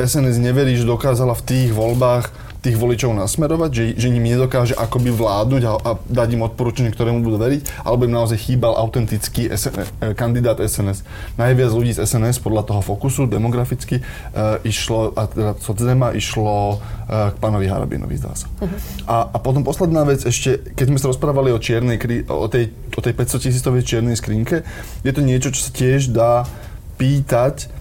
SNS neverí, že dokázala v tých voľbách tých voličov nasmerovať, že, že ním nedokáže akoby vládnuť a, a dať im odporúčanie, ktorému budú veriť, alebo im naozaj chýbal autentický SN, e, kandidát SNS. Najviac ľudí z SNS podľa toho fokusu demograficky e, išlo, a teda Sotzema išlo e, k pánovi Harabinovi, zdá sa. Uh-huh. A, a potom posledná vec ešte, keď sme sa rozprávali o čiernej, o tej, o tej 500 tisícovej čiernej skrinke, je to niečo, čo sa tiež dá pýtať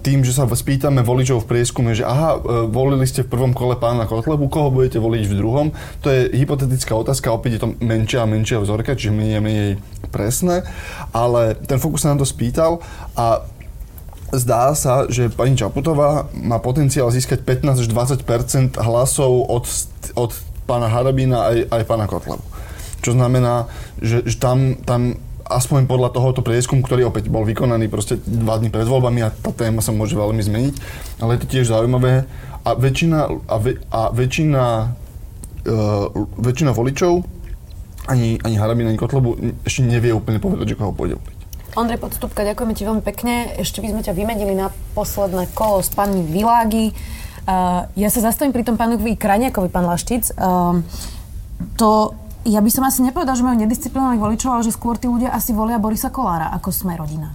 tým, že sa spýtame voličov v prieskume, že aha, e, volili ste v prvom kole pána Kotlebu, koho budete voliť v druhom, to je hypotetická otázka, opäť je to menšia a menšia vzorka, čiže menej a menej presné, ale ten fokus sa nám to spýtal a zdá sa, že pani Čaputová má potenciál získať 15 až 20 hlasov od, od pána Harabína aj, aj pána Kotlebu. Čo znamená, že, že tam, tam aspoň podľa tohoto prieskum, ktorý opäť bol vykonaný proste dva dní pred voľbami a tá téma sa môže veľmi zmeniť, ale je to tiež zaujímavé a väčšina, a, ve, a väčšina, uh, väčšina voličov ani, ani Harabin, ani Kotlobu ešte nevie úplne povedať, že koho pôjde voliť. Ondrej Podstupka, ďakujeme ti veľmi pekne. Ešte by sme ťa vymenili na posledné kolo s pani Világi. Uh, ja sa zastavím pri tom pánovi Krajniakovi, pán Laštic. Uh, to ja by som asi nepovedal, že majú nedisciplinovaných voličov, ale že skôr tí ľudia asi volia Borisa Kolára ako sme rodina.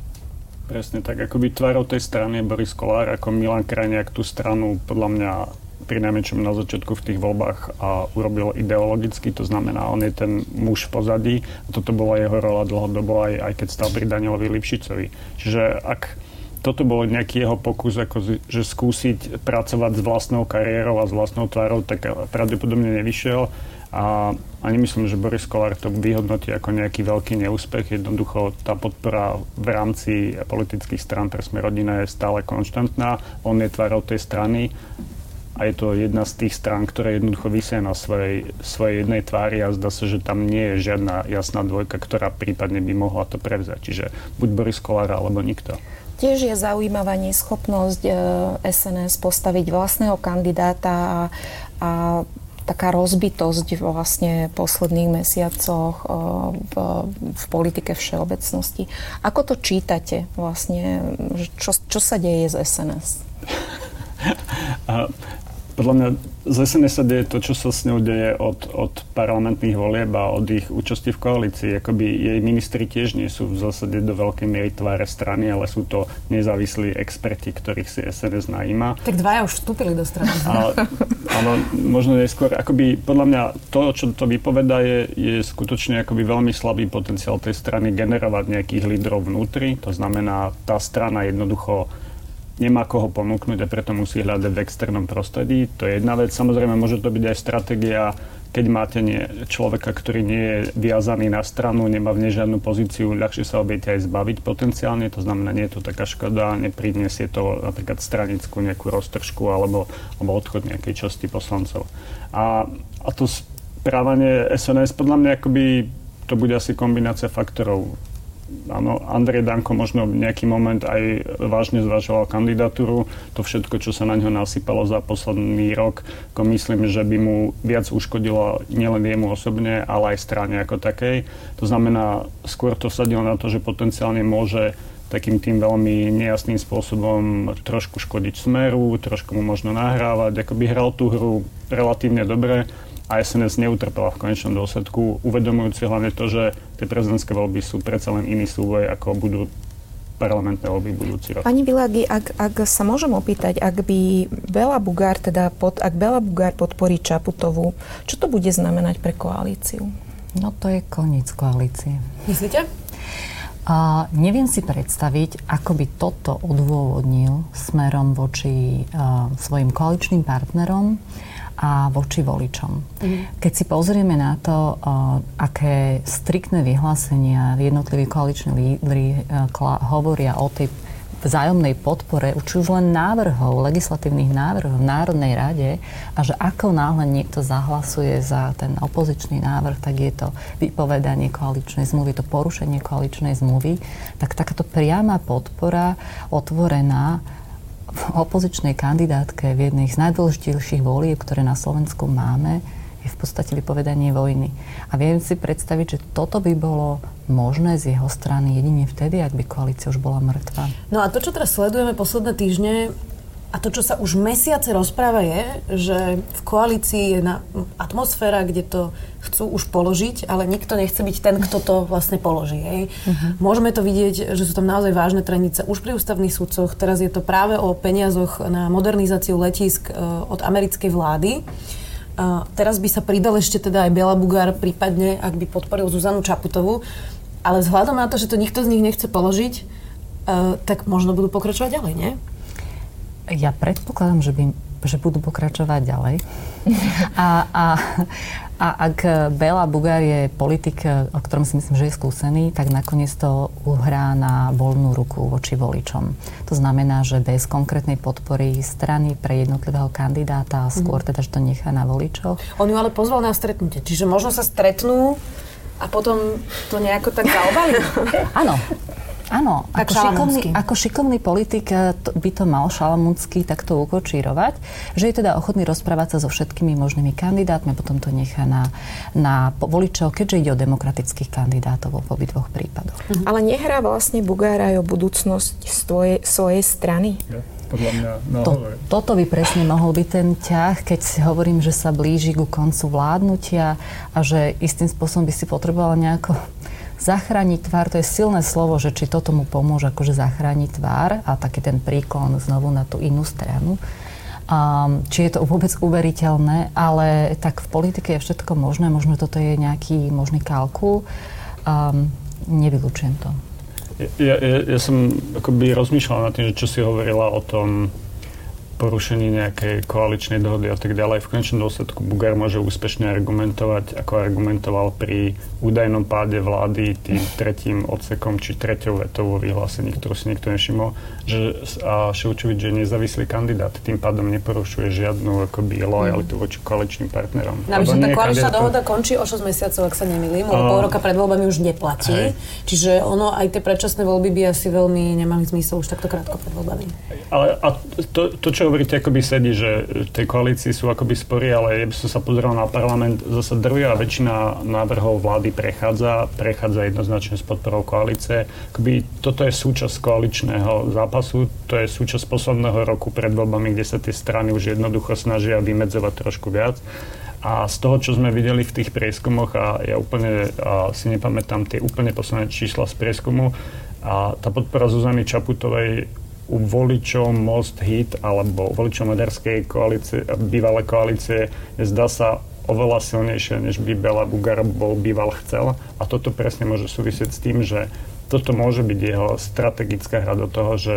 Presne tak, by tvárou tej strany je Boris Kolár, ako Milan Krajniak tú stranu podľa mňa pri najmenšom na začiatku v tých voľbách a urobil ideologicky, to znamená, on je ten muž v pozadí a toto bola jeho rola dlhodobo aj, aj keď stal pri Danielovi Lipšicovi. Čiže ak toto bol nejaký jeho pokus, ako, že skúsiť pracovať s vlastnou kariérou a s vlastnou tvárou, tak pravdepodobne nevyšiel a, a nemyslím, že Boris Kolár to vyhodnotí ako nejaký veľký neúspech. Jednoducho tá podpora v rámci politických strán pre sme rodina je stále konštantná. On je tvárou tej strany a je to jedna z tých strán, ktoré jednoducho vysia na svojej, svojej jednej tvári a zdá sa, že tam nie je žiadna jasná dvojka, ktorá prípadne by mohla to prevzať. Čiže buď Boris Kolár alebo nikto. Tiež je zaujímavá neschopnosť SNS postaviť vlastného kandidáta a, a taká rozbitosť vlastne posledných mesiacoch eh, v, v politike všeobecnosti. Ako to čítate vlastne? Čo, čo sa deje z SNS? Podľa mňa z SNS sa deje to, čo sa s ňou deje od, od parlamentných volieb a od ich účasti v koalícii. Akoby jej ministri tiež nie sú v zásade do veľkej miery tváre strany, ale sú to nezávislí experti, ktorých si SNS najíma. Tak dvaja už vstúpili do strany. áno, možno neskôr. Akoby podľa mňa to, čo to vypoveda, je, je skutočne akoby veľmi slabý potenciál tej strany generovať nejakých lídrov vnútri. To znamená, tá strana jednoducho nemá koho ponúknuť a preto musí hľadať v externom prostredí. To je jedna vec. Samozrejme, môže to byť aj stratégia keď máte nie, človeka, ktorý nie je viazaný na stranu, nemá v nej žiadnu pozíciu, ľahšie sa obiete aj zbaviť potenciálne, to znamená, nie je to taká škoda, neprinesie to napríklad stranickú nejakú roztržku alebo, alebo odchod nejakej časti poslancov. A, a to správanie SNS podľa mňa akoby to bude asi kombinácia faktorov áno, Andrej Danko možno nejaký moment aj vážne zvažoval kandidatúru. To všetko, čo sa na ňo nasypalo za posledný rok, ako myslím, že by mu viac uškodilo nielen jemu osobne, ale aj strane ako takej. To znamená, skôr to vsadilo na to, že potenciálne môže takým tým veľmi nejasným spôsobom trošku škodiť smeru, trošku mu možno nahrávať, ako by hral tú hru relatívne dobre a SNS neutrpela v konečnom dôsledku, uvedomujúci hlavne to, že tie prezidentské voľby sú predsa len iný súboj, ako budú parlamentné voľby budúci rok. Pani Vilagi, ak, ak sa môžem opýtať, ak by Bela Bugár, teda pod, ak Bela Bugár podporí Čaputovú, čo to bude znamenať pre koalíciu? No to je koniec koalície. Myslíte? A neviem si predstaviť, ako by toto odôvodnil smerom voči uh, svojim koaličným partnerom a voči voličom. Mm. Keď si pozrieme na to, aké striktné vyhlásenia jednotliví koaliční lídry kla- hovoria o tej vzájomnej podpore, či už len návrhov, legislatívnych návrhov v Národnej rade a že ako náhle niekto zahlasuje za ten opozičný návrh, tak je to vypovedanie koaličnej zmluvy, to porušenie koaličnej zmluvy, tak takáto priama podpora otvorená opozičnej kandidátke v jednej z najdôležitejších volieb, ktoré na Slovensku máme, je v podstate vypovedanie vojny. A viem si predstaviť, že toto by bolo možné z jeho strany jedine vtedy, ak by koalícia už bola mŕtva. No a to, čo teraz sledujeme posledné týždne, a to, čo sa už mesiace rozpráva, je, že v koalícii je na atmosféra, kde to chcú už položiť, ale nikto nechce byť ten, kto to vlastne položí. Hej. Uh-huh. Môžeme to vidieť, že sú tam naozaj vážne trenice už pri ústavných súdcoch. Teraz je to práve o peniazoch na modernizáciu letisk uh, od americkej vlády. Uh, teraz by sa pridal ešte teda aj Biela Bugár, prípadne, ak by podporil Zuzanu Čaputovú. Ale vzhľadom na to, že to nikto z nich nechce položiť, uh, tak možno budú pokračovať ďalej, nie? Ja predpokladám, že, by, že budú pokračovať ďalej. A, a, a ak Bela Bugár je politik, o ktorom si myslím, že je skúsený, tak nakoniec to uhrá na voľnú ruku voči voličom. To znamená, že bez konkrétnej podpory strany pre jednotlivého kandidáta, skôr teda, že to nechá na voličov. On ju ale pozval na stretnutie, čiže možno sa stretnú a potom to nejako tak zaobali? Áno, Áno, tak ako šikovný, ako šikovný politik eh, by to mal Šalamúnsky takto ukočírovať, že je teda ochotný rozprávať sa so všetkými možnými kandidátmi a potom to nechá na, na voličov, keďže ide o demokratických kandidátov v obidvoch prípadoch. Mhm. Ale nehrá vlastne Bugára aj o budúcnosť svojej, svojej strany? Ja podľa mňa no, to, Toto by presne mohol byť ten ťah, keď si hovorím, že sa blíži ku koncu vládnutia a že istým spôsobom by si potreboval nejako Zachrániť tvár, to je silné slovo, že či toto mu pomôže akože zachrániť tvár a taký ten príklon znovu na tú inú stranu. Um, či je to vôbec uveriteľné, ale tak v politike je všetko možné, možno toto je nejaký možný kalkul. Um, nevylučujem to. Ja, ja, ja som akoby rozmýšľal nad tým, že čo si hovorila o tom porušení nejakej koaličnej dohody a tak ďalej. V konečnom dôsledku Bugár môže úspešne argumentovať, ako argumentoval pri údajnom páde vlády tým tretím odsekom či treťou vetou vo vyhlásení, ktorú si niekto nevšimol, že Ševčovič je nezávislý kandidát, tým pádom neporušuje žiadnu akoby lojalitu voči koaličným partnerom. Navyše tá koaličná dohoda končí o 6 mesiacov, ak sa nemýlim, lebo pol roka pred voľbami už neplatí. Hej. Čiže ono, aj tie predčasné voľby by asi veľmi nemali zmysel už takto krátko pred voľbami. Ale a to, to, čo hovoríte, akoby sedí, že tej koalícii sú akoby spory, ale ja by som sa pozeral na parlament, zase drvia väčšina návrhov vlády prechádza, prechádza jednoznačne s podporou koalície. Akoby toto je súčasť koaličného zápasu, to je súčasť posledného roku pred voľbami, kde sa tie strany už jednoducho snažia vymedzovať trošku viac. A z toho, čo sme videli v tých prieskumoch, a ja úplne a si nepamätám tie úplne posledné čísla z prieskumu, a tá podpora Zuzany Čaputovej u voličov Most Hit alebo voličov maďarskej koalície, bývalé koalície zdá sa oveľa silnejšie, než by Bela Bugar bol býval chcel. A toto presne môže súvisieť s tým, že toto môže byť jeho strategická hra do toho, že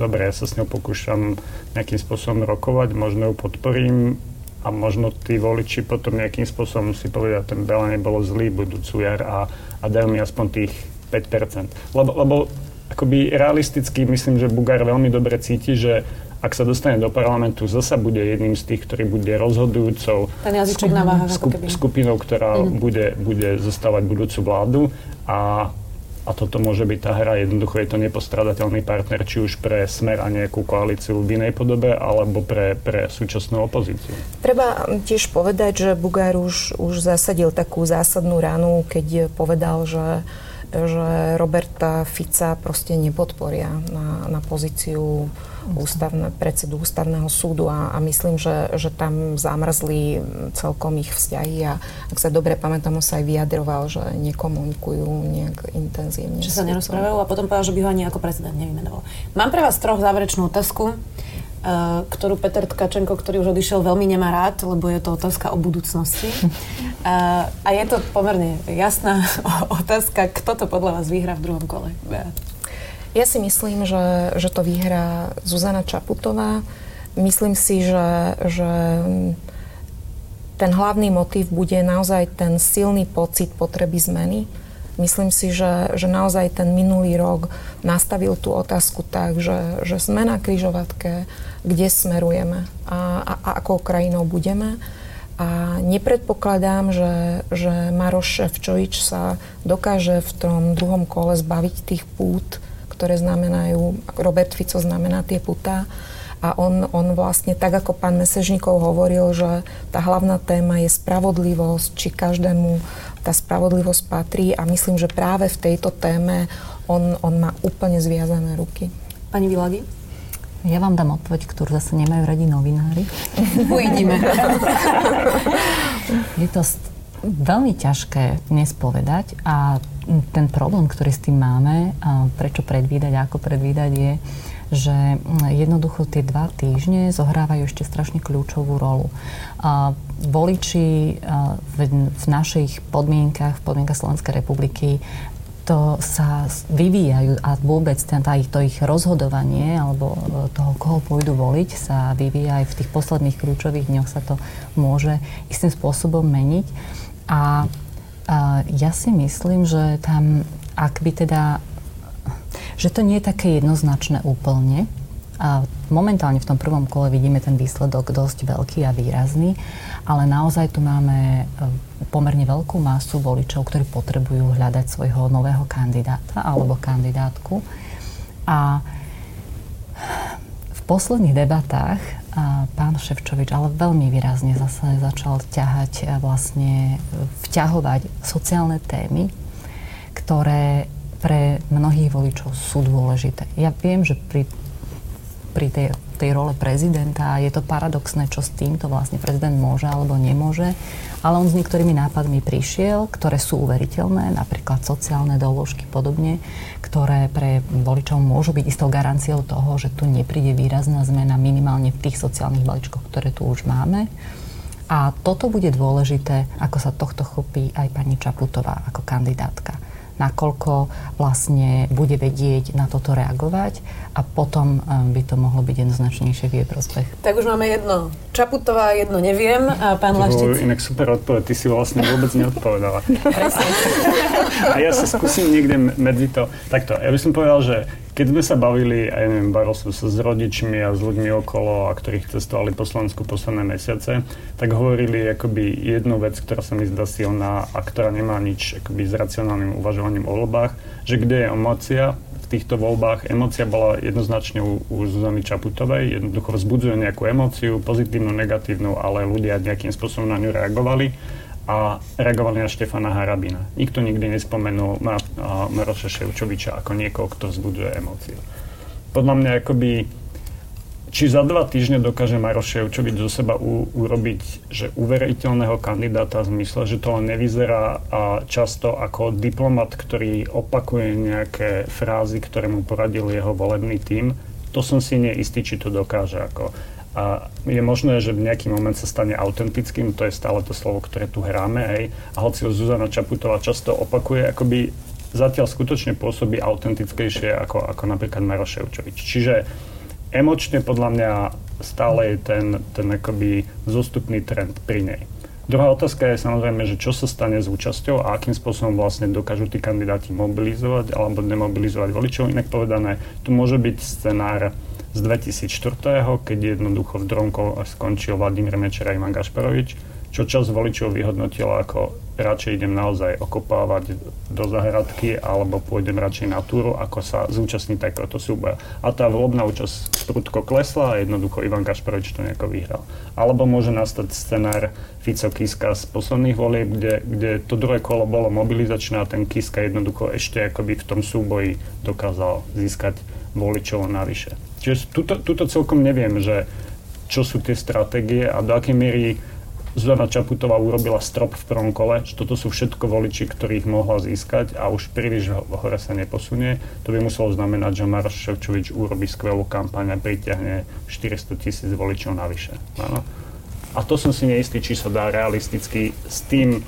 dobre, ja sa s ňou pokúšam nejakým spôsobom rokovať, možno ju podporím, a možno tí voliči potom nejakým spôsobom si povedia, ten Bela nebolo zlý budúcu jar a, a dajú mi aspoň tých 5%. Lebo, lebo akoby realisticky myslím, že Bugár veľmi dobre cíti, že ak sa dostane do parlamentu, zasa bude jedným z tých, ktorý bude rozhodujúcou Ten jazyček na váhach, skup, skupinou, ktorá mm. bude, bude zostávať budúcu vládu a a toto môže byť tá hra. Jednoducho je to nepostradateľný partner, či už pre smer a nejakú koalíciu v inej podobe, alebo pre, pre súčasnú opozíciu. Treba tiež povedať, že Bugár už, už zasadil takú zásadnú ranu, keď povedal, že že Roberta Fica proste nepodporia na, na pozíciu ústavne, predsedu ústavného súdu a, a myslím, že, že tam zamrzli celkom ich vzťahy a ak sa dobre pamätám, on sa aj vyjadroval, že nekomunikujú nejak intenzívne. Že sa nerozprávajú a potom povedal, že by ho ani ako prezident nevymenoval. Mám pre vás troch záverečnú otázku. Uh, ktorú Peter Tkačenko, ktorý už odišiel, veľmi nemá rád, lebo je to otázka o budúcnosti. Uh, a je to pomerne jasná otázka, kto to podľa vás vyhrá v druhom kole? Ja si myslím, že, že to vyhrá Zuzana Čaputová. Myslím si, že, že ten hlavný motív bude naozaj ten silný pocit potreby zmeny Myslím si, že, že naozaj ten minulý rok nastavil tú otázku tak, že, že sme na kryžovatke, kde smerujeme a, a, a akou krajinou budeme. A nepredpokladám, že, že Maroš Ševčovič sa dokáže v tom druhom kole zbaviť tých pút, ktoré znamenajú, Robert Fico znamená tie putá. A on, on vlastne, tak ako pán Mesežníkov hovoril, že tá hlavná téma je spravodlivosť, či každému tá spravodlivosť patrí a myslím, že práve v tejto téme on, on má úplne zviazané ruky. Pani Vilagi? Ja vám dám odpoveď, ktorú zase nemajú radi novinári. Uvidíme. Je to veľmi ťažké dnes povedať a ten problém, ktorý s tým máme, prečo predvídať, ako predvídať je, že mm, jednoducho tie dva týždne zohrávajú ešte strašne kľúčovú rolu. A voliči v, našich podmienkach, v podmienkach Slovenskej republiky to sa vyvíjajú a vôbec tá, to ich rozhodovanie alebo e, toho, koho pôjdu voliť, sa vyvíja aj v tých posledných kľúčových dňoch sa to môže istým spôsobom meniť. A, a ja si myslím, že tam, ak by teda že to nie je také jednoznačné úplne. A momentálne v tom prvom kole vidíme ten výsledok dosť veľký a výrazný, ale naozaj tu máme e, pomerne veľkú masu voličov, ktorí potrebujú hľadať svojho nového kandidáta alebo kandidátku. A v posledných debatách pán Ševčovič ale veľmi výrazne zase začal ťahať a vlastne vťahovať sociálne témy, ktoré pre mnohých voličov sú dôležité. Ja viem, že pri, pri tej, tej role prezidenta je to paradoxné, čo s týmto vlastne prezident môže alebo nemôže, ale on s niektorými nápadmi prišiel, ktoré sú uveriteľné, napríklad sociálne doložky podobne, ktoré pre voličov môžu byť istou garanciou toho, že tu nepríde výrazná zmena minimálne v tých sociálnych balíčkoch, ktoré tu už máme. A toto bude dôležité, ako sa tohto chopí aj pani Čaputová ako kandidátka nakoľko vlastne bude vedieť na toto reagovať a potom eh, by to mohlo byť jednoznačnejšie v jej prospech. Tak už máme jedno Čaputová, jedno neviem a pán Laštic. Inak super odpoveď, ty si vlastne vôbec neodpovedala. a ja sa skúsim niekde medzi to. Takto, ja by som povedal, že keď sme sa bavili, aj neviem, bavil som sa s rodičmi a s ľuďmi okolo, a ktorých cestovali po Slovensku posledné mesiace, tak hovorili akoby jednu vec, ktorá sa mi zdá silná a ktorá nemá nič akoby s racionálnym uvažovaním o voľbách, že kde je emócia, v týchto voľbách. Emócia bola jednoznačne u, u Zuzany Čaputovej, jednoducho vzbudzuje nejakú emóciu, pozitívnu, negatívnu, ale ľudia nejakým spôsobom na ňu reagovali a reagovali na Štefana Harabina. Nikto nikdy nespomenul na Maroša Ševčoviča ako niekoho, kto vzbudzuje emócie. Podľa mňa akoby či za dva týždne dokáže Maroš Ševčovič zo seba u, urobiť, že uveriteľného kandidáta v zmysle, že to len nevyzerá a často ako diplomat, ktorý opakuje nejaké frázy, ktoré mu poradil jeho volebný tím, to som si neistý, či to dokáže. Ako a je možné, že v nejaký moment sa stane autentickým, to je stále to slovo, ktoré tu hráme, hej. A hoci ho Zuzana Čaputová často opakuje, akoby zatiaľ skutočne pôsobí autentickejšie ako, ako napríklad Maro. Čiže emočne podľa mňa stále je ten, ten akoby zostupný trend pri nej. Druhá otázka je samozrejme, že čo sa stane s účasťou a akým spôsobom vlastne dokážu tí kandidáti mobilizovať alebo demobilizovať voličov. Inak povedané, tu môže byť scenár z 2004., keď jednoducho v Dronko skončil Vladimír Mečer a Ivan Gašparovič, čo čas voličov vyhodnotila ako radšej idem naozaj okopávať do zahradky alebo pôjdem radšej na túru, ako sa zúčastniť takéhoto súboja. A tá volebná účasť prudko klesla a jednoducho Ivan Kašparovič to nejako vyhral. Alebo môže nastať scenár Fico Kiska z posledných volieb, kde, kde to druhé kolo bolo mobilizačné a ten Kiska jednoducho ešte akoby v tom súboji dokázal získať voličov navyše. Čiže tuto, tuto celkom neviem, že čo sú tie stratégie a do akej miery Zuzana Čaputová urobila strop v prvom kole, že toto sú všetko voliči, ktorých mohla získať a už príliš hore sa neposunie. To by muselo znamenať, že Maroš Ševčovič urobí skvelú kampaň a pritiahne 400 tisíc voličov navyše. Áno. A to som si neistý, či sa dá realisticky s tým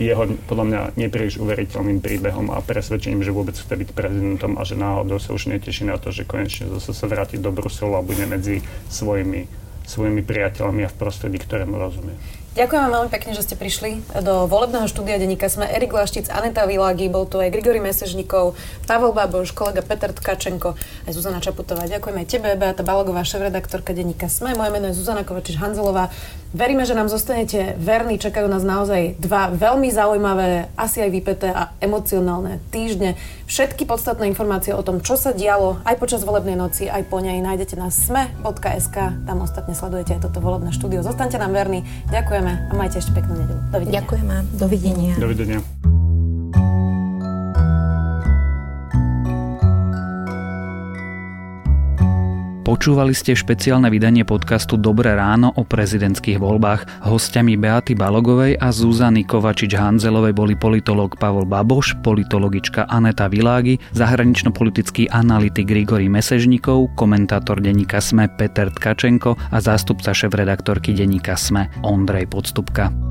jeho podľa mňa nepríliš uveriteľným príbehom a presvedčením, že vôbec chce byť prezidentom a že náhodou sa už neteší na to, že konečne zase sa vráti do Bruselu a bude medzi svojimi, svojimi priateľmi a v prostredí, ktorému rozumie. Ďakujem vám veľmi pekne, že ste prišli do volebného štúdia denníka Sme. Erik Laštic, Aneta Világi, bol tu aj Grigory Mesežníkov, Pavel Baboš, kolega Peter Tkačenko, aj Zuzana Čaputová. Ďakujem aj tebe, Beata Balogová, šéf-redaktorka denníka Sme. Moje meno je Zuzana Kovačič-Hanzelová. Veríme, že nám zostanete verní. Čakajú nás naozaj dva veľmi zaujímavé, asi aj vypeté a emocionálne týždne. Všetky podstatné informácie o tom, čo sa dialo aj počas volebnej noci, aj po nej nájdete na sme.sk. Tam ostatne sledujete aj toto volebné štúdio. Zostaňte nám verní. Ďakujeme a majte ešte peknú nedelu. Dovidenia. Ďakujeme. Dovidenia. Dovidenia. Počúvali ste špeciálne vydanie podcastu Dobré ráno o prezidentských voľbách. Hostiami Beaty Balogovej a Zuzany Kovačič-Hanzelovej boli politológ Pavol Baboš, politologička Aneta Világi, zahranično-politický analytik Grigory Mesežníkov, komentátor denníka SME Peter Tkačenko a zástupca šéf-redaktorky denníka SME Ondrej Podstupka.